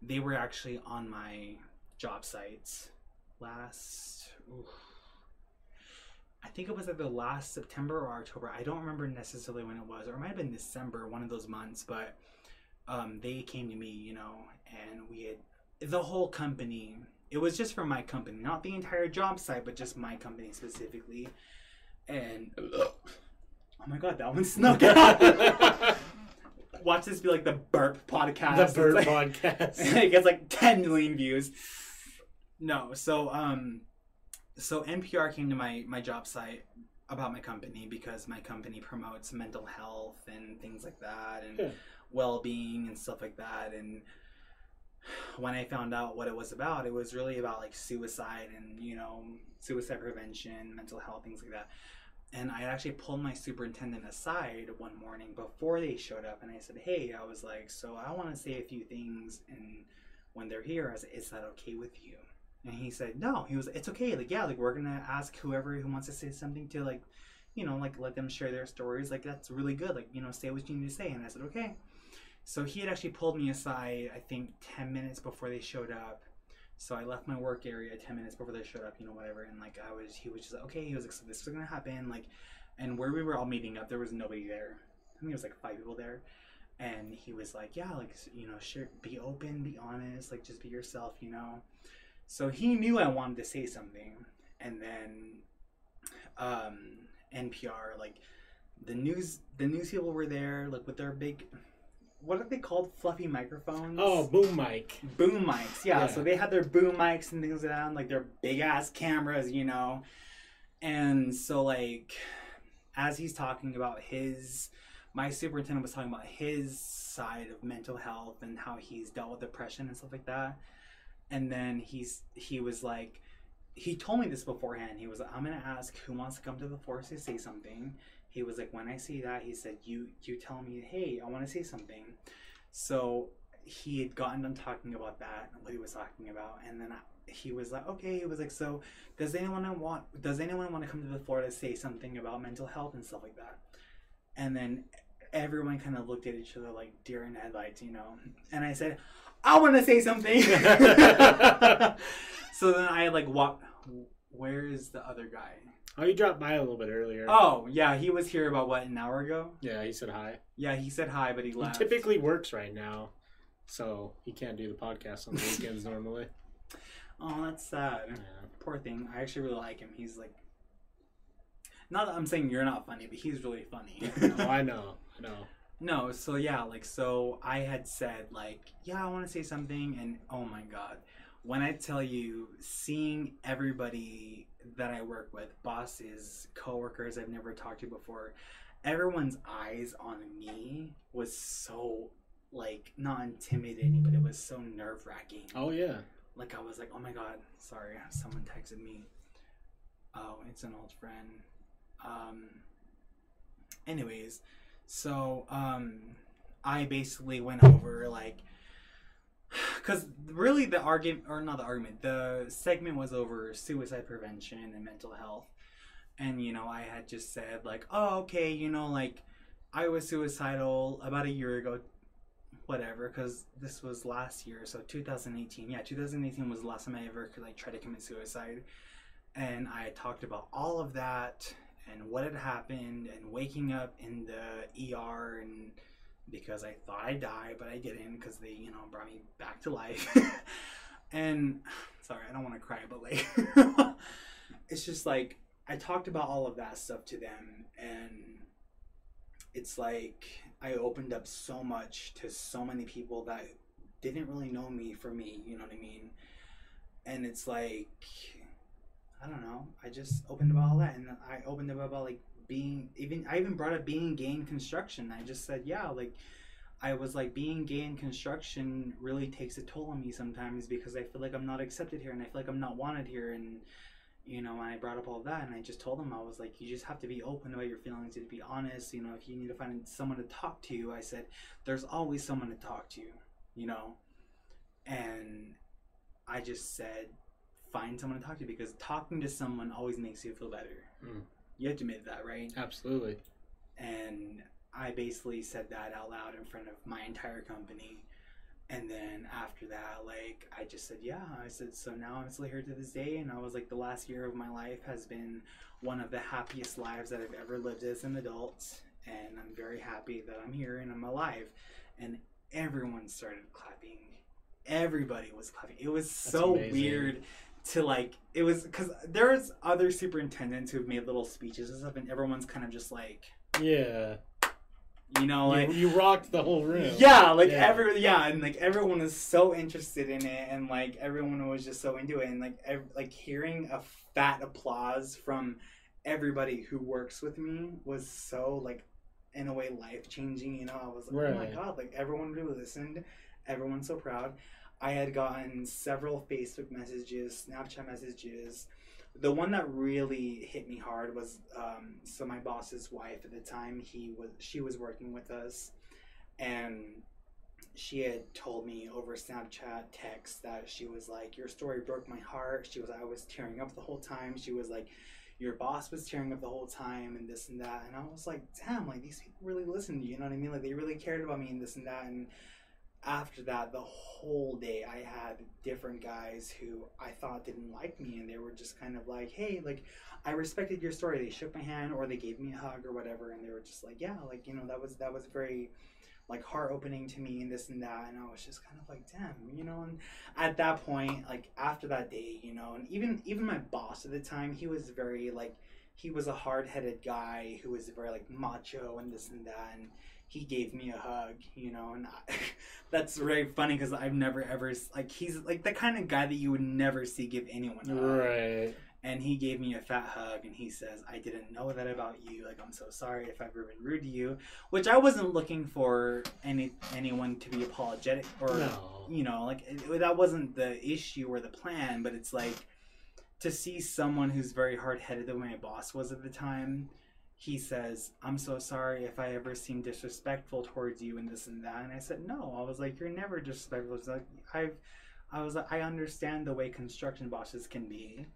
they were actually on my job sites last oof, I think it was either last September or October. I don't remember necessarily when it was, or it might have been December, one of those months, but um, they came to me, you know, and we had the whole company. It was just for my company, not the entire job site, but just my company specifically. And oh my god, that one (laughs) snuck out. Watch this be like the burp podcast. the burp like- podcast (laughs) it gets like 10 million views. No, so um so NPR came to my my job site about my company because my company promotes mental health and things like that and Yeah. well-being and stuff like that and when I found out what it was about, it was really about like suicide and you know suicide prevention, mental health, things like that. And I actually pulled my superintendent aside one morning before they showed up, and I said, "Hey, I was like, so I want to say a few things, and when they're here, I said, is that okay with you?" And he said, "No." He was, "It's okay. Like, yeah, like we're gonna ask whoever who wants to say something to like, you know, like let them share their stories. Like that's really good. Like, you know, say what you need to say." And I said, "Okay." So he had actually pulled me aside, I think, 10 minutes before they showed up. So I left my work area 10 minutes before they showed up, you know, whatever. And like, I was, he was just like, okay, he was like, so this is going to happen. Like, and where we were all meeting up, there was nobody there. I think it was like five people there. And he was like, yeah, like, you know, sure, be open, be honest, like, just be yourself, you know. So he knew I wanted to say something. And then, um, NPR, like, the news, the news people were there, like, with their big, what are they called? Fluffy microphones. Oh, boom mic. boom mics. Yeah, Yeah. so they had their boom mics and things like that, and, like their big ass cameras, you know. And so, like, as he's talking about his, my superintendent was talking about his side of mental health and how he's dealt with depression and stuff like that. And then he's he was like, he told me this beforehand. He was like, I'm gonna ask who wants to come to the force to say something. He was like, when I see that, he said, you you tell me, hey, I want to say something. So he had gotten done talking about that, what he was talking about, and then I, he was like, okay, he was like, so does anyone want does anyone want to come to the floor to say something about mental health and stuff like that? And then everyone kind of looked at each other like deer in headlights, you know. And I said, I want to say something. (laughs) so then I like walk. Where is the other guy? Oh, you dropped by a little bit earlier. Oh yeah, he was here about what an hour ago. Yeah, he said hi. Yeah, he said hi, but he He typically works right now, so he can't do the podcast on the (laughs) weekends normally. Oh, that's sad. Yeah. Poor thing. I actually really like him. He's like, not that I'm saying you're not funny, but he's really funny. (laughs) Oh, I know. I know. No, so yeah, like so I had said like, yeah, I want to say something, and oh my god, when I tell you, seeing everybody that I work with, bosses, coworkers I've never talked to before, everyone's eyes on me was so like not intimidating, but it was so nerve wracking. Oh yeah. like I was like, oh my god, sorry, someone texted me. Oh, it's an old friend. Um. Anyways, so um, I basically went over like, (sighs) because really the argument or not the argument, the segment was over suicide prevention and mental health, and you know I had just said like, oh okay, you know like, I was suicidal about a year ago whatever because this was last year so 2018 yeah 2018 was the last time i ever could like tried to commit suicide. And i talked about all of that and what had happened and waking up in the er and because i thought i'd die but i didn't because they you know brought me back to life (laughs) and (sighs) sorry i don't want to cry but like (laughs) it's just like i talked about all of that stuff to them and it's like I opened up so much to so many people that didn't really know me for me, you know what I mean? And it's like I don't know. I just opened about all that and I opened up about like being even I even brought up being gay in construction. I just said, yeah, like I was like being gay in construction really takes a toll on me sometimes because I feel like I'm not accepted here and I feel like I'm not wanted here and you know, I brought up all that and I just told them I was like, you just have to be open about your feelings, to be honest. You know, if you need to find someone to talk to, I said, there's always someone to talk to, you know. And I just said, find someone to talk to because talking to someone always makes you feel better. Mm. You have to admit that, right? Absolutely. And I basically said that out loud in front of my entire company. And then after that, like, I just said, yeah. I said, so now I'm still here to this day. And I was like, the last year of my life has been one of the happiest lives that I've ever lived as an adult. And I'm very happy that I'm here and I'm alive. And everyone started clapping. Everybody was clapping. It was so amazing. weird to like, it was because there's other superintendents who've made little speeches and stuff, and everyone's kind of just like, Yeah. You know, like you, you rocked the whole room. yeah, like Yeah. every yeah, and like everyone was so interested in it, and like everyone was just so into it, and like ev- like hearing a fat applause from everybody who works with me was so like in a way life changing. You know, I was like, oh my god, like everyone really listened, everyone's so proud. I had gotten several Facebook messages, Snapchat messages. The one that really hit me hard was um, so my boss's wife at the time. He was she was working with us, and she had told me over Snapchat text that she was like, "Your story broke my heart." She was, I was tearing up the whole time. She was like, "Your boss was tearing up the whole time," and this and that. And I was like, "Damn, like these people really listened to you. You know what I mean? Like they really cared about me and this and that." And after that, the whole day, I had different guys who I thought didn't like me, and they were just kind of like, "Hey, like." I respected your story. They shook my hand or they gave me a hug or whatever, and they were just like, "Yeah, like you know, that was that was very like heart opening to me and this and that and I was just kind of like damn you know and at that point like after that day you know and even even my boss at the time he was very like he was a hard-headed guy who was very like macho and this and that and he gave me a hug you know and I, (laughs) that's very funny because I've never ever like he's like the kind of guy that you would never see give anyone a hug Right. and he gave me a fat hug and he says i didn't know that about you like i'm so sorry if i've ever been rude to you which i wasn't looking for any anyone to be apologetic or No. you know like it, that wasn't the issue or the plan but it's like to see someone who's very hard-headed the way my boss was at the time he says i'm so sorry if i ever seem disrespectful towards you and this and that. And i said no. I was like you're never disrespectful. It's like i've i was like i understand the way construction bosses can be.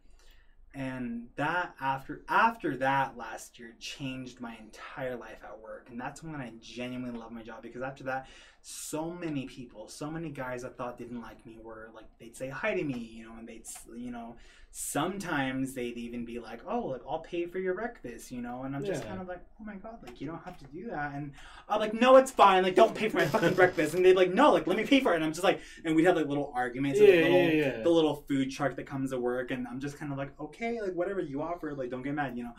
And that after after that last year changed my entire life at work. And that's when i genuinely love my job because after that so many people so many guys i thought didn't like me were like they'd say hi to me you know and they'd you know sometimes they'd even be like oh like i'll pay for your breakfast you know and i'm just Yeah. kind of like oh my god like you don't have to do that and i'm like no it's fine like don't pay for my fucking (laughs) breakfast and they'd like no like let me pay for it and i'm just like and we'd have like little arguments and Yeah, little, yeah, yeah. the little food truck that comes to work and i'm just kind of like okay like whatever you offer like don't get mad you know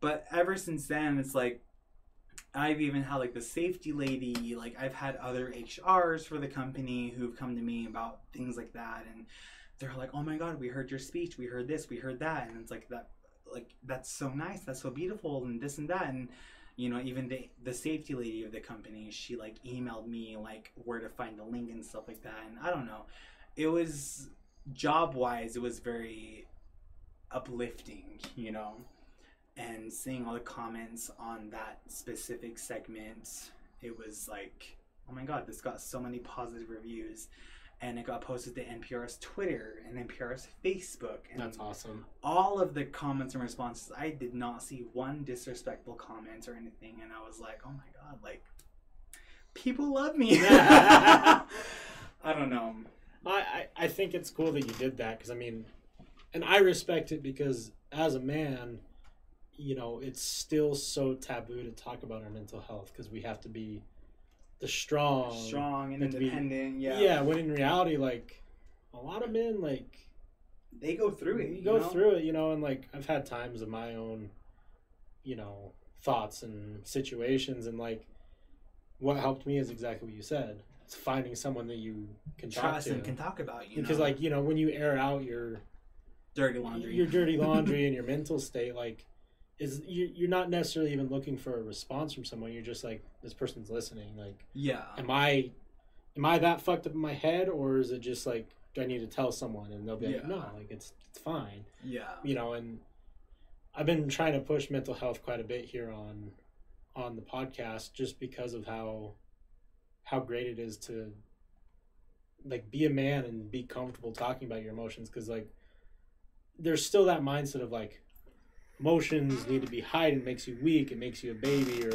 but ever since then it's like i've even had like the safety lady like i've had other hrs for the company who've come to me about things like that and they're like oh my god we heard your speech we heard this we heard that and it's like that like that's so nice that's so beautiful and this and that and you know even the the safety lady of the company she like emailed me like where to find the link and stuff like that and i don't know. It was job wise it was very uplifting you know and seeing all the comments on that specific segment it was like oh my god this got so many positive reviews. And it got posted to npr's twitter and npr's facebook. And That's awesome. all of the comments and responses i did not see one disrespectful comment or anything. And i was like oh my god like people love me. (laughs) I don't know. I, I, I think it's cool that you did that because I mean, and I respect it because as a man, you know, it's still so taboo to talk about our mental health because we have to be the strong, strong and to be- independent yeah Yeah. when in reality, like a lot of men, like they go through it you go know? through it, you know, and like I've had times of my own, you know, thoughts and situations, and like what helped me is exactly what you said. It's finding someone that you can talk trust to. and can talk about you because know? like you know when you air out your dirty laundry your dirty laundry (laughs) and your mental state like is you, you're not necessarily even looking for a response from someone. You're just like this person's listening. Like yeah. am i am i that fucked up in my head or is it just like do i need to tell someone? And they'll be like Yeah. no like it's it's fine. Yeah. You know and i've been trying to push mental health quite a bit here on on the podcast just because of how how great it is to like be a man and be comfortable talking about your emotions. Because like there's still that mindset of like emotions need to be hidden makes you weak it makes you a baby or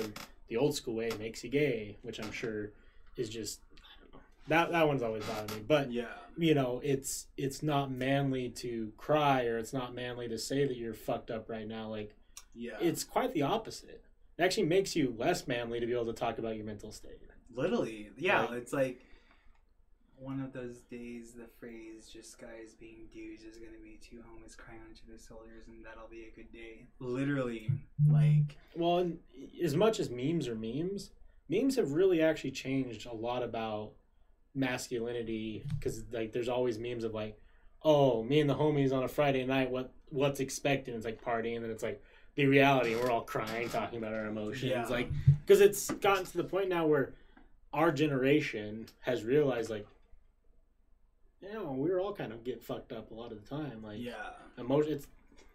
the old school way makes you gay which i'm sure is just I don't know. that that one's always bothered me. But yeah. you know it's it's not manly to cry or it's not manly to say that you're fucked up right now. Like yeah. it's quite the opposite. It actually makes you less manly to be able to talk about your mental state. Literally. Yeah Like- it's like one of those days the phrase just guys being dudes is gonna be two homies crying on each soldiers and that'll be a good day literally like well as much as memes are memes memes have really actually changed a lot about masculinity because like there's always memes of like oh me and the homies on a friday night what what's expected it's like partying and then it's like the reality and we're all crying talking about our emotions Yeah. like because it's gotten to the point now where our generation has realized like you know we're all kind of get fucked up a lot of the time like yeah. emotion it's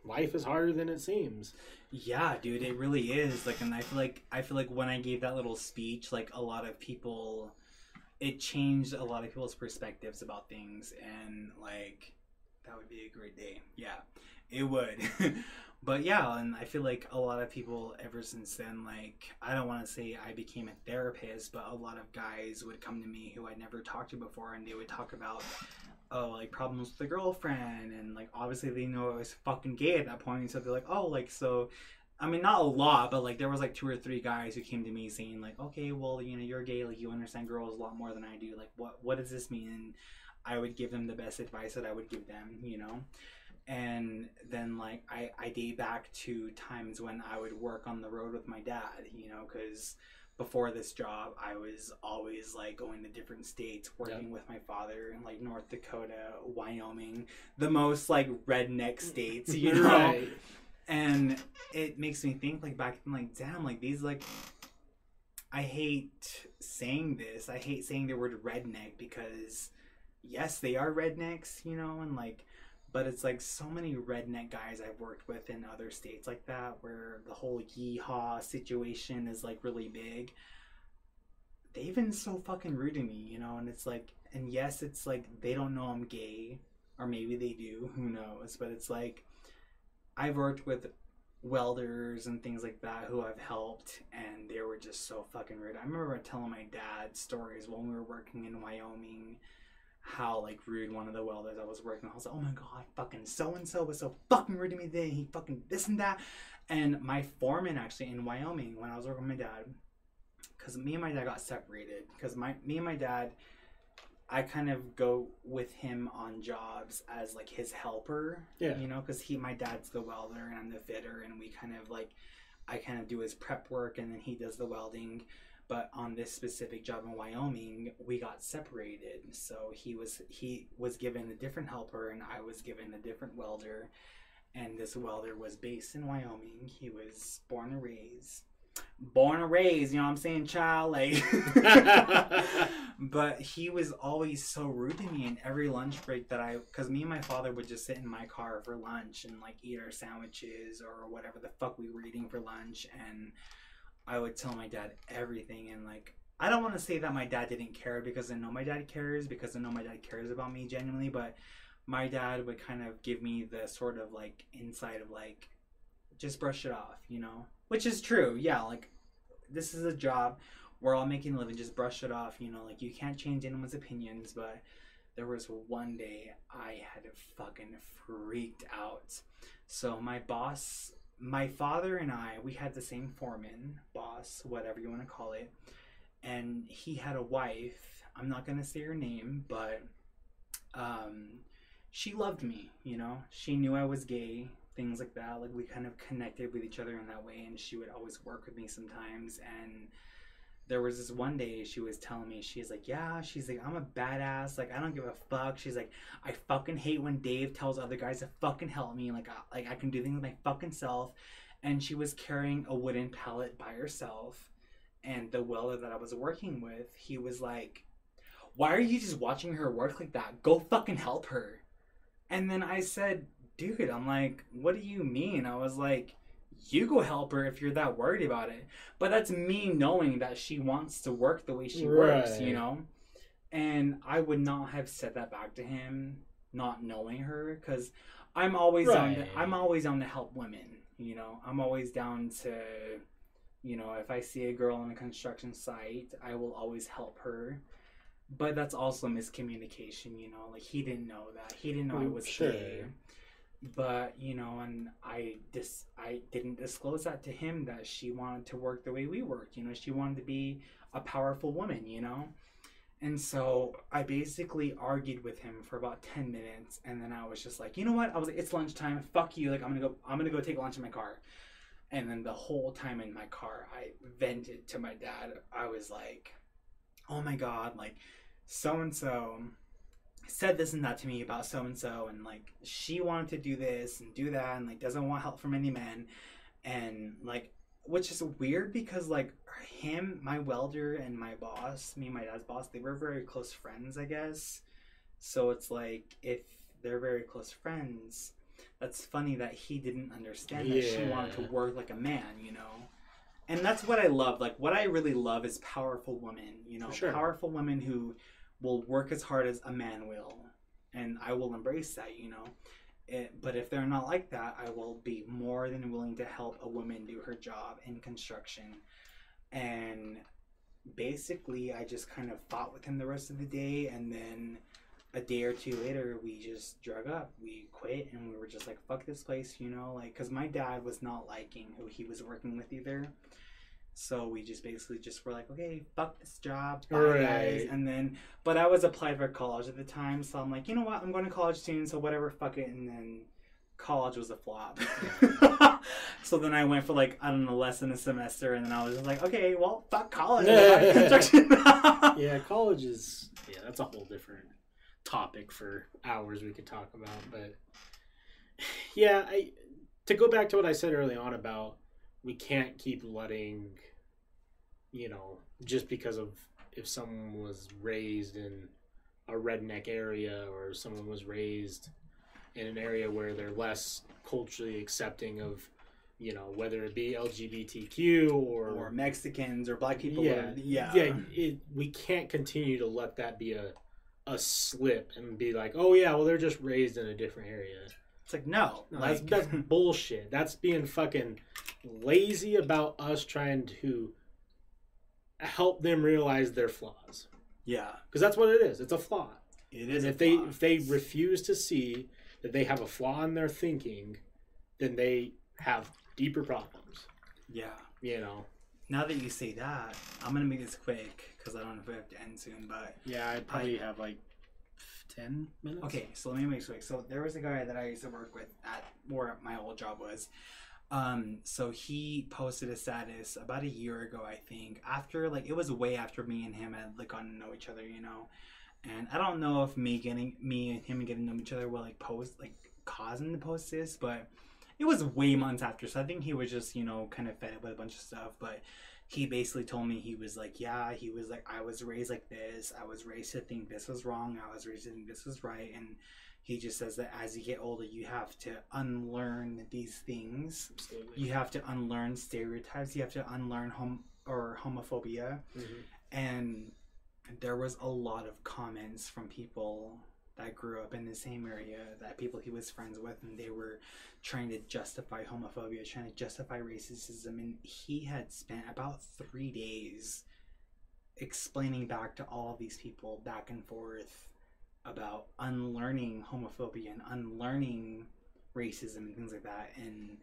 life is harder than it seems Yeah, dude, it really is. Like, and I feel like I feel like when I gave that little speech, like a lot of people, it changed a lot of people's perspectives about things, and like that would be a great day. Yeah, it would. (laughs) but yeah, and I feel like a lot of people ever since then, like I don't want to say I became a therapist, but a lot of guys would come to me who I'd never talked to before, and they would talk about oh, like problems with the girlfriend, and like obviously they know I was fucking gay at that point, so they're like, oh, like so. I mean, not a lot, but like there was like two or three guys who came to me saying like, okay, well, you know, you're gay, like you understand girls a lot more than I do. Like, what what does this mean? And I would give them the best advice that I would give them, you know. And then like I I date back to times when I would work on the road with my dad, you know, because before this job, I was always like going to different states, working with my father in like North Dakota, Wyoming, the most like redneck states, you (laughs) know. Right. And it makes me think like back then, like damn, like these like. I hate saying this. I hate saying the word redneck because, yes, they are rednecks, you know, and like, but it's like so many redneck guys I've worked with in other states like that where the whole yeehaw situation is like really big. They've been so fucking rude to me, you know, and it's like, and yes, it's like they don't know I'm gay, or maybe they do, who knows, but it's like, I've worked with welders and things like that who I've helped, and they were just so fucking rude. I remember telling my dad stories when we were working in Wyoming, how like rude one of the welders I was working with. I was like, oh my god, fucking so and so was so fucking rude to me today. He fucking this and that. And my foreman actually in Wyoming when I was working with my dad, because me and my dad got separated. Because my me and my dad. I kind of go with him on jobs as like his helper, Yeah. you know, because he, my dad's the welder and I'm the fitter, and we kind of like, I kind of do his prep work and then he does the welding. But on this specific job in Wyoming, we got separated. So he was he was given a different helper and I was given a different welder. And this welder was based in Wyoming. He was born and raised. Born and raised, you know what I'm saying, child? Like (laughs) (laughs) But he was always so rude to me in every lunch break that I cause me and my father would just sit in my car for lunch and like eat our sandwiches or whatever the fuck we were eating for lunch and I would tell my dad everything and like I don't want to say that my dad didn't care because I know my dad cares because I know my dad cares about me genuinely, but my dad would kind of give me the sort of like insight of like just brush it off, you know? Which is true. Yeah, like this is a job. We're all making a living. Just brush it off, you know? Like you can't change anyone's opinions, but there was one day I had fucking freaked out. So my boss, my father and I, we had the same foreman, boss, whatever you want to call it. And he had a wife. I'm not going to say her name, but um she loved me, you know? She knew I was gay, things like that. Like we kind of connected with each other in that way and she would always work with me sometimes and there was this one day she was telling me she's like yeah she's like i'm a badass like i don't give a fuck. She's like i fucking hate when dave tells other guys to fucking help me like I, like i can do things with my fucking self. And she was carrying a wooden pallet by herself and the welder that i was working with he was like why are you just watching her work like that? Go fucking help her. And then i said dude i'm like what do you mean? I was like you go help her if you're that worried about it. But that's me knowing that she wants to work the way she works, you know? And I would not have said that back to him, not knowing her, because I'm always down to, Right. I'm always down to help women, you know? I'm always down to, you know, if I see a girl on a construction site, I will always help her. But that's also miscommunication, you know? Like, he didn't know that. He didn't know I Mm, was sure. gay but you know and i dis i didn't disclose that to him that she wanted to work the way we work you know she wanted to be a powerful woman you know? And so i basically argued with him for about 10 minutes and then i was just like you know what? I was like it's lunchtime. Fuck you. Like i'm gonna go i'm gonna go take lunch in my car. And then the whole time in my car, I vented to my dad. I was like, "Oh my god, like so and so said this and that to me about so and so, and like she wanted to do this and do that, and like doesn't want help from any men, and like." Which is weird because like him, my welder, and my boss, me and my dad's boss, they were very close friends, I guess. So it's like if they're very close friends, that's funny that he didn't understand that she wanted to work like a man, you know. And that's what I love. Like what I really love is powerful women, you know, sure. powerful women who will work as hard as a man will, and I will embrace that, you know. It, but if they're not like that, I will be more than willing to help a woman do her job in construction. And basically, I just kind of fought with him the rest of the day, and then a day or two later, we just drug up. We quit, and we were just like, "Fuck this place," you know, like because my dad was not liking who he was working with either. So we just basically just were like, okay, fuck this job, bye guys. And then, but I was applied for college at the time, so I'm like, you know what, I'm going to college soon, so whatever, fuck it. And then college was a flop. (laughs) so then I went for like I don't know less than a semester, and then I was just like, okay, well, fuck college. I'm in (laughs) construction. yeah, college is yeah, that's a whole different topic for hours we could talk about. But (sighs) yeah, I to go back to what I said early on about we can't keep letting you know just because of if someone was raised in a redneck area or someone was raised in an area where they're less culturally accepting of you know whether it be LGBTQ or or Mexicans or black people. yeah, or, yeah, yeah. It, we can't continue to let that be a a slip and be like, oh yeah, well they're just raised in a different area. It's like no, No, like that's that's bullshit. That's being fucking lazy about us trying to help them realize their flaws. yeah, Because that's what it is. It's a flaw. it And if they flaw. if they refuse to see that they have a flaw in their thinking, then they have deeper problems. yeah. You know. Now that you say that, I'm gonna make this quick because I don't know if we have to end soon. But Yeah, I probably have like ten minutes. okay, so let me make this quick. So there was a guy that I used to work with at where my old job was. Um, so he posted a status about a year ago, I think. After like it was way after me and him had like gotten to know each other, you know. And I don't know if me getting me and him getting to know each other will like post like causing the post this, but it was way months after. So I think he was just you know kind of fed up with a bunch of stuff, but. He basically told me he was like, yeah, he was like, I was raised like this. I was raised to think this was wrong. I was raised to think this was right. And he just says that as you get older, you have to unlearn these things. Absolutely. You have to unlearn stereotypes. You have to unlearn hom or homophobia. Mhm. And there was a lot of comments from people that grew up in the same area that people he was friends with, and they were trying to justify homophobia, trying to justify racism, and he had spent about three days explaining back to all these people back and forth about unlearning homophobia and unlearning racism and things like that and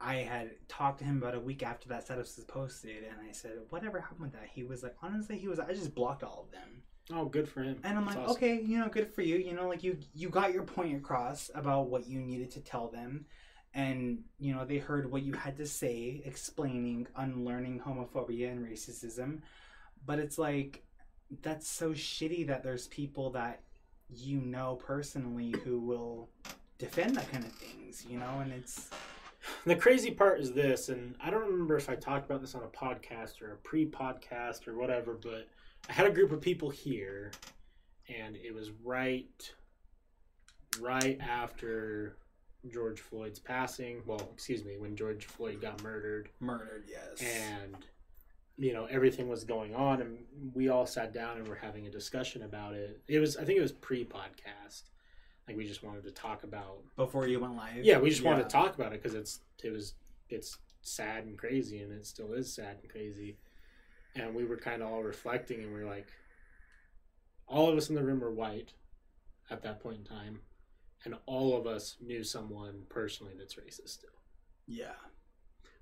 I had talked to him about a week after that status was posted, and I said, "Whatever happened with that?" He was like, "Honestly, he was. I just blocked all of them." Oh, good for him. And I'm That's like, awesome. okay, you know, good for you. You know, like you you got your point across about what you needed to tell them, and you know they heard what you had to say, explaining unlearning homophobia and racism. But it's like that's so shitty that there's people that you know personally who will defend that kind of things, you know, and it's The crazy part is this, and I don't remember if I talked about this on a podcast or a pre-podcast or whatever, but I had a group of people here, and it was right, right after George Floyd's passing. Well, excuse me, when George Floyd got murdered, murdered. Yes, and you know everything was going on, and we all sat down and were having a discussion about it. It was, I think, it was pre-podcast. Like we just wanted to talk about before you went live. yeah, we just wanted to talk about it because it's it was it's sad and crazy, and it still is sad and crazy. And we were kind of all reflecting, and we are like, all of us in the room were white at that point in time, and all of us knew someone personally that's racist still. Yeah.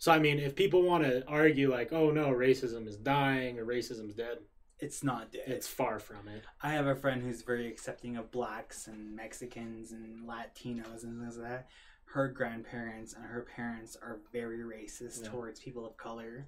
So I mean, if people want to argue like, oh no, racism is dying or racism's dead, It's not dead. it's far from it. I have a friend who's very accepting of blacks and Mexicans and Latinos and things like that. her grandparents and her parents are very racist Yeah. towards people of color.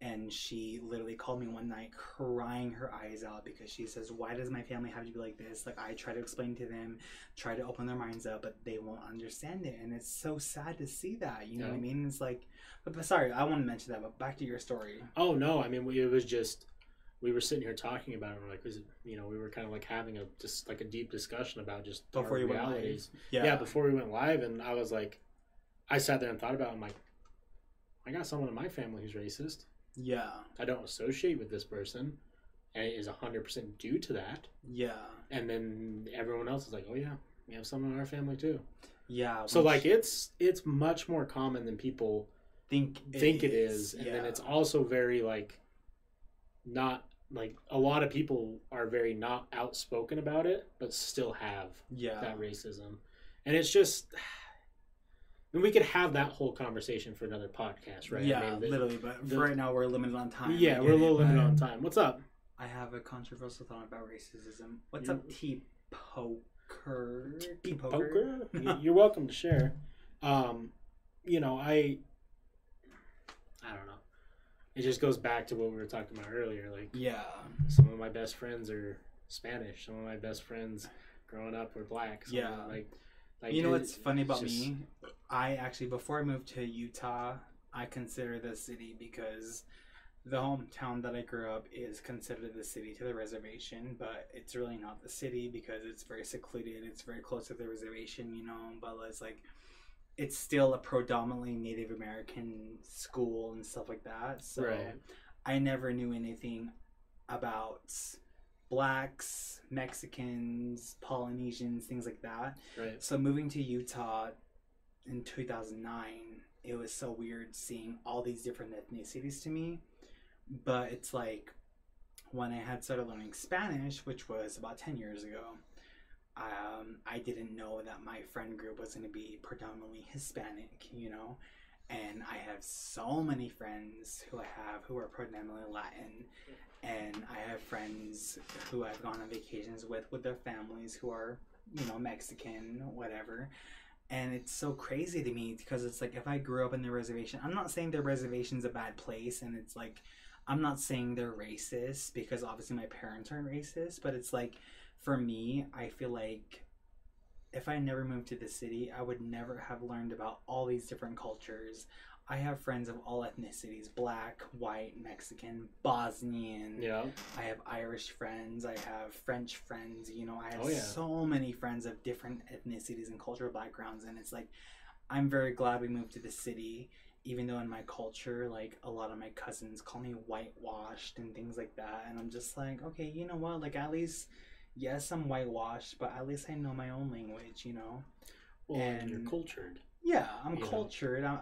And she literally called me one night crying her eyes out because she says, Why does my family have to be like this? Like, I try to explain to them, try to open their minds up, but they won't understand it. And it's so sad to see that. You know what I mean? It's like, but, but sorry, I want to mention that, but back to your story. Oh no, I mean we, it was just we were sitting here talking about it. We're like, it, you know, we were kind of like having a just like a deep discussion about just Before you went live. realities. Yeah. Yeah. before we went live, and I was like, I sat there and thought about. it. I'm like, I got someone in my family who's racist. Yeah. I don't associate with this person, and it is hundred percent due to that. Yeah. And then everyone else is like, oh yeah, we have someone in our family too. Yeah. So like it's it's much more common than people think think it is, and then it's also very like not like a lot of people are very not outspoken about it, but still have yeah. that racism, and it's just. And we could have that whole conversation for another podcast, right? I Yeah, mean, the- literally. But the- for right now, we're limited on time. Yeah, get we're a little limited on time. What's up? I have a controversial thought about racism. What's You- up, T Poker? T Poker? (laughs) You- You're welcome to share. Um, you know, I, I don't know. It just goes back to what we were talking about earlier. Like, Yeah. some of my best friends are Spanish. Some of my best friends growing up were black. Some of Yeah. them, like, like you know what's funny about just- me? I actually, before I moved to Utah, I consider the city because the hometown that I grew up is considered the city to the reservation, but it's really not the city because it's very secluded. It's very close to the reservation, you know. But it's like, it's still a predominantly Native American school and stuff like that. So Right. I never knew anything about blacks, Mexicans, Polynesians, things like that. Right. So moving to Utah in 2009, it was so weird seeing all these different ethnicities to me. But it's like when I had started learning Spanish, which was about 10 years ago, um, I didn't know that my friend group was going to be predominantly Hispanic, you know? And I have so many friends who I have who are predominantly Latin. And I have friends who I've gone on vacations with, with their families who are, you know, Mexican, whatever. And it's so crazy to me because it's like if I grew up in the reservation, I'm not saying the reservation's a bad place and it's like I'm not saying they're racist because obviously my parents aren't racist, but it's like for me, I feel like if I never moved to the city, I would never have learned about all these different cultures. I have friends of all ethnicities black, white, Mexican, Bosnian. Yeah. I have Irish friends. I have French friends. You know, I have Oh, yeah. so many friends of different ethnicities and cultural backgrounds. And it's like, I'm very glad we moved to the city, even though in my culture, like a lot of my cousins call me whitewashed and things like that. And I'm just like, okay, you know what? Like, at least, yes, I'm whitewashed, but at least I know my own language, you know? Well, and you're cultured. Yeah, I'm You know. cultured. I,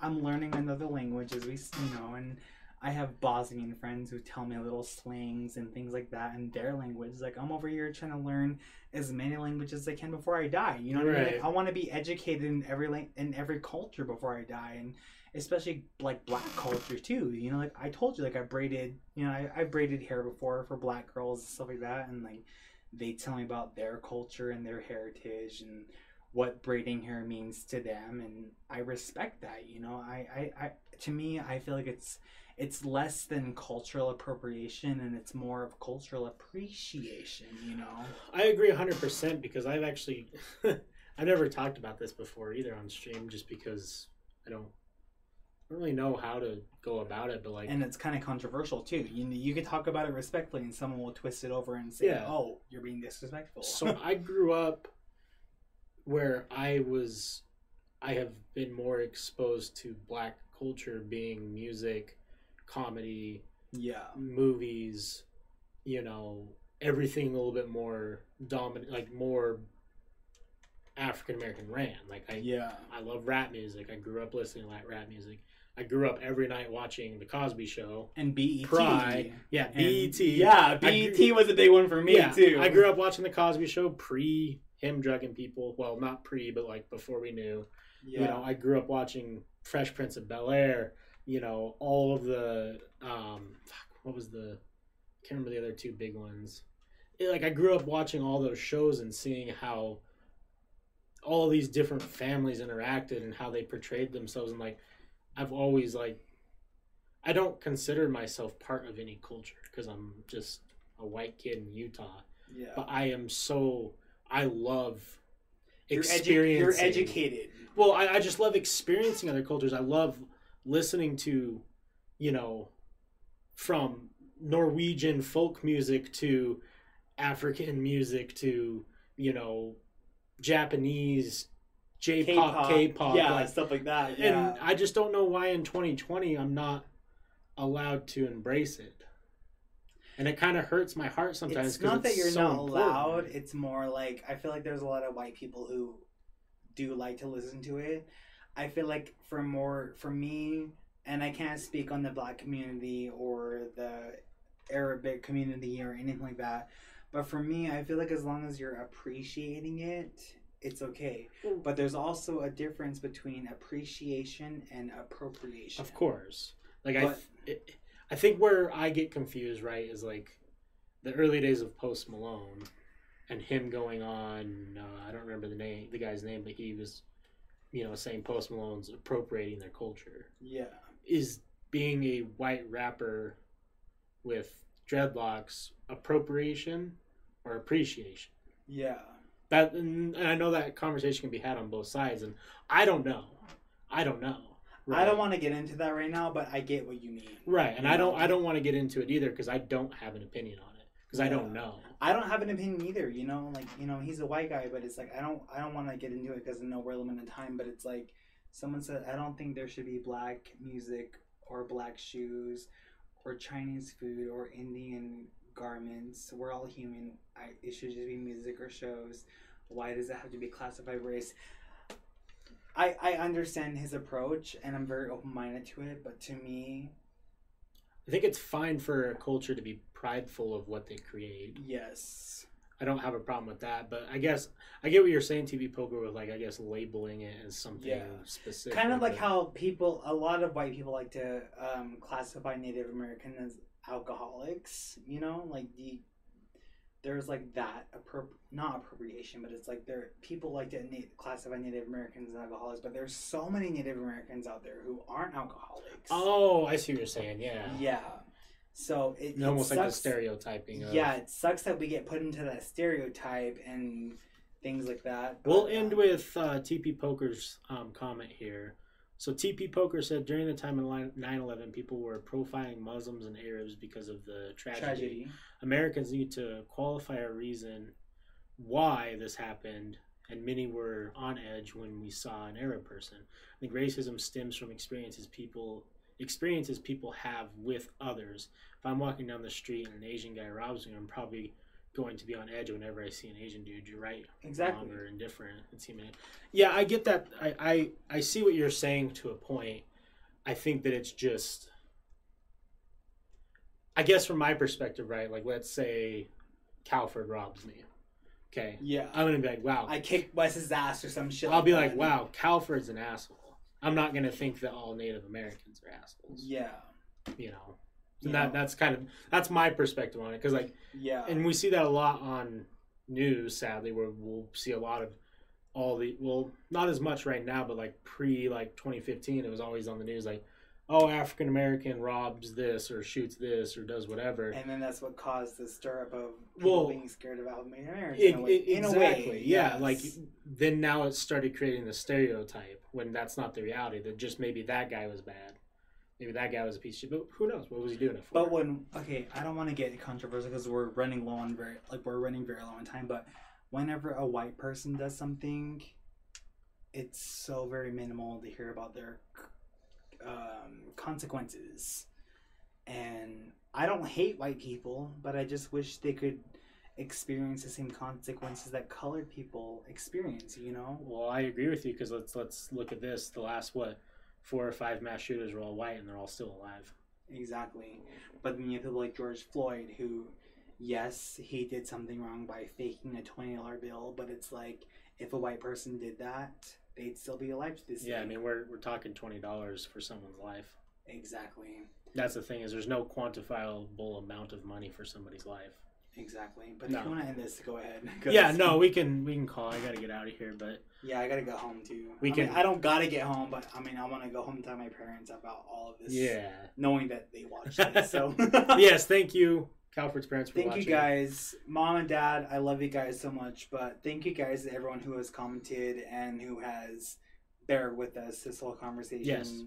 I'm learning another language as we, you know, and I have Bosnian friends who tell me little slangs and things like that in their language. Like I'm over here trying to learn as many languages as I can before I die. You know, what I, mean? Like, I want to be educated in every in every culture before I die, and especially like black culture too. You know, like I told you, like I braided, you know, I, I braided hair before for black girls and stuff like that, and like they tell me about their culture and their heritage and what braiding hair means to them and i respect that you know I, I i to me i feel like it's it's less than cultural appropriation and it's more of cultural appreciation you know I agree 100% because I've actually (laughs) I've never talked about this before either on stream just because I don't don't really know how to go about it but like and it's kind of controversial too you know, you can talk about it respectfully and someone will twist it over and say Yeah. oh you're being disrespectful so (laughs) I grew up where I was I have been more exposed to black culture being music, comedy, yeah movies, you know, everything a little bit more dominant like more African American ran. Like I yeah I love rap music. I grew up listening to like rap music. I grew up every night watching The Cosby Show. and bet Pride. Yeah, And- BET. yeah bet grew- was a big one for me yeah, too I grew up watching The Cosby Show pre him drugging people. Well, not pre, but like before we knew. yeah You know, I grew up watching Fresh Prince of Bel Air. You know, all of the um, fuck, what was the? I Can't remember the other two big ones. It- like I grew up watching all those shows and seeing how all these different families interacted and how they portrayed themselves and like I've always like I don't consider myself part of any culture because I'm just a white kid in Utah, Yeah. but I am so I love You're, edu- you're educated. Well, I, I just love experiencing other cultures. I love listening to, you know, from Norwegian folk music to African music to, you know, Japanese J-pop, K-pop, yeah, like, stuff like that. Yeah. and I just don't know why in 2020 I'm not allowed to embrace it. And it kind of hurts my heart sometimes. it's 'cause not that you're so not important. allowed. It's more like I feel like there's a lot of white people who do like to listen to it. I feel like for more for me, and I can't speak on the black community or the Arabic community or anything like that. But for me, I feel like as long as you're appreciating it, it's okay. Mm. But there's also a difference between appreciation and appropriation. Of course. Like I, th- it, I think where I get confused, right, is like the early days of Post Malone, and him going on. Uh, I don't remember the name, the guy's name, but he was, you know, saying Post Malone's appropriating their culture. Yeah. Is being a white rapper with dreadlocks appropriation or appreciation? Yeah. That and I know that conversation can be had on both sides, and I don't know. I don't know. I don't want to get into that right now, but I get what you mean. Right, and You I don't know? I don't want to get into it either because I don't have an opinion on it because I don't know. I don't have an opinion either. You know, like you know, he's a white guy, but it's like I don't I don't want to get into it because I know we're limited time. But it's like someone said I don't think there should be black music or black shoes or Chinese food or Indian garments. We're all human. I, it should just be music or shows. Why does it have to be classified race? I, I understand his approach and I'm very open minded to it, but to me, I think it's fine for a culture to be prideful of what they create. yes. I don't have a problem with that, but I guess I get what you're saying, TP Poker, with like I guess labeling it as something Yeah. specific. kind of like how people a lot of white people like to um, classify native american as alcoholics you know like the there's like that appro- not appropriation but it's like there people like to na- classify native americans as alcoholics but there's so many native americans out there who aren't alcoholics Oh, I see what you're saying. Yeah, yeah so it, it almost like the stereotyping. Of, yeah it sucks that we get put into that stereotype and things like that We'll end um, with uh, TP Poker's um, comment here. So TP Poker said during the time of 9/11, people were profiling Muslims and Arabs because of the tragedy. tragedy Americans need to qualify a reason why this happened, and many were on edge when we saw an Arab person. I think racism stems from experiences people experiences people have with others. If I'm walking down the street and an Asian guy robs me, I'm probably going to be on edge whenever I see an Asian dude. You're right, exactly wrong, or indifferent. It's human. Yeah, I get that. I, I I see what you're saying to a point. I think that it's just. I guess from my perspective, right? Like, let's say Calford robs me. Okay, yeah I'm gonna be like, wow. I kicked Wes's ass or some shit. I'll be that. like, wow, Calford's an asshole. I'm not gonna think that all Native Americans are assholes. Yeah. You know, And that that's kind of that's my perspective on it because like Yeah. and we see that a lot on news sadly where we'll see a lot of all the well not as much right now but like pre like 2015 it was always on the news like oh african american robs this or shoots this or does whatever and then that's what caused the stir up of people Well, being scared of African Americans. It- in a way. it- in a exactly way, yeah yes. like then now it started creating the stereotype when that's not the reality that just maybe that guy was bad maybe that guy was a piece of shit but who knows what was he doing it for But when okay, I don't want to get controversial because we're running low on very like we're running very low on time. But whenever a white person does something, it's so very minimal to hear about their um, consequences. And I don't hate white people, but I just wish they could experience the same consequences that colored people experience. You know? well i agree with you because let's let's look at this the last what four or five mass shooters were all white and they're all still alive Exactly. But then you have people like George Floyd who, yes, he did something wrong by faking a twenty dollar bill, but it's like if a white person did that, they'd still be alive to this Yeah, I mean we're we're talking twenty dollars for someone's life. exactly. That's the thing is there's no quantifiable amount of money for somebody's life. Exactly. But No. if you want to end this, go ahead. (laughs) Yeah, no, we can we can call. I gotta get out of here, but Yeah, I gotta go home too. We I mean, can- I don't gotta get home, but I mean, I want to go home and tell my parents about all of this. yeah. Knowing that they watched (laughs) it. So. (laughs) yes, thank you, Calford's parents, for Thank watching. you guys, mom and dad. I love you guys so much. But thank you guys to everyone who has commented and who has bear with us this whole conversation. Yes.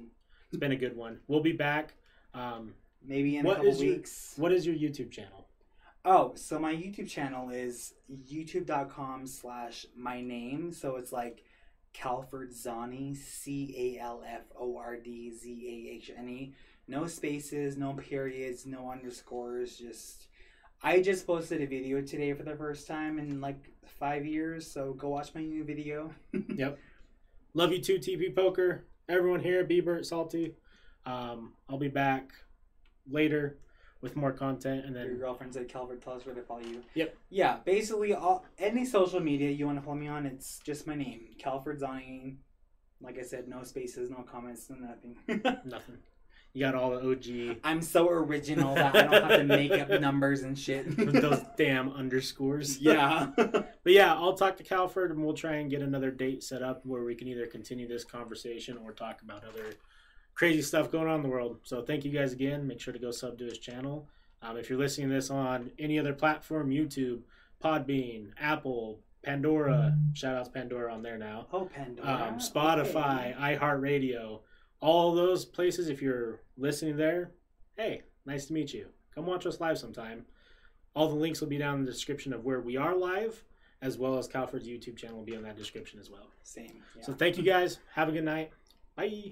It's been a good one. We'll be back. Um, Maybe in a couple is your- weeks. what is your YouTube channel? Oh, so my YouTube channel is youtube.com slash my name. So it's like Calford Zahne, C A L F O R D Z A H N E. No spaces, no periods, no underscores. Just, I just posted a video today for the first time in like five years. So go watch my new video. (laughs) Yep. Love you too, TP Poker. Everyone here, Bieber, Salty. Um, I'll be back later with more content, and then Your girlfriend's at Calford, tell us where to follow you. Yep. Yeah, basically all any social media you want to follow me on, it's just my name, Calford Zahne. Like I said, no spaces, no comments, no nothing. (laughs) nothing. You got all the OG I'm so original that I don't have to make up numbers and shit. (laughs) with those damn underscores. (laughs) yeah. But yeah, I'll talk to Calford and we'll try and get another date set up where we can either continue this conversation or talk about other crazy stuff going on in the world. So thank you guys again. Make sure to go sub to his channel. Um, if you're listening to this on any other platform, YouTube, Podbean, Apple, Pandora, shout out to Pandora on there now. oh, Pandora. Um, Spotify, iHeartRadio, all those places. If you're listening there, hey, nice to meet you. Come watch us live sometime. All the links will be down in the description of where we are live, as well as Calford's YouTube channel will be in that description as well. Same. Yeah. So thank you guys. Have a good night. Bye.